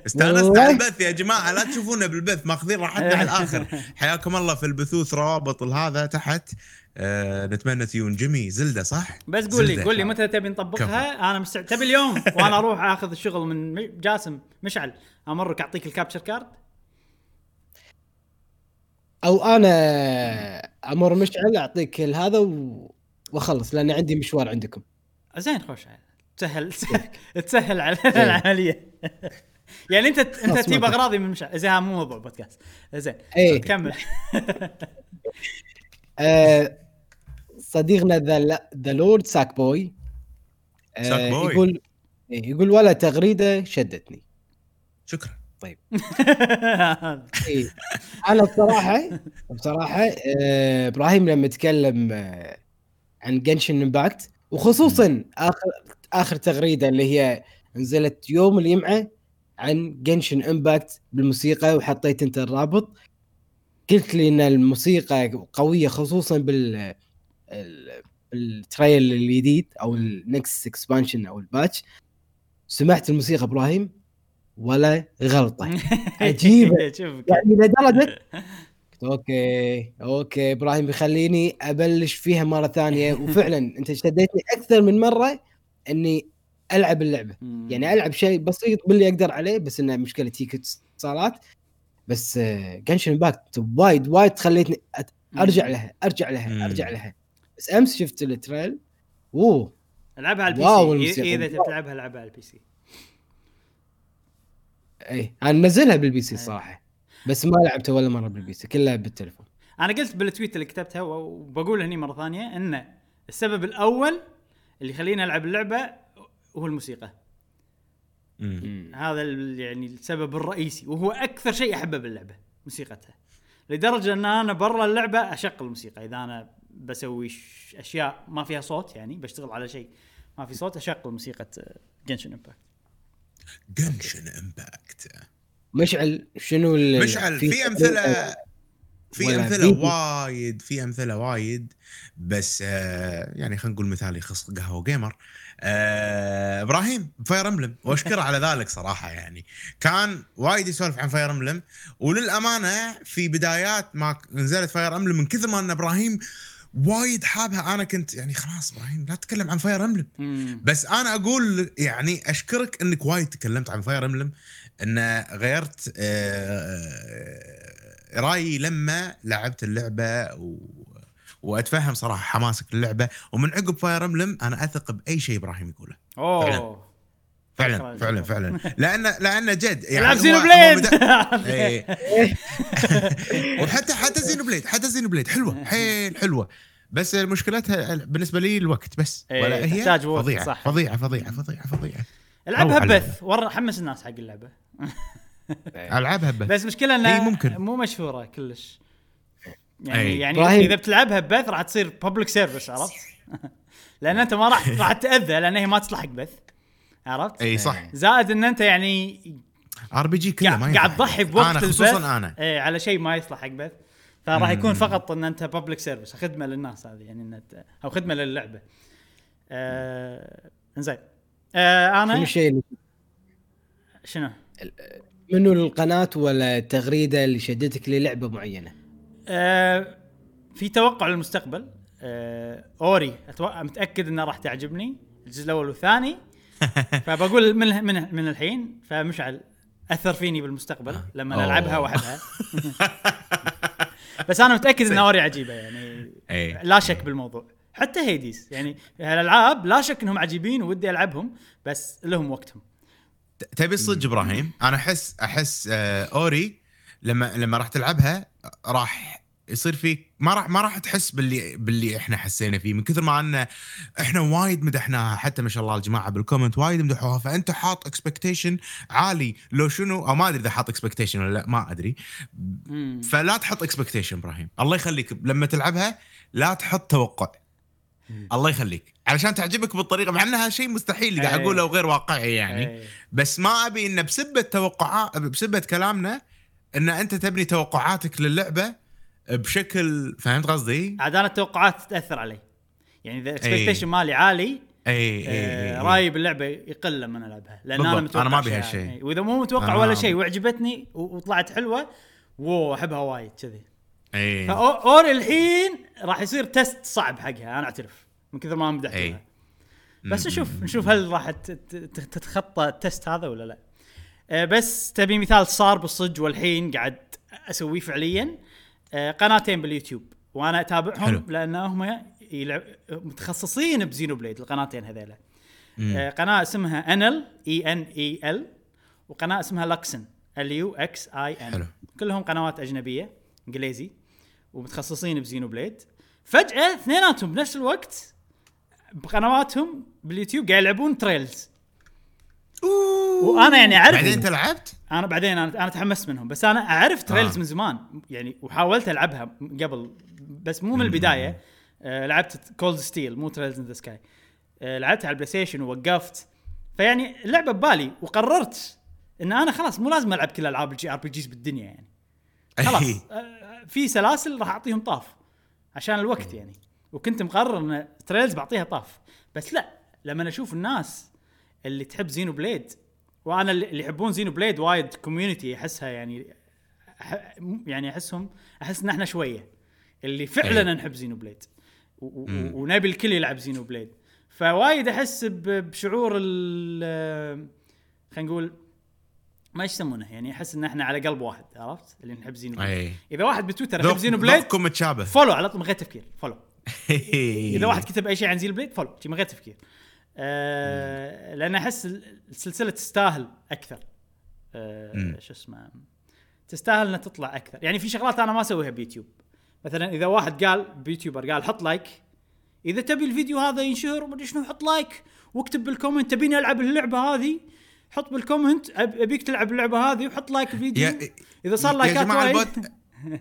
استانست. على البث يا جماعة لا تشوفونا بالبث ماخذين راحتنا على الآخر. حياكم الله في البثوث روابط هذا تحت. آه نتمنى تجون جيمي. Zelda صح؟ بس قول لي. قول لي متى تبي نطبقها؟ أنا مستعد تبي اليوم؟ وأنا أروح أخذ الشغل من جاسم مشعل أمرك أعطيك ال capture card؟ أو أنا أمر مشعل أعطيك هذا و... واخلص لأن عندي مشوار عندكم. زين خوش. تسهل تسهل على العملية. يعني أنت أنت تجيب. أغراضي من مشعل زين ها مو موضوع بودكاست زين إيه. كمل. آه صديقنا The The Lord Sackboy آه Sackboy. يقول إيه، يقول ولا تغريدة شدتني. شكرا. إيه. أنا بصراحة بصراحة آه إبراهيم لما يتكلم آه عن Genshin Impact وخصوصا اخر آخر تغريدة اللي هي نزلت يوم الجمعه عن Genshin Impact بالموسيقى وحطيت أنت الرابط. قلت لي إن الموسيقى قوية خصوصا بال ال- ال trailer الجديد أو ال next expansion أو ال patch سمعت الموسيقى إبراهيم ولا غلطة. عجيبة. شوف يعني لدرجة أوكي أوكي. إبراهيم بيخليني أبلش فيها مرة ثانية. وفعلا أنت شديتني أكثر من مرة إني ألعب اللعبة. يعني ألعب شيء بسيط باللي أقدر عليه بس إنه مشكلة تيك اتصالات. بس Genshin Impact وايد وايد خليتني أرجع لها أرجع لها. أرجع لها. بس أمس شفت ال trailer. أوه. ألعبها على ال PC. الموسيقى. إذا تلعبها ألعبها على البي سي. اي أنا منزلها بال PC الصراحه بس ما لعبتها ولا مرة بال PC كلها بالتليفون. أنا قلت بال tweet اللي كتبتها وبقول هني مرة ثانية إن السبب الأول اللي يخليني ألعب اللعبة هو الموسيقى. مم. هذا ال- يعني السبب الرئيسي وهو أكثر شيء أحبه باللعبة موسيقتها. لدرجة إن أنا برا اللعبة اشغل الموسيقى. إذا أنا بسوي أشياء ما فيها صوت يعني بشتغل على شيء ما في صوت اشغل موسيقى Genshin Impact Genshin Impact مشعل شنو ال- مشعل في امثله في أمثلة. وايد في أمثلة وايد بس آه يعني خلينا نقول مثال يخص قهوة Gamer آه إبراهيم Fire Emblem واشكره على ذلك صراحة يعني. كان وايد يسولف عن Fire Emblem وللأمانة في بدايات ما نزلت Fire Emblem من كثر ما إن إبراهيم وايد حابها أنا كنت يعني خلاص إبراهيم لا تتكلم عن Fire Emblem. بس أنا أقول يعني أشكرك إنك وايد تكلمت عن Fire Emblem إن غيرت آه، رأيي لما لعبت اللعبة و... وأتفهم صراحة حماسك للعبة. ومن عقب Fire Emblem أنا أثق بأي شيء إبراهيم يقوله. أوه. فعلا. فعلا شكراً. فعلا لأن لأن جد يعني Xenoblade إيه. وحتى حتى Xenoblade حتى Xenoblade حلوة. حيل حلوة. بس مشكلتها بالنسبة لي الوقت بس. إيه، ولا هي فظيعة. صح. فظيعة فظيعة فظيعة فظيعة. العبها بث وراح أحمس الناس حق اللعبة. ألعبها ببث. بس مشكلة إنها ممكن. مو مشهورة كلش. يعني أي. يعني. إذا بتلعبها ببث راح تصير public service عرفت؟ لأن أنت ما راح راح تأذى لأن هي ما تصلح حق بث. عرفت؟ اي صح. زائد إن أنت يعني RPG كله ما قاعد تضحي بوقت أنا البث. خصوصا أنا. إيه على شيء ما يصلح حق بث. فراح يكون فقط إن أنت public service خدمة للناس هذه يعني إن أنت- أو خدمة للعبة. آه زين آه شنو أنا الشيء اللي شنو؟ منو القناة ولا التغريدة اللي شدتك للعبة معينة؟ آه في توقع للمستقبل. آه Ori أتوقع متأكد انها راح تعجبني. الجزء الأول والثاني. فبقول من من من الحين فمشعل أثر فيني بالمستقبل لما أوه. ألعبها واحبها بس أنا متأكد إن أوري عجيبة يعني. اي لا شك بالموضوع. حتى هيديز يعني الألعاب لا شك إنهم عجيبين ودي ألعبهم بس لهم وقتهم. تبي الصدق إبراهيم؟ أنا أحس أحس آه أوري لما لما راح تلعبها راح يصير فيك ما راح ما راح تحس باللي باللي إحنا حسينا فيه من كثر ما إن إحنا وايد مدحناها حتى ما شاء الله الجماعة بال comment وايد مدحوها فأنت حاط expectation عالي لو شنو أو ما أدري إذا حاط expectation ولا لا ما أدري. فلا تحط expectation إبراهيم. الله يخليك لما تلعبها لا تحط توقع. الله يخليك. علشان تعجبك بالطريقة مع إنها شيء مستحيل اللي قاعد أي. أقوله وغير واقعي يعني. إيه. بس ما أبي انه بسبه توقعات بسبه كلامنا إن أنت تبني توقعاتك للعبة بشكل فهمت قصدي؟ عاد أنا التوقعات تاثر علي. يعني إذا expectation مالي عالي اي اي آه، اي رأيي باللعبة يقل لما ألعبها. لأن أنا إيه، متوقع أنا ما شيء هالشيء. وإذا مو متوقع ولا شيء. وعجبتني وطلعت حلوة وو أحبها وايد كذي. اي ف Ori الحين راح يصير test صعب حقها أنا أعترف. من كثر ما مدحتها. أي. بس نشوف نشوف هل راح تتخطى ال test هذا ولا لا. آه، بس تبي مثال صار بالصج والحين قاعد أسويه فعليا. آه، قناتين باليوتيوب وأنا أتابعهم حلو. لأن هم يلعب متخصصين ب Xenoblade القناتين هذيلا. آه، قناة اسمها Enel E N E L وقناة اسمها Luxin L U X I N. كلهم قنوات أجنبية إنجليزي. ومتخصصين ب Xenoblade فجأة اثنيناتهم بنفس الوقت بقنواتهم باليوتيوب قاعد يلعبون Trails وأنا يعني اعرف بعدين أنت لعبت؟ أنا بعدين أنا أنا تحمست منهم. بس أنا أعرف Trails آه. من زمان. يعني وحاولت ألعبها قبل بس مو من البداية. آه لعبت Cold Steel مو Trails in the Sky آه لعبتها على البلاي ستيشن ووقفت. فيعني اللعبة ببالي وقررت إن أنا خلاص مو لازم ألعب كل ألعاب ال JRPGs بالدنيا يعني. خلاص. في سلاسل راح أعطيهم طاف عشان الوقت يعني. وكنت مقرر إن Trails بعطيها طاف. بس لا لما أشوف الناس اللي تحب Xenoblade وأنا اللي يحبون Xenoblade وايد community احسها يعني أح- يعني أحسهم أحس إن إحنا شوية. اللي فعلا أي. نحب Xenoblade. ونبي الكل يلعب Xenoblade فوايد أحس بشعور ال خلينا نقول ما يسمونه يعني احس إن إحنا على قلب واحد عرفت؟ اللي نحب Xenoblade. إذا واحد بتويتر يحب Xenoblade ذوقكم متشابه. follow على طول من غير تفكير follow إذا واحد كتب أي شيء عن Xenoblade follow من غير تفكير. آه لأن أحس ال- السلسلة تستاهل أكثر. آه. شو اسمه تستاهل إنها تطلع أكثر. يعني في شغلات أنا ما أسويها بيوتيوب. مثلا إذا واحد قال ب YouTuber قال حط like إذا تبي الفيديو هذا ينشهر ومدري شنو حط like واكتب بال comment تبيني ألعب اللعبة هذه؟ حط بال comment أبيك تلعب اللعبة هذه وحط like الفيديو إذا صار يا لايكات جماعة وايد. البود...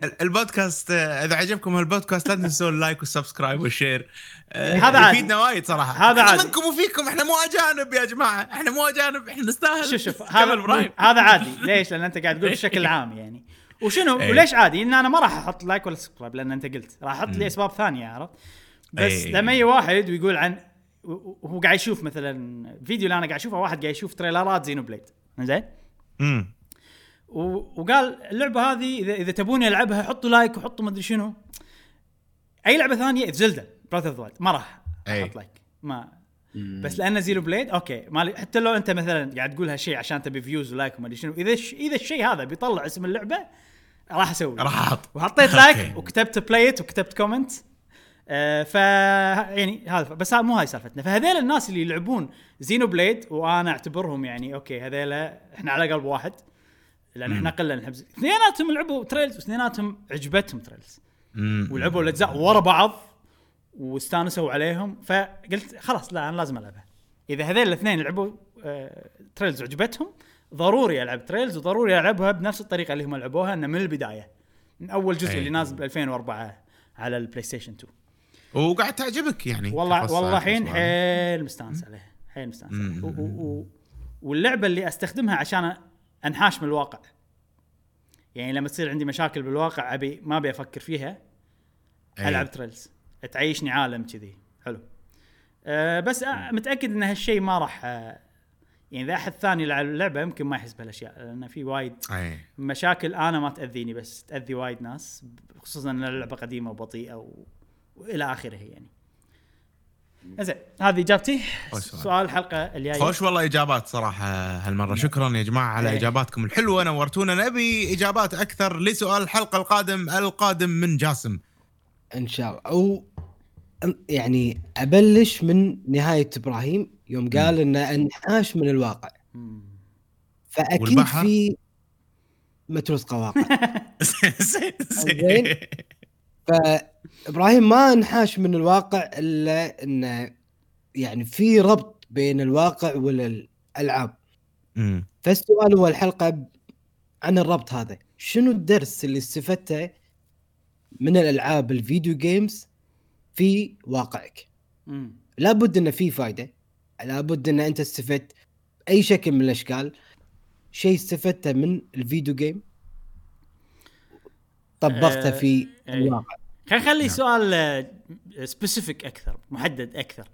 ال- البودكاست إذا عجبكم هالبودكاست لا تنسون ال like وال subscribe وال share هذا عادي. يفيدنا وايد صراحة. هذا عادي. منكم وفيكم إحنا مو أجانب يا جماعة. إحنا مو أجانب إحنا نستاهل. شوف شوف هذا هذا عادي. ليش؟ لأن أنت قاعد تقول بشكل عام يعني. وشنو؟ إيه. وليش عادي؟ إن أنا ما راح أحط like ولا subscribe لأن أنت قلت. راح أحط لأسباب ثانية عرفت؟ بس إيه. لما يجي واحد ويقول عن وهو قاعد يشوف مثلا فيديو اللي أنا قاعد أشوفه واحد قاعد يشوف تريلرات Xenoblade. زين امم وقال اللعبة هذه إذا إذا تبوني ألعبها حطوا like وحطوا مدري شنو. أي لعبة ثانية؟ Zelda Breath of ما راح. أحط like ما. بس لأن Xenoblade okay. ما حتى لو أنت مثلا قاعد تقول هالشيء عشان تبي views و like وما أدري شنو إذا ش... إذا الشيء هذا بيطلع اسم اللعبة راح أسوي. راح أحط. وحطيت. like وكتبت play it وكتبت comment آه ف يعني هذا بس مو هاي سالفتنا. فهذيل الناس اللي يلعبون Xenoblade وأنا أعتبرهم يعني okay هذيل إحنا على قلب واحد لأن إحنا قلنا نحب اثنيناتهم لعبوا Trails واثنيناتهم عجبتهم Trails. ولعبوا الأجزاء ورا بعض واستانسوا عليهم فقلت خلاص لا أنا لازم ألعبها. إذا هذول الاثنين لعبوا آه Trails وعجبتهم ضروري ألعب Trails وضروري ألعبها بنفس الطريقة اللي هم لعبوها انه من البداية من أول جزء أي. اللي نازل ب 2004 على ال PlayStation 2 وقاعد تعجبك يعني والله والله الحين. حيل مستانس عليه حيل مستانس عليه. مم. و- و- و- واللعبة اللي أستخدمها عشان أنحاش من الواقع يعني لما تصير عندي مشاكل بالواقع ابي ما أبي أفكر فيها أي. ألعب Trails تعيشني عالم كذي حلو أه بس أه متأكد إن هالشيء ما راح أه يعني إذا أحد ثاني لعب اللعبة يمكن ما يحس بهالأشياء لأن في وايد اي مشاكل أنا ما تأذيني بس تأذي وايد ناس خصوصا إن اللعبة قديمة وبطيئة. وإلى آخره يعني. زين هذه إجابتي. سؤال. الحلقة الجاية. خوش والله إجابات صراحة هالمرة. شكرا يا جماعة على إيه. إجاباتكم الحلوة. نورتونا. نبي إجابات أكثر لسؤال الحلقة القادم القادم من جاسم. إن شاء الله. أو يعني أبلش من نهاية إبراهيم يوم قال إنه أنحاش من الواقع. فأكيد والبحر؟ في متروس قواقع زين زين. فابراهيم ما انحاش من الواقع إلا إنه يعني في ربط بين الواقع والألعاب أمم. فالسؤال هو الحلقة عن الربط هذا شنو الدرس اللي استفدته من الألعاب الفيديو جيمز في واقعك مم. لابد إنه في فائده لابد إن أنت استفدت بأي شكل من الأشكال شيء استفدته من ال video game طبقته آه، في إيه. الواقع خلينا نخلي نعم. سؤال specific أكثر محدد أكثر؟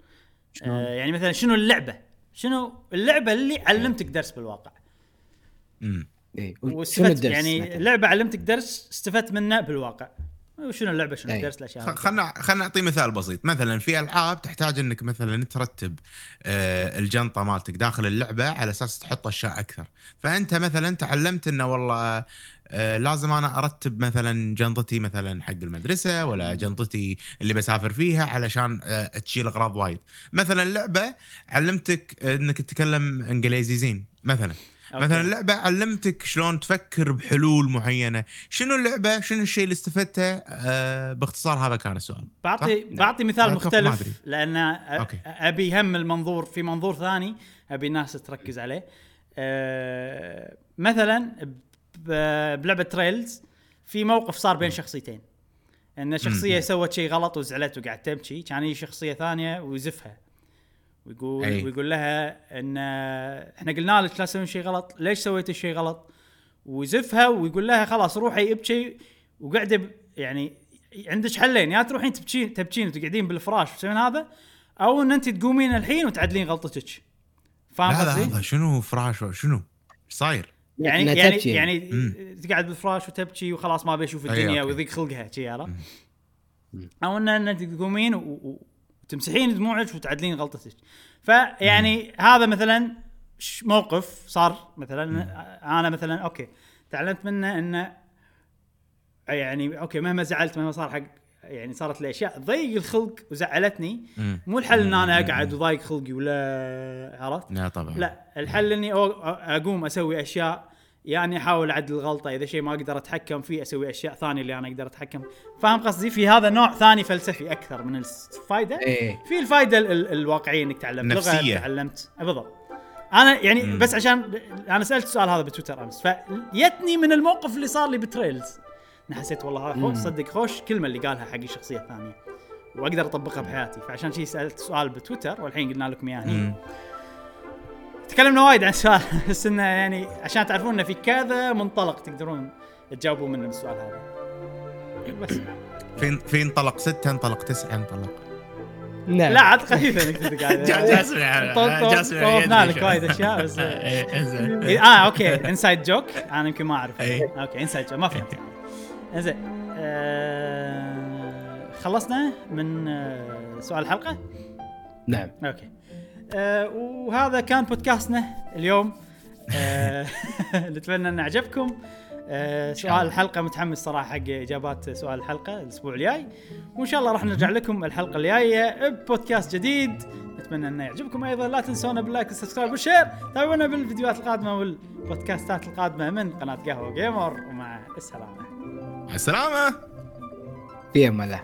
آه يعني مثلا شنو اللعبة شنو اللعبة اللي علمتك درس بالواقع. إيه. واستفدت الدرس يعني؟ لعبة علمتك درس استفدت منه بالواقع وشنو اللعبة شنو أي. الدرس الأشياء. خلنا خلنا نعطي مثال بسيط مثلا في ألعاب تحتاج إنك مثلا ترتب آه، الجنطة مالتك داخل اللعبة على أساس تحط أشياء أكثر فأنت مثلا تعلمت إنه والله آه، لازم أنا أرتب مثلا جنطتي مثلا حق المدرسة ولا جنطتي اللي بسافر فيها علشان آه، تشيل أغراض وايد. مثلا لعبة علمتك إنك تتكلم إنجليزي زين مثلا. أوكي. مثلا لعبة علمتك شلون تفكر بحلول معينة. شنو اللعبة؟ شنو الشيء اللي استفدته؟ آه باختصار هذا كان السؤال. بعطي صح؟ بعطي مثال أتوقع ما مختلف. لأن okay. أبي هم المنظور في منظور ثاني أبي الناس تركز عليه. أه مثلا بلعبة Trails في موقف صار بين شخصيتين. إن شخصية سوت شيء غلط وزعلت وقاعد تبكي كان يجي شخصية ثانية ويزفها. ويقول أي. ويقول لها إن إحنا قلنا لك لا تسوين شيء غلط ليش سويت الشيء غلط؟ ويزفها ويقول لها خلاص روحي ابكي وقاعده ب- يعني عندك حلين يا تروحين تبكين تبكين وتقعدين بالفراش وتسوين هذا أو إن انت تقومين الحين وتعدلين غلطتك. فاهم قصدي؟ هذا شنو فراش؟ شنو؟ إيش صاير؟ يعني يعني تبكي يعني مم. تقعد بالفراش وتبكي وخلاص ما بيشوف أي، الدنيا. ويضيق خلقها شي عرفت؟ مم. أو إن إن أنت تقومين وتمسحين دموعك وتعدلين غلطتك فيعني هذا مثلا ش- موقف صار مثلا أنا مثلا okay تعلمت منه انه يعني okay مهما زعلت مهما صار حق يعني صارت لي أشياء ضيق الخلق وزعلتني مم. مو الحل إن أنا مم. أقعد وضايق خلقي ولا عرفت؟ لا طبعا لا الحل إني أو- أقوم أسوي أشياء يعني أحاول اعدل الغلطة إذا شيء ما أقدر أتحكم فيه أسوي أشياء ثانية اللي أنا أقدر أتحكم. فاهم قصدي؟ في هذا نوع ثاني فلسفي أكثر من الفائده إيه. في الفائده ال- ال- الواقعية إنك تعلمت لغة. تعلمت. بالضبط. أنا يعني مم. بس عشان أنا سألت السؤال هذا بتويتر أمس فيتني من الموقف اللي صار لي بتريلز. أنا حسيت والله هذا خوش. صدق خوش كلمة اللي قالها حق الشخصيه الثانية وأقدر أطبقها بحياتي. فعشان شي سألت سؤال بتويتر والحين قلنا لكم اياه مم. تكلمنا وايد عن السؤال. بس إنه يعني عشان تعرفون إنه في كذا منطلق تقدرون تجاوبوا منه بالسؤال هذا. بس. في في انطلق ستة انطلق تسعة انطلق. نعم لا عاد خفيفه إنك جاسم يعني جاسم يعني طوفنا لك. وايد أشياء بس إيه، إنزين. إيه، آه okay. inside joke أنا يمكن ما أعرف. إيه. okay inside joke ما فهمت. إنزين. آه خلصنا من آه سؤال الحلقة؟ نعم. okay. آه وهذا كان بودكاستنا اليوم. آه نتمنى انه عجبكم آه سؤال الحلقة متحمس صراحة حق إجابات سؤال الحلقة الأسبوع الجاي. وإن شاء الله راح نرجع لكم الحلقة الجاية ببودكاست جديد. نتمنى انه يعجبكم أيضا. لا تنسونا بال like وال subscribe وال share. تابعونا بالفيديوهات القادمة والبودكاستات القادمة من قناة قهوة جيمر. ومع السلامة. مع السلامة. في أمان الله.